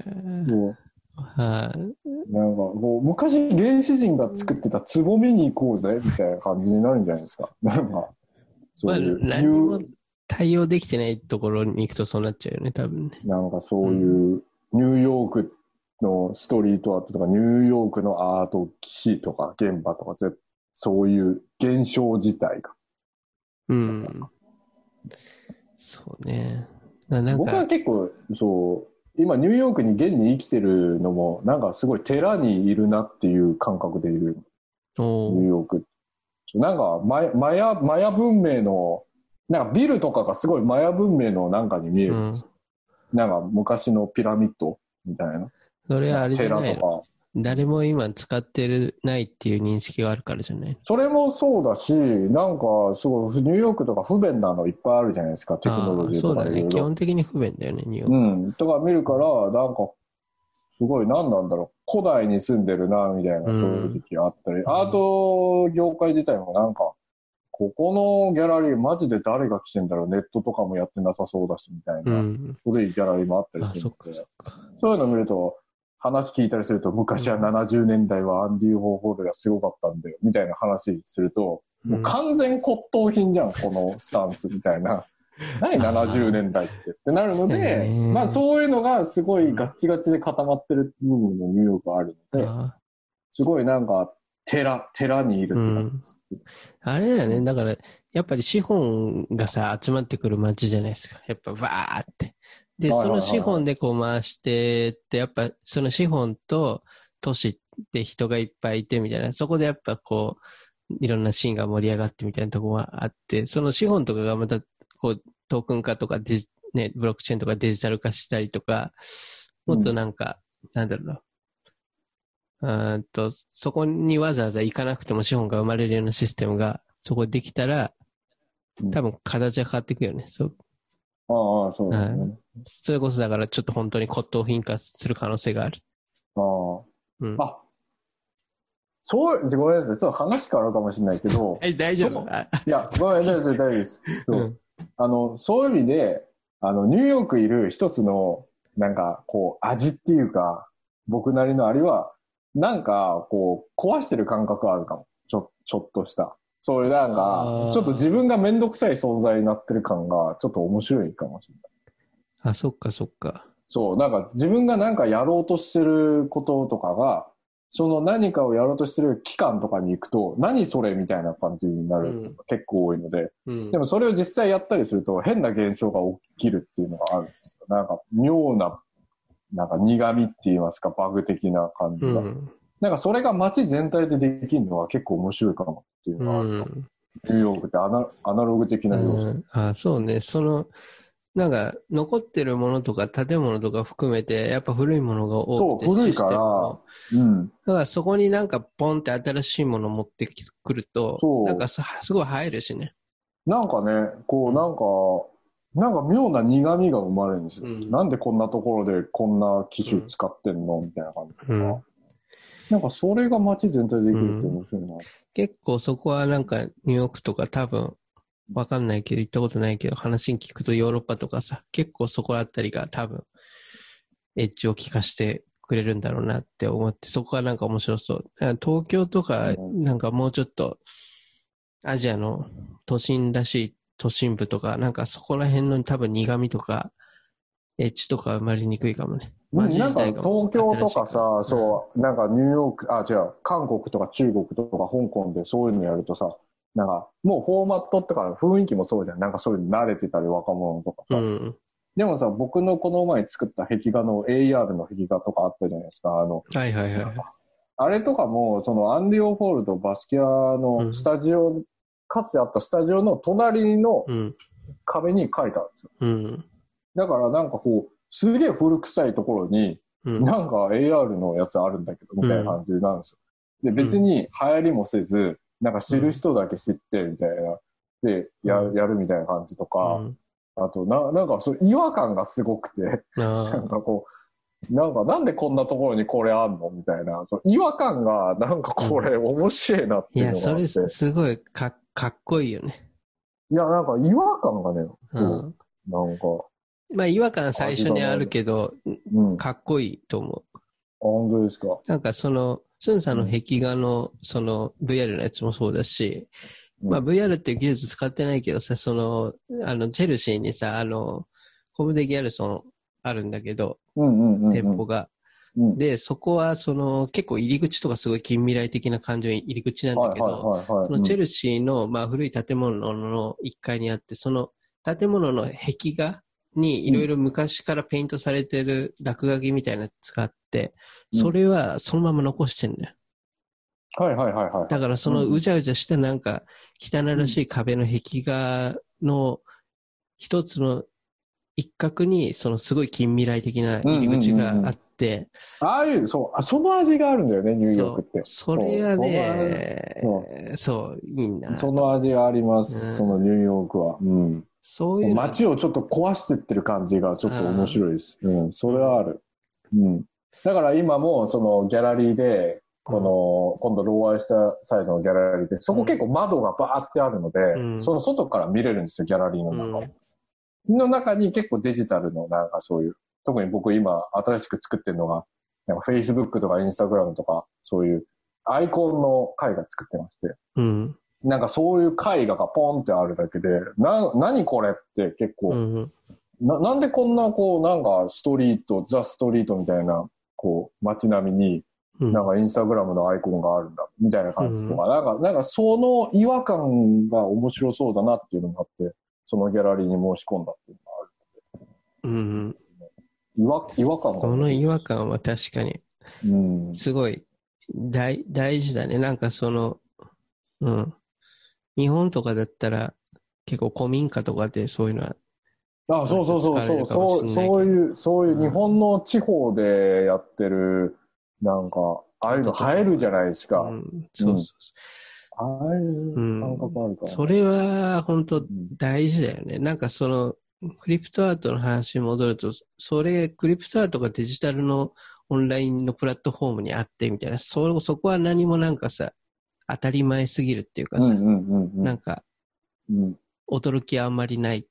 もはい。う、なんかこう、昔原始人が作ってた壺見に行こうぜみたいな感じになるんじゃないですか。なんか、そまあ、ういう、何も対応できてないところに行くとそうなっちゃうよね、多分ね。なんかそういう、ニューヨークのストリートアートとか、ニューヨークのアート史とか現場とか、ぜそういう現象自体が。うん。そうね。僕はか、結構、そう、今ニューヨークに現に生きてるのも、なんかすごい寺にいるなっていう感覚でいる、ニューヨーク。なんかマヤ、マヤ、マヤ文明の、なんかビルとかがすごいマヤ文明のなんかに見えるんですよ。なんか昔のピラミッドみたいな。それはあれじゃ寺ないの？とか。誰も今使ってるないっていう認識があるからじゃない？それもそうだし、なんかすごいニューヨークとか不便なのいっぱいあるじゃないですか、テクノロジーああそうだね。基本的に不便だよね、ニューヨーク。うん。とか見るから、なんか、すごい、何なんだろう。古代に住んでるな、みたいな、うん正直あったり。アート業界自体もなんか、ここのギャラリーマジで誰が来てんだろう？ネットとかもやってなさそうだし、みたいな。うん。古いギャラリーもあったりあ、するんでそういうの見ると、話聞いたりすると、昔は70年代はアンディ・ウォーホルがすごかったんだよ、みたいな話すると、もう完全骨董品じゃん、このスタンスみたいな。[LAUGHS] 何70年代ってってなるので、うんまあそういうのがすごいガッチガチで固まってる部分もニューヨークあるので、あすごいなんか寺、寺にいるって感じです。あれだよね。だから、やっぱり資本がさ、集まってくる街じゃないですか。やっぱ、わーって。で、その資本でこう回してって、やっぱ、その資本と都市って人がいっぱいいてみたいな、そこでやっぱこう、いろんなシーンが盛り上がってみたいなところがあって、その資本とかがまた、こう、トークン化とかデジ、ね、ブロックチェーンとかデジタル化したりとか、もっとなんか、なんだろうな。うーんと、そこにわざわざ行かなくても資本が生まれるようなシステムがそこでできたら、うん多分形が変わっていくよね。そう。ああ、そうですね。それこそだからちょっと本当に骨董品化する可能性がある。あうん。あ。あ、そう、ごめんなさい。ちょっと話変わるかもしれないけど、[LAUGHS] はい、大丈夫？いや、ごめんなさい、大丈夫です。[LAUGHS] そううん。あの、そういう意味で、あの、ニューヨークいる一つの、なんか、こう、味っていうか、僕なりのあれは、なんか、こう、壊してる感覚あるかも。ちょ、ちょっとした。そういうなんあかー、ちょっと自分がめんどくさい存在になってる感が、ちょっと面白いかもしれない。あ、そっかそっか。そう、なんか自分がなんかやろうとしてることとかが、その何かをやろうとしてる期間とかに行くと、何それみたいな感じになる結構多いので、うんで。もそれを実際やったりすると変な現象が起きるっていうのがあるんですよ。なんか妙な、なんか苦味って言いますか、バグ的な感じが。うん。なんかそれが街全体でできるのは結構面白いかもっていううのがある。ニューヨークってアナアナログ的な要素。うん、あそうね。その、なんか、残ってるものとか建物とか含めて、やっぱ古いものが多くて、そう古いからうん。だからそこになんかポンって新しいもの持ってくるとそう、なんかさすごい入るしね。なんかね、こうなんか、なんか妙な苦味が生まれるんですよ。うんなんでこんなところでこんな機種使ってんの？みたいな感じとか。うんなんかそれが街全体でできるって面白いな。結構そこはなんかニューヨークとか多分わかんないけど行ったことないけど話に聞くとヨーロッパとかさ結構そこあたりが多分エッジを効かしてくれるんだろうなって思ってそこはなんか面白そう。東京とかうんなんかもうちょっとアジアの都心らしい都心部とかなんかそこら辺の多分苦味とかエッジとか生まれにくいかもね。なんか東京とかさ、そう、なんかニューヨーク、あ、違う、韓国とか中国とか香港でそういうのやるとさ、なんかもうフォーマットとか雰囲気もそうじゃん。なんかそういうの慣れてたり若者とかさ。うん。でもさ、僕のこの前作った壁画の AR の壁画とかあったじゃないですか。あの、はいはいはい。あれとかも、そのアンディ・オフォールド・バスキアのスタジオ、かつてあったスタジオの隣のうん。壁に書いてあるんですよ。うん。だからなんかこう、すげえ古臭いところに、うん。なんか AR のやつあるんだけど、みたいな感じなんですよ。で、別に流行りもせず、なんか知る人だけ知って、みたいな。で、やうんやるみたいな感じとうか、んあと、な、なんかそう、違和感がすごくて、あ [LAUGHS] なんあかこう、なんかなんでこんなところにこれあんの？みたいな、違和感がなんかこれ面白いなっていや、いうのがあって。それすすごいかかっこいいよね。いや、なんか違和感がね、う。んなんか、まあ違和感最初にあるけど、うん。あ、かっこいいと思本当ですか。う。なんかその、スンさんの壁画の、その VR のやつもそうだし、まあうん VR っていう技術使ってないけどさ、その、あの、チェルシーにさ、あの、コムデ・ギャルソンあるんだけど、うんうんうんうん。店舗が。うん。で、そこはその、結構入り口とかすごい近未来的な感じの入り口なんだけど。そのチェルシーの、まあ、古い建物の1階にあって、その建物の壁画にいろいろ昔からペイントされてる落書きみたいなやつがあって、うんそれはそのまま残してんだよ。はいはいはいはい。だからそのうんうじゃうじゃしたなんか汚らしい壁の壁画の一つの一角にそのすごい近未来的な入り口があって、ああいう、そう、あその味があるんだよね、ニューヨークって。それがね、そう、いいな。その味があります、うんそのニューヨークは。うん。そういうの街をちょっと壊してってる感じがちょっと面白いです。うん、それはある。うん。だから今も、そのギャラリーで、この、今度、ローアイスターサイドのギャラリーで、そこ結構窓がバーってあるので、うんその外から見れるんですよ、ギャラリーの中を。の中に結構デジタルのなんかそういう、特に僕今新しく作ってるのが、なんか Facebook とか Instagram とか、そういうアイコンの絵画作ってまして、うん。なんかそういう絵画がポンってあるだけで、な、何これって結構、うん。な、なんでこんなこう、なんかストリート、ザ・ストリートみたいな、こう、街並みに、うん。なんかインスタグラムのアイコンがあるんだ、みたいな感じとか、なんか、なんかその違和感が面白そうだなっていうのがあって、そのギャラリーに申し込んだっていうのがある。うん。違和、違和感が。その違和感は確かに、うん。すごい大大事だね。なんかその、うん。日本とかだったら、結構古民家とかでそういうのは、あ、そうそうそうそう、そう、そういう、そういううん日本の地方でやってる、なんか、ああいうの映えるじゃないですか。うん、そうそうそああいう感覚あるかう。ら、それは本当うん大事だよね。なんかその、クリプトアートの話に戻ると、それ、クリプトアートがデジタルのオンラインのプラットフォームにあってみたいな、そ、そこは何もなんかさ、当たり前すぎるっていうかさ、うんうんうんうん。なんか、うん驚きはあんまりない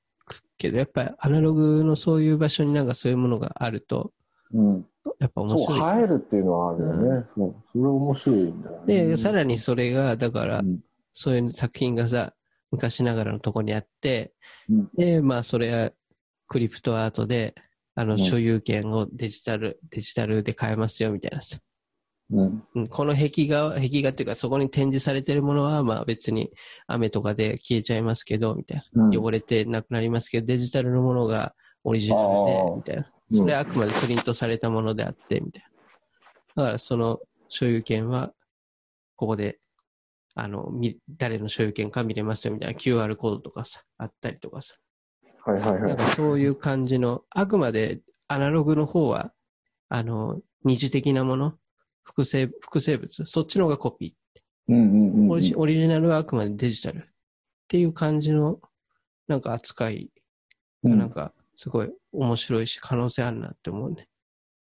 けど、やっぱりアナログのそういう場所になんかそういうものがあると、うん。やっぱ面そう、白い。映えるっていうのはあるよね。そう。それ面白いんだよね。で、さらにそれが、だからう、んそういう作品がさ、昔ながらのとこにあって、うんで、まあそれはクリプトアートで、あの、うん所有権をデジタル、デジタルで買えますよみたいなさ。うん。うんこの壁画、壁画っていうかそこに展示されてるものは、まあ別に雨とかで消えちゃいますけど、みたいうんな。汚れてなくなりますけど、デジタルのものがオリジナルあでー、みたいな。うんそれはあくまでプリントされたものであって、みたいな。だからその所有権は、ここであの、み誰の所有権か見れますよみたいな QR コードとかさ、あったりとかさ。はいはいはい。なんかそういう感じの、あくまでアナログの方は、あの、二次的なもの、複製、複製物、そっちの方がコピうんうんー。オうんリジオリジナルはあくまでデジタルっていう感じの、なんか扱いがうん。なんかすごい面白いし可能性あるなって思うね。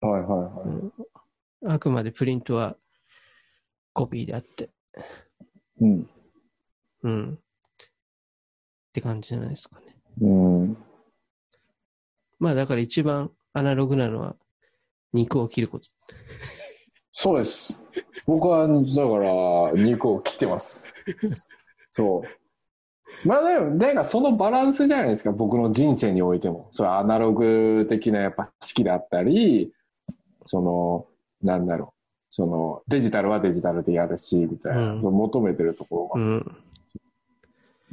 はいはいはい。あくまでプリントはコピーであって、うん。うん。って感じじゃないですかね。うん。まあだから一番アナログなのは肉を切ること。そうです。僕は、だから、肉を切ってます。そう。まあでも、なんかそのバランスじゃないですか、僕の人生においても。そう、アナログ的なやっぱ好きだったり、その、なんだろう。その、デジタルはデジタルでやるし、みたいな、うん求めてるところが、うん。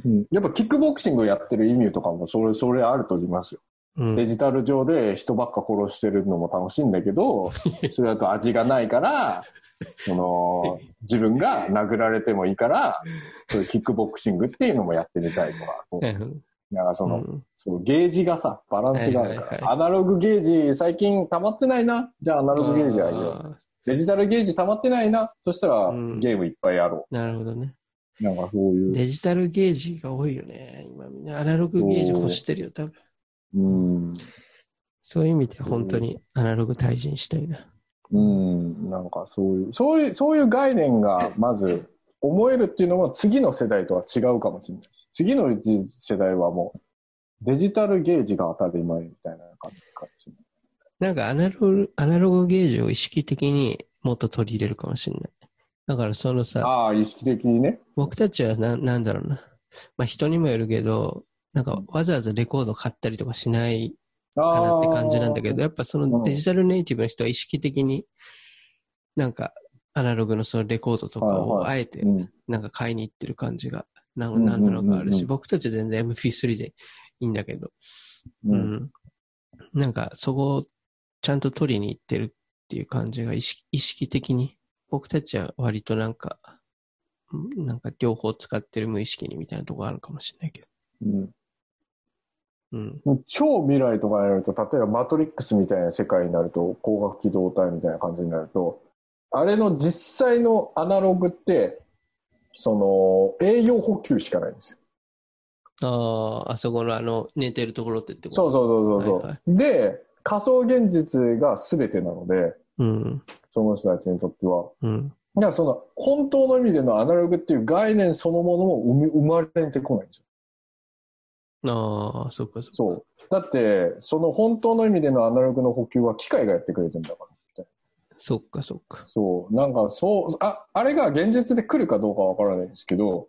うんやっぱキックボクシングやってる意味とかも、それ、それあると思いますよ。うん。デジタル上で人ばっか殺してるのも楽しいんだけど、[LAUGHS] それだと味がないから、その、自分が殴られてもいいから、そういうキックボクシングっていうのもやってみたいとか、こううんなんかその、うんそのゲージがさ、バランスがあるから、はいはいはいアナログゲージ最近溜まってないな、じゃあアナログゲージあげよう。あデジタルゲージ溜まってないな、そしたらうんゲームいっぱいやろーなるほどね。う。なんかそういう。デジタルゲージが多いよね。今みんなアナログゲージ欲してるよ、多分。うん。そういう意味で本当にアナログ退陣したいな。うん、なんかそういう、そういう、そういう概念がまず思えるっていうのも次の世代とは違うかもしれないし。次の世代はもうデジタルゲージが当たり前みたいな感じかもしれない。なんかアナログ、アナログゲージを意識的にもっと取り入れるかもしれない。だからそのさ、ああ、意識的にね。僕たちはな、なんだろうな。まあ人にもよるけど、なんかわざわざレコード買ったりとかしないかなって感じなんだけど、やっぱそのデジタルネイティブの人は意識的に、なんかアナログのそのレコードとかをあえてうん。なんか買いに行ってる感じがなうんなんとなくあるし、僕たちは全然 MP3 でいいんだけど、う。うんん。なんかそこをちゃんと取りに行ってるっていう感じが意識意識的に、僕たちは割となんか、うんなんか両方使ってる無意識にみたいなとこあるかもしれないけど。うんうん。超未来とかになると、例えばマトリックスみたいな世界になると、光学機動隊みたいな感じになると、あれの実際のアナログって、その、栄養補給しかないんですよ。ああ、あそこのあの、寝てるところってってこと？そうそうそうそうそう、はいはで、仮想現実が全てなので、うん。その人たちにとっては。うん。だからその、本当の意味でのアナログっていう概念そのものも生まれてこないんですよ。ああ、そっかそっか。そう。だって、その本当の意味でのアナログの補給は機械がやってくれてるんだから。そっかそっか。そう。なんか、そう、あ、あれが現実で来るかどうかわからないんですけど、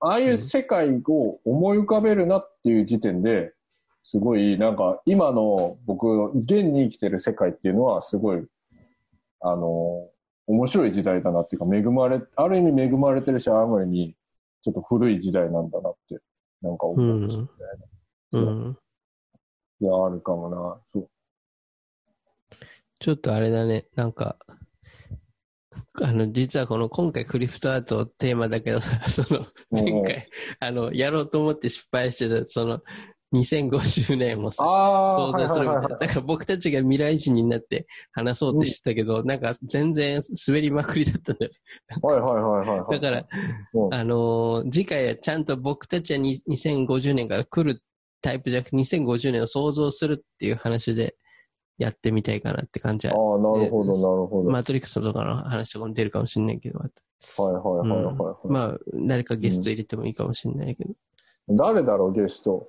ああいう世界を思い浮かべるなっていう時点で、すごい、なんか、今の僕、現に生きてる世界っていうのは、すごい、あの、面白い時代だなっていうか、恵まれ、ある意味恵まれてるし、ある意味、ちょっと古い時代なんだなって、なんか思うんですよね。うん。いや、あるかもな。そう。ちょっとあれだね、なんか、あの、実はこの今回クリプトアートテーマだけどさ、その、前回、あの、やろうと思って失敗してた、その、2050年もさ、想像するみたいな。はいはいはいだから僕たちが未来人になって話そうってしてたけど、なんか全然滑りまくりだったんだよ。はいはいはいはいはい。だから、うんあのー次回はちゃんと僕たちはに2050年から来るタイプじゃなくて2050年を想像するっていう話でやってみたいかなって感じは。ああ、なるほど、なるほど。はいマトリックスとかの話とかも出るかもしれないけど。はいはいはいはい。まあ、誰かゲスト入れてもいいかもしれないけど。誰だろう、ゲスト。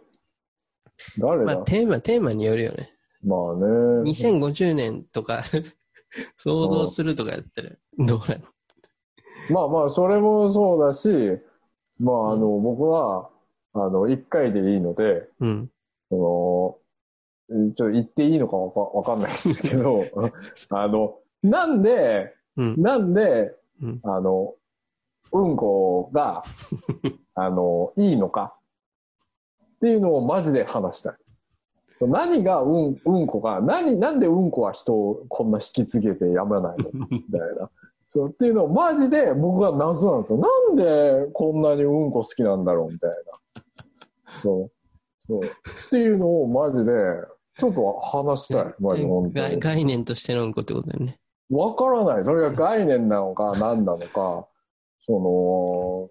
誰だ？まあ、テーマ、テーマによるよね。まあね。2050年とか [LAUGHS] 想像するとかやったら、どうなるまあまあ、それもそうだし、まあ、あの、僕は、あの、一回でいいので、うん。その、ちょっと言っていいのかわかわかんないですけど、[LAUGHS] あの、なんで、うん。なんで、うんあの、うんこが、[LAUGHS] あの、いいのかっていうのをマジで話したい。何がうん、うんこが、何、なんでうんこは人をこんな引き継げてやまないの？かみたいな。そうっていうのをマジで僕は謎なんですよ。なんでこんなにうんこ好きなんだろう？みたいな。そう。そう。っていうのをマジで、ちょっと話したい。マジ本当に。概概念としてのうんこってことだよね。わからない。それが概念なのか何なのか。その、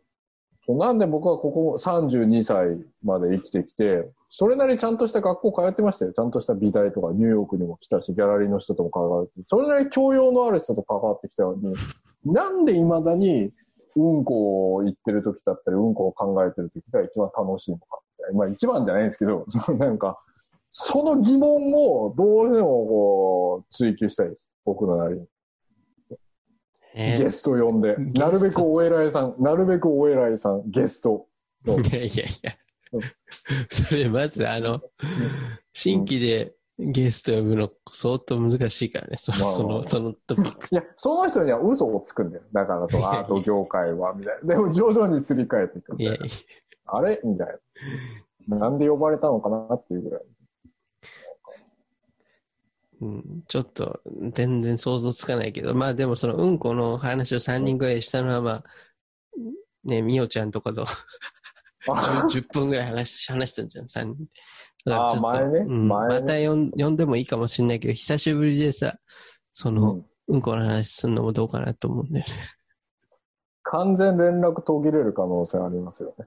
なんで僕はここ32歳まで生きてきて、それなりちゃんとした学校通ってましたよ。ちゃんとした美大とかニューヨークにも来たし、ギャラリーの人とも関わって、それなり教養のある人と関わってきたのに、なんで未だにうんこを言ってる時だったり、うんこを考えてる時が一番楽しいのか。まあ一番じゃないんですけど、[LAUGHS] そのなんか、その疑問をどうしてもこう追求したいです。僕のなりに。えゲスト呼んで。なるべくお偉いさん、なるべくお偉いさん、ゲスト。いやいやいやうん。それまずあの、新規でゲスト呼ぶの相当難しいからね。そその、そのトピック。いや、その人には嘘をつくんだよ。だからと、アート業界は、みたいな。でも徐々にすり替えていくみたいないやい。あれみたいな。なんで呼ばれたのかなっていうぐらい。うん、ちょっと全然想像つかないけど、まあでもそのうんこの話を3人ぐらいしたのはまあ、ね、みおちゃんとかと 10, 10分ぐらい話し話したんじゃん、3人。あー前ね？うん、前ねまた呼ん呼んでもいいかもしれないけど、久しぶりでさ、その、うんうんこの話すんのもどうかなと思うんだよね。完全連絡途切れる可能性ありますよね。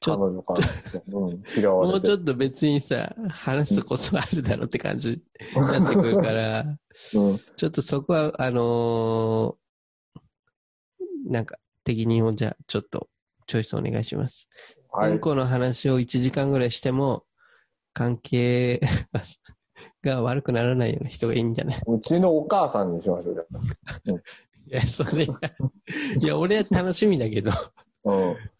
ちょ彼女からして。うん。嫌われて。もうちょっと別にさ、話すことあるだろうって感じになってくるから、うん。[LAUGHS] ちょっとそこは、あのーなんか、適任をじゃあ、ちょっと、チョイスお願いします。はいうん。この話を1時間ぐらいしても、関係が悪くならないような人がいいんじゃない？うちのお母さんにしましょう、じゃ [LAUGHS] いや、それ、いや、俺は楽しみだけど。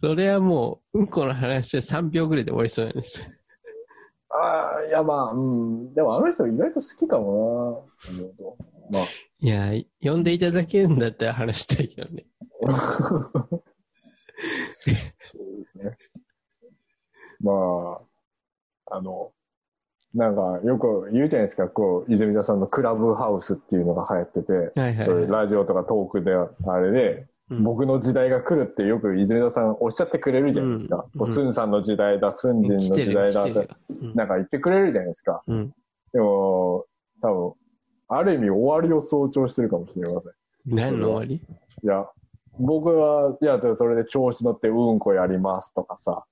それはもう、うんこの話は3秒ぐらいで終わりそうなんです。ああ、いやまあ、うん。でもあの人意外と好きかもな。思うとまあ。いや、呼んでいただけるんだったら話したいけどね。そうですね。まあ、あの、なんかよく言うじゃないですか、こう、泉田さんのクラブハウスっていうのが流行ってて、はいはい、そういうはラジオとかトークであれで、僕の時代が来るってよく泉田さんおっしゃってくれるじゃないですか。うんさんの時代だ、スンジンの時代だなんか言ってくれるじゃないですか。うん。でも、多分、ある意味終わりを象徴してるかもしれません。何の終わり？いや、僕は、いや、それで調子乗ってうんこやりますとかさ、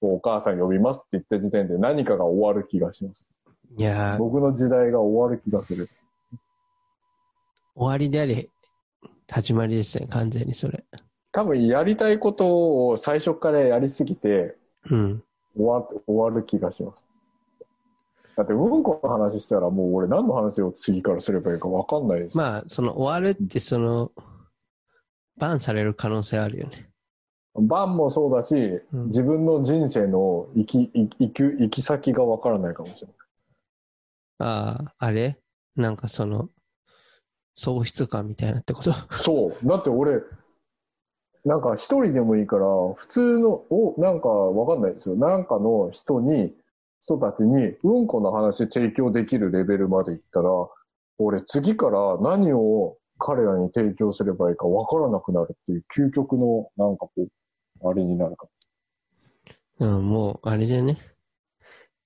お母さん呼びますって言った時点で何かが終わる気がします。いやー、僕の時代が終わる気がする。終わりであり、始まりですね、完全にそれ。多分やりたいことを最初からやりすぎてうん。終わ終わる気がします。だってうんこの話したらもう俺何の話を次からすればいいか分かんないです。まあ、その終わるって、その、バンされる可能性あるよね。バンもそうだし、うん自分の人生の行き、行き、行く行き先が分からないかもしれない。ああ、あれ？なんかその、喪失感みたいなってこと？そう。だって俺、なんか一人でもいいから、普通の、お、なんかわかんないですよ。なんかの人に、人たちに、うんこの話提供できるレベルまでいったら、俺次から何を彼らに提供すればいいかわからなくなるっていう究極の、なんかこう、あれになるかうん、もう、あれじゃね？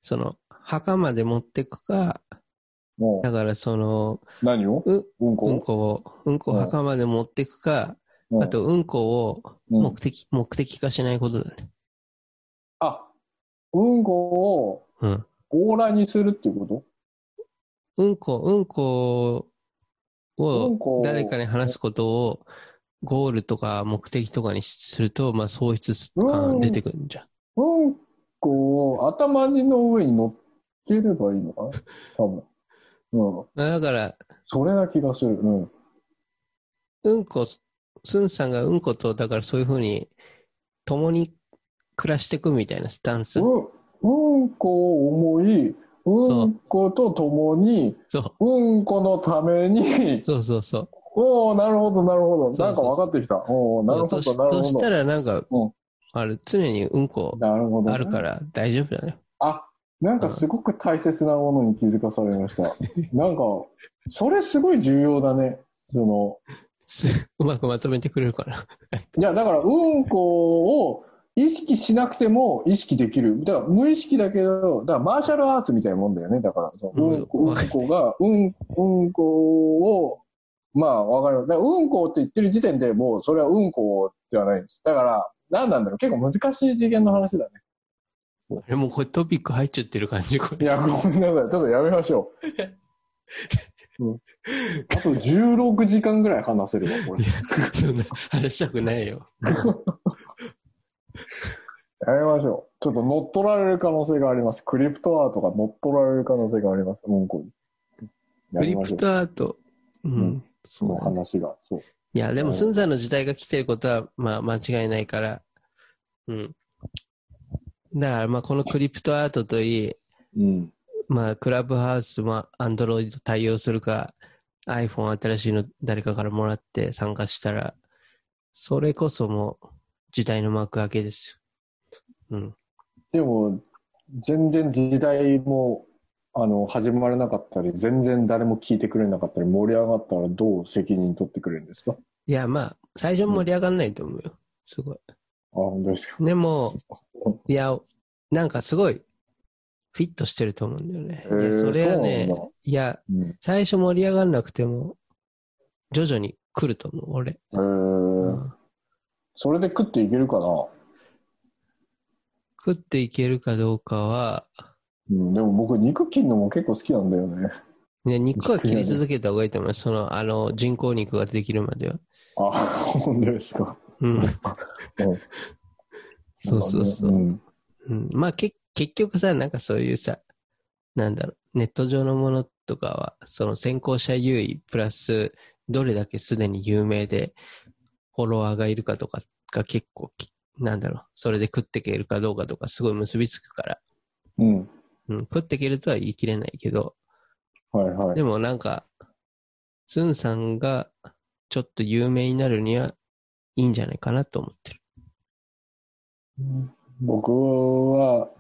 その、墓まで持ってくか、だからその、う、何を？う、うんこうんこを、うんこを墓まで持ってくか、うん。あと、うんこをうん。目的、目的化しないことだね。あ、うんこをうん。往来にするっていうこうんこ、うんことうをんこを。誰かに話すことをゴールとか目的とかにすると、まあ、喪失感出てくるんじゃん。うんこを頭の上に乗っければいいのか？な多分。うん。だから、それな気がする。うん。うんこ、スンさんがうんこと、だからそういうふうに、共に暮らしていくみたいなスタンス。うん、うんこを思い、うんこと共に、そう。うんこのために、そうそうそう。おおなるほど、なるほど。なんか分かってきた。おおなるほど、そしなるほど。そしたらなんか、うんあれ、常にうんこなるほど、ね。あるから大丈夫だよ。あ、なんかすごく大切なものに気づかされました。なんか、それすごい重要だね。その、す [LAUGHS] うまくまとめてくれるかな。いや、だから、うんこを意識しなくても意識できる。だから、無意識だけど、だから、マーシャルアーツみたいなもんだよね。だから、そのうんうんこうんこが、うん、うんこを、まあ、わかる。だからうんこって言ってる時点でもう、それはうんこではないんです。だから、なんなんだろう。結構難しい次元の話だね。でもこれトピック入っちゃってる感じ、これ。いや、ごめんなさい。ちょっとやめましょう。[LAUGHS] うん、あと16時間ぐらい話せるわ、これ。そんな話したくないよ。[LAUGHS] やめましょう。ちょっと乗っ取られる可能性があります。クリプトアートが乗っ取られる可能性があります。うんこに。やクリプりましょう。トアート。うん。うんそうだね話が。そう。いや、でも、うんスンさんの時代が来てることは、まあ、間違いないから。うん。だから、まあ、このクリプトアートといい、うん。まあ、クラブハウスもアンドロイド対応するか、iPhone 新しいの誰かからもらって参加したら、それこそもう時代の幕開けですよ。うん。でも、全然時代も、あの、始まらなかったり、全然誰も聞いてくれなかったり、盛り上がったらどう責任取ってくれるんですか？いや、まあ、最初盛り上がんないと思うよ。すごい。あ、本当ですか。でも、[LAUGHS] いや、なんかすごい、フィットしてると思うんだよね。いや、へーそれはねいや、うん。最初盛り上がんなくても、徐々に来ると思う、俺。えー、それで食っていけるかな食っていけるかどうかは、うん、でも僕、肉切るのも結構好きなんだよね。ね、肉は切り続けた方がいいと思う。その、あの、人工肉ができるまでは。あ、[LAUGHS] 本当ですか。うん。うんそうそうそう。んうん、まあ、け、結局さ、なんかそういうさ、なんだろう、ネット上のものとかは、その先行者優位、プラス、どれだけすでに有名で、フォロワーがいるかとかが結構き、なんだろう、それで食っていけるかどうかとか、すごい結びつくから、うん。うん、食っていけるとは言い切れないけど、はいはい。でもなんか、スンさんがちょっと有名になるにはいいんじゃないかなと思ってる。僕は、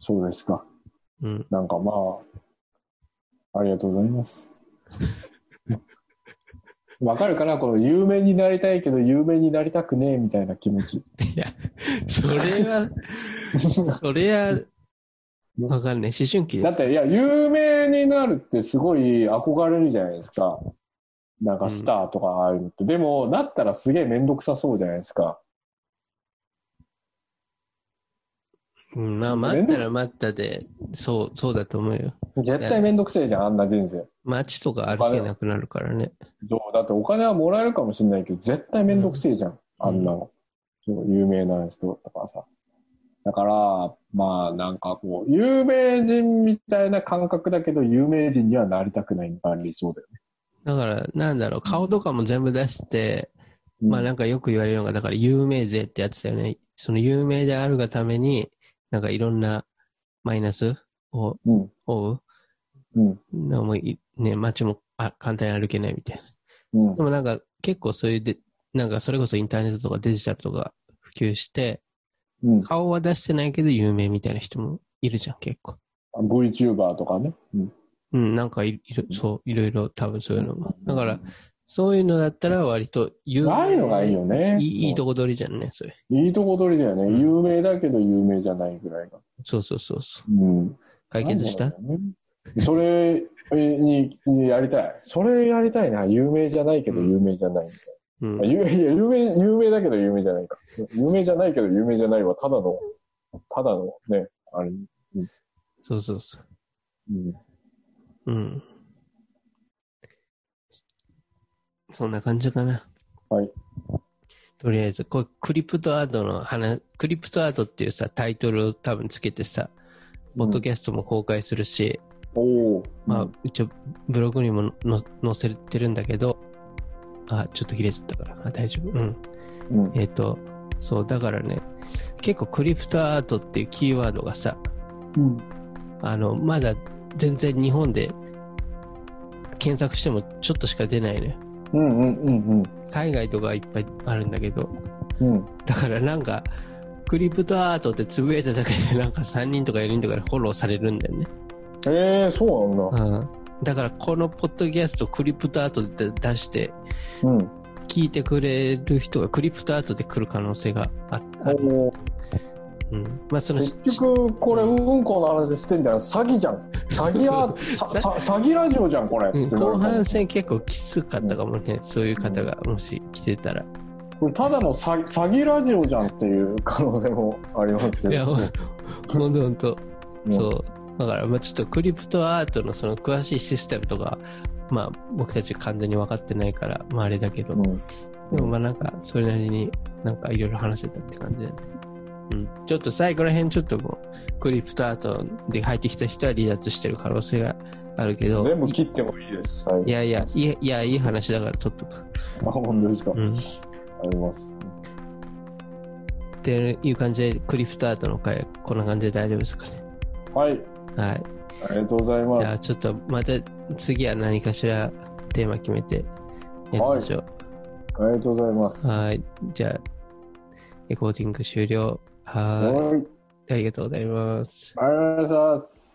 そうですか。うん。なんかまあ、ありがとうございます。[LAUGHS] わかるかな？この有名になりたいけど有名になりたくねえみたいな気持ち。いや、それは、[LAUGHS] それは、わかんない。思春期です。だって、いや、有名になるってすごい憧れるじゃないですか。なんかスターとかああいうのって。でも、なったらすげえめんどくさそうじゃないですか。うん、まあ、待ったら待ったで、そう、そうだと思うよ。絶対めんどくせえじゃん、あんな人生。街とか歩けなくなるからね。そうだってお金はもらえるかもしれないけど、絶対めんどくせえじゃん、あんなの。そう有名な人とかさ。だから、まあなんかこう、有名人みたいな感覚だけど、有名人にはなりたくないのが理想だよね。だから、なんだろう、顔とかも全部出して、うんまあなんかよく言われるのが、だから有名税ってやつだよね。その有名であるがために、なんかいろんなマイナスをうん。負ううん。のもい、ね、街もあ簡単に歩けないみたいな。うんで。もなんか結構そういうで、なんかそれこそインターネットとかデジタルとか普及して、うん。顔は出してないけど有名みたいな人もいるじゃん、結構。VTuber とかね。うん。うん、なんかいいろ、そう、いろいろ多分そういうのも。だから、そういうのだったら割と有ああいうのがいいよね。いいいいとこ取りじゃんね、それ。いいとこ取りだよね。うん有名だけど有名じゃないぐらいが。そうそうそうそう。うん。解決した？ねそれににやりたい。それやりたいな。有名じゃないけど有名じゃないみたいうんな。。有いや有名、有名だけど有名じゃないか。有名じゃないけど有名じゃないはただの、ただのね、あれ。そうそうそうん。う。うん。そんな感じかな。はい。とりあえず、これクリプトアートの話、クリプトアートっていうさ、タイトルを多分つけてさ、ポッドキャストも公開するし、おお。まあ、一応ブログにもの載せてるんだけど、あ、ちょっと切れちゃったから、あ大丈夫。うん。うん。えっ、と、そう、だからね、結構クリプトアートっていうキーワードがさ、うん。あの、まだ全然日本で検索してもちょっとしか出ないのよ。うんうんうん海外とかいっぱいあるんだけど、うん。うん。だからなんか、クリプトアートってつぶやいただけでなんか3人とか4人とかでフォローされるんだよね。ええそうなんだ。うん。だからこのポッドキャストクリプトアートで出してうん。聞いてくれる人がクリプトアートで来る可能性があある。まあ、その、結局、これ、うんこの話してんじゃん。詐欺じゃん。詐欺アささ詐欺ラジオじゃん、これ。うん後半戦結構きつかったかもね、そういう方がもし来てたら。ただの詐欺詐欺ラジオじゃんっていう可能性もありますけど。いや、ほんとほんと。うんそう。だから、まあちょっとクリプトアートのその詳しいシステムとか、まあ僕たち完全に分かってないから、まああれだけど、うんでもまあなんかそれなりになんかいろいろ話せたって感じだね。うん。ちょっと最後ら辺ちょっともう、クリプトアートで入ってきた人は離脱してる可能性があるけど、全部切ってもいいです。はいいやいや、いや、いや、いい話だから取っとく。あ、本当ですか。うん。あります。っていう感じで、クリプトアートの回、こんな感じで大丈夫ですかね。はい。はい。ありがとうございます。じゃあちょっとまた次は何かしらテーマ決めてやりましょう。ありがとうございます。はい。じゃあ、レコーディング終了。ははい。い。ありがとうございます。ありがとうございます。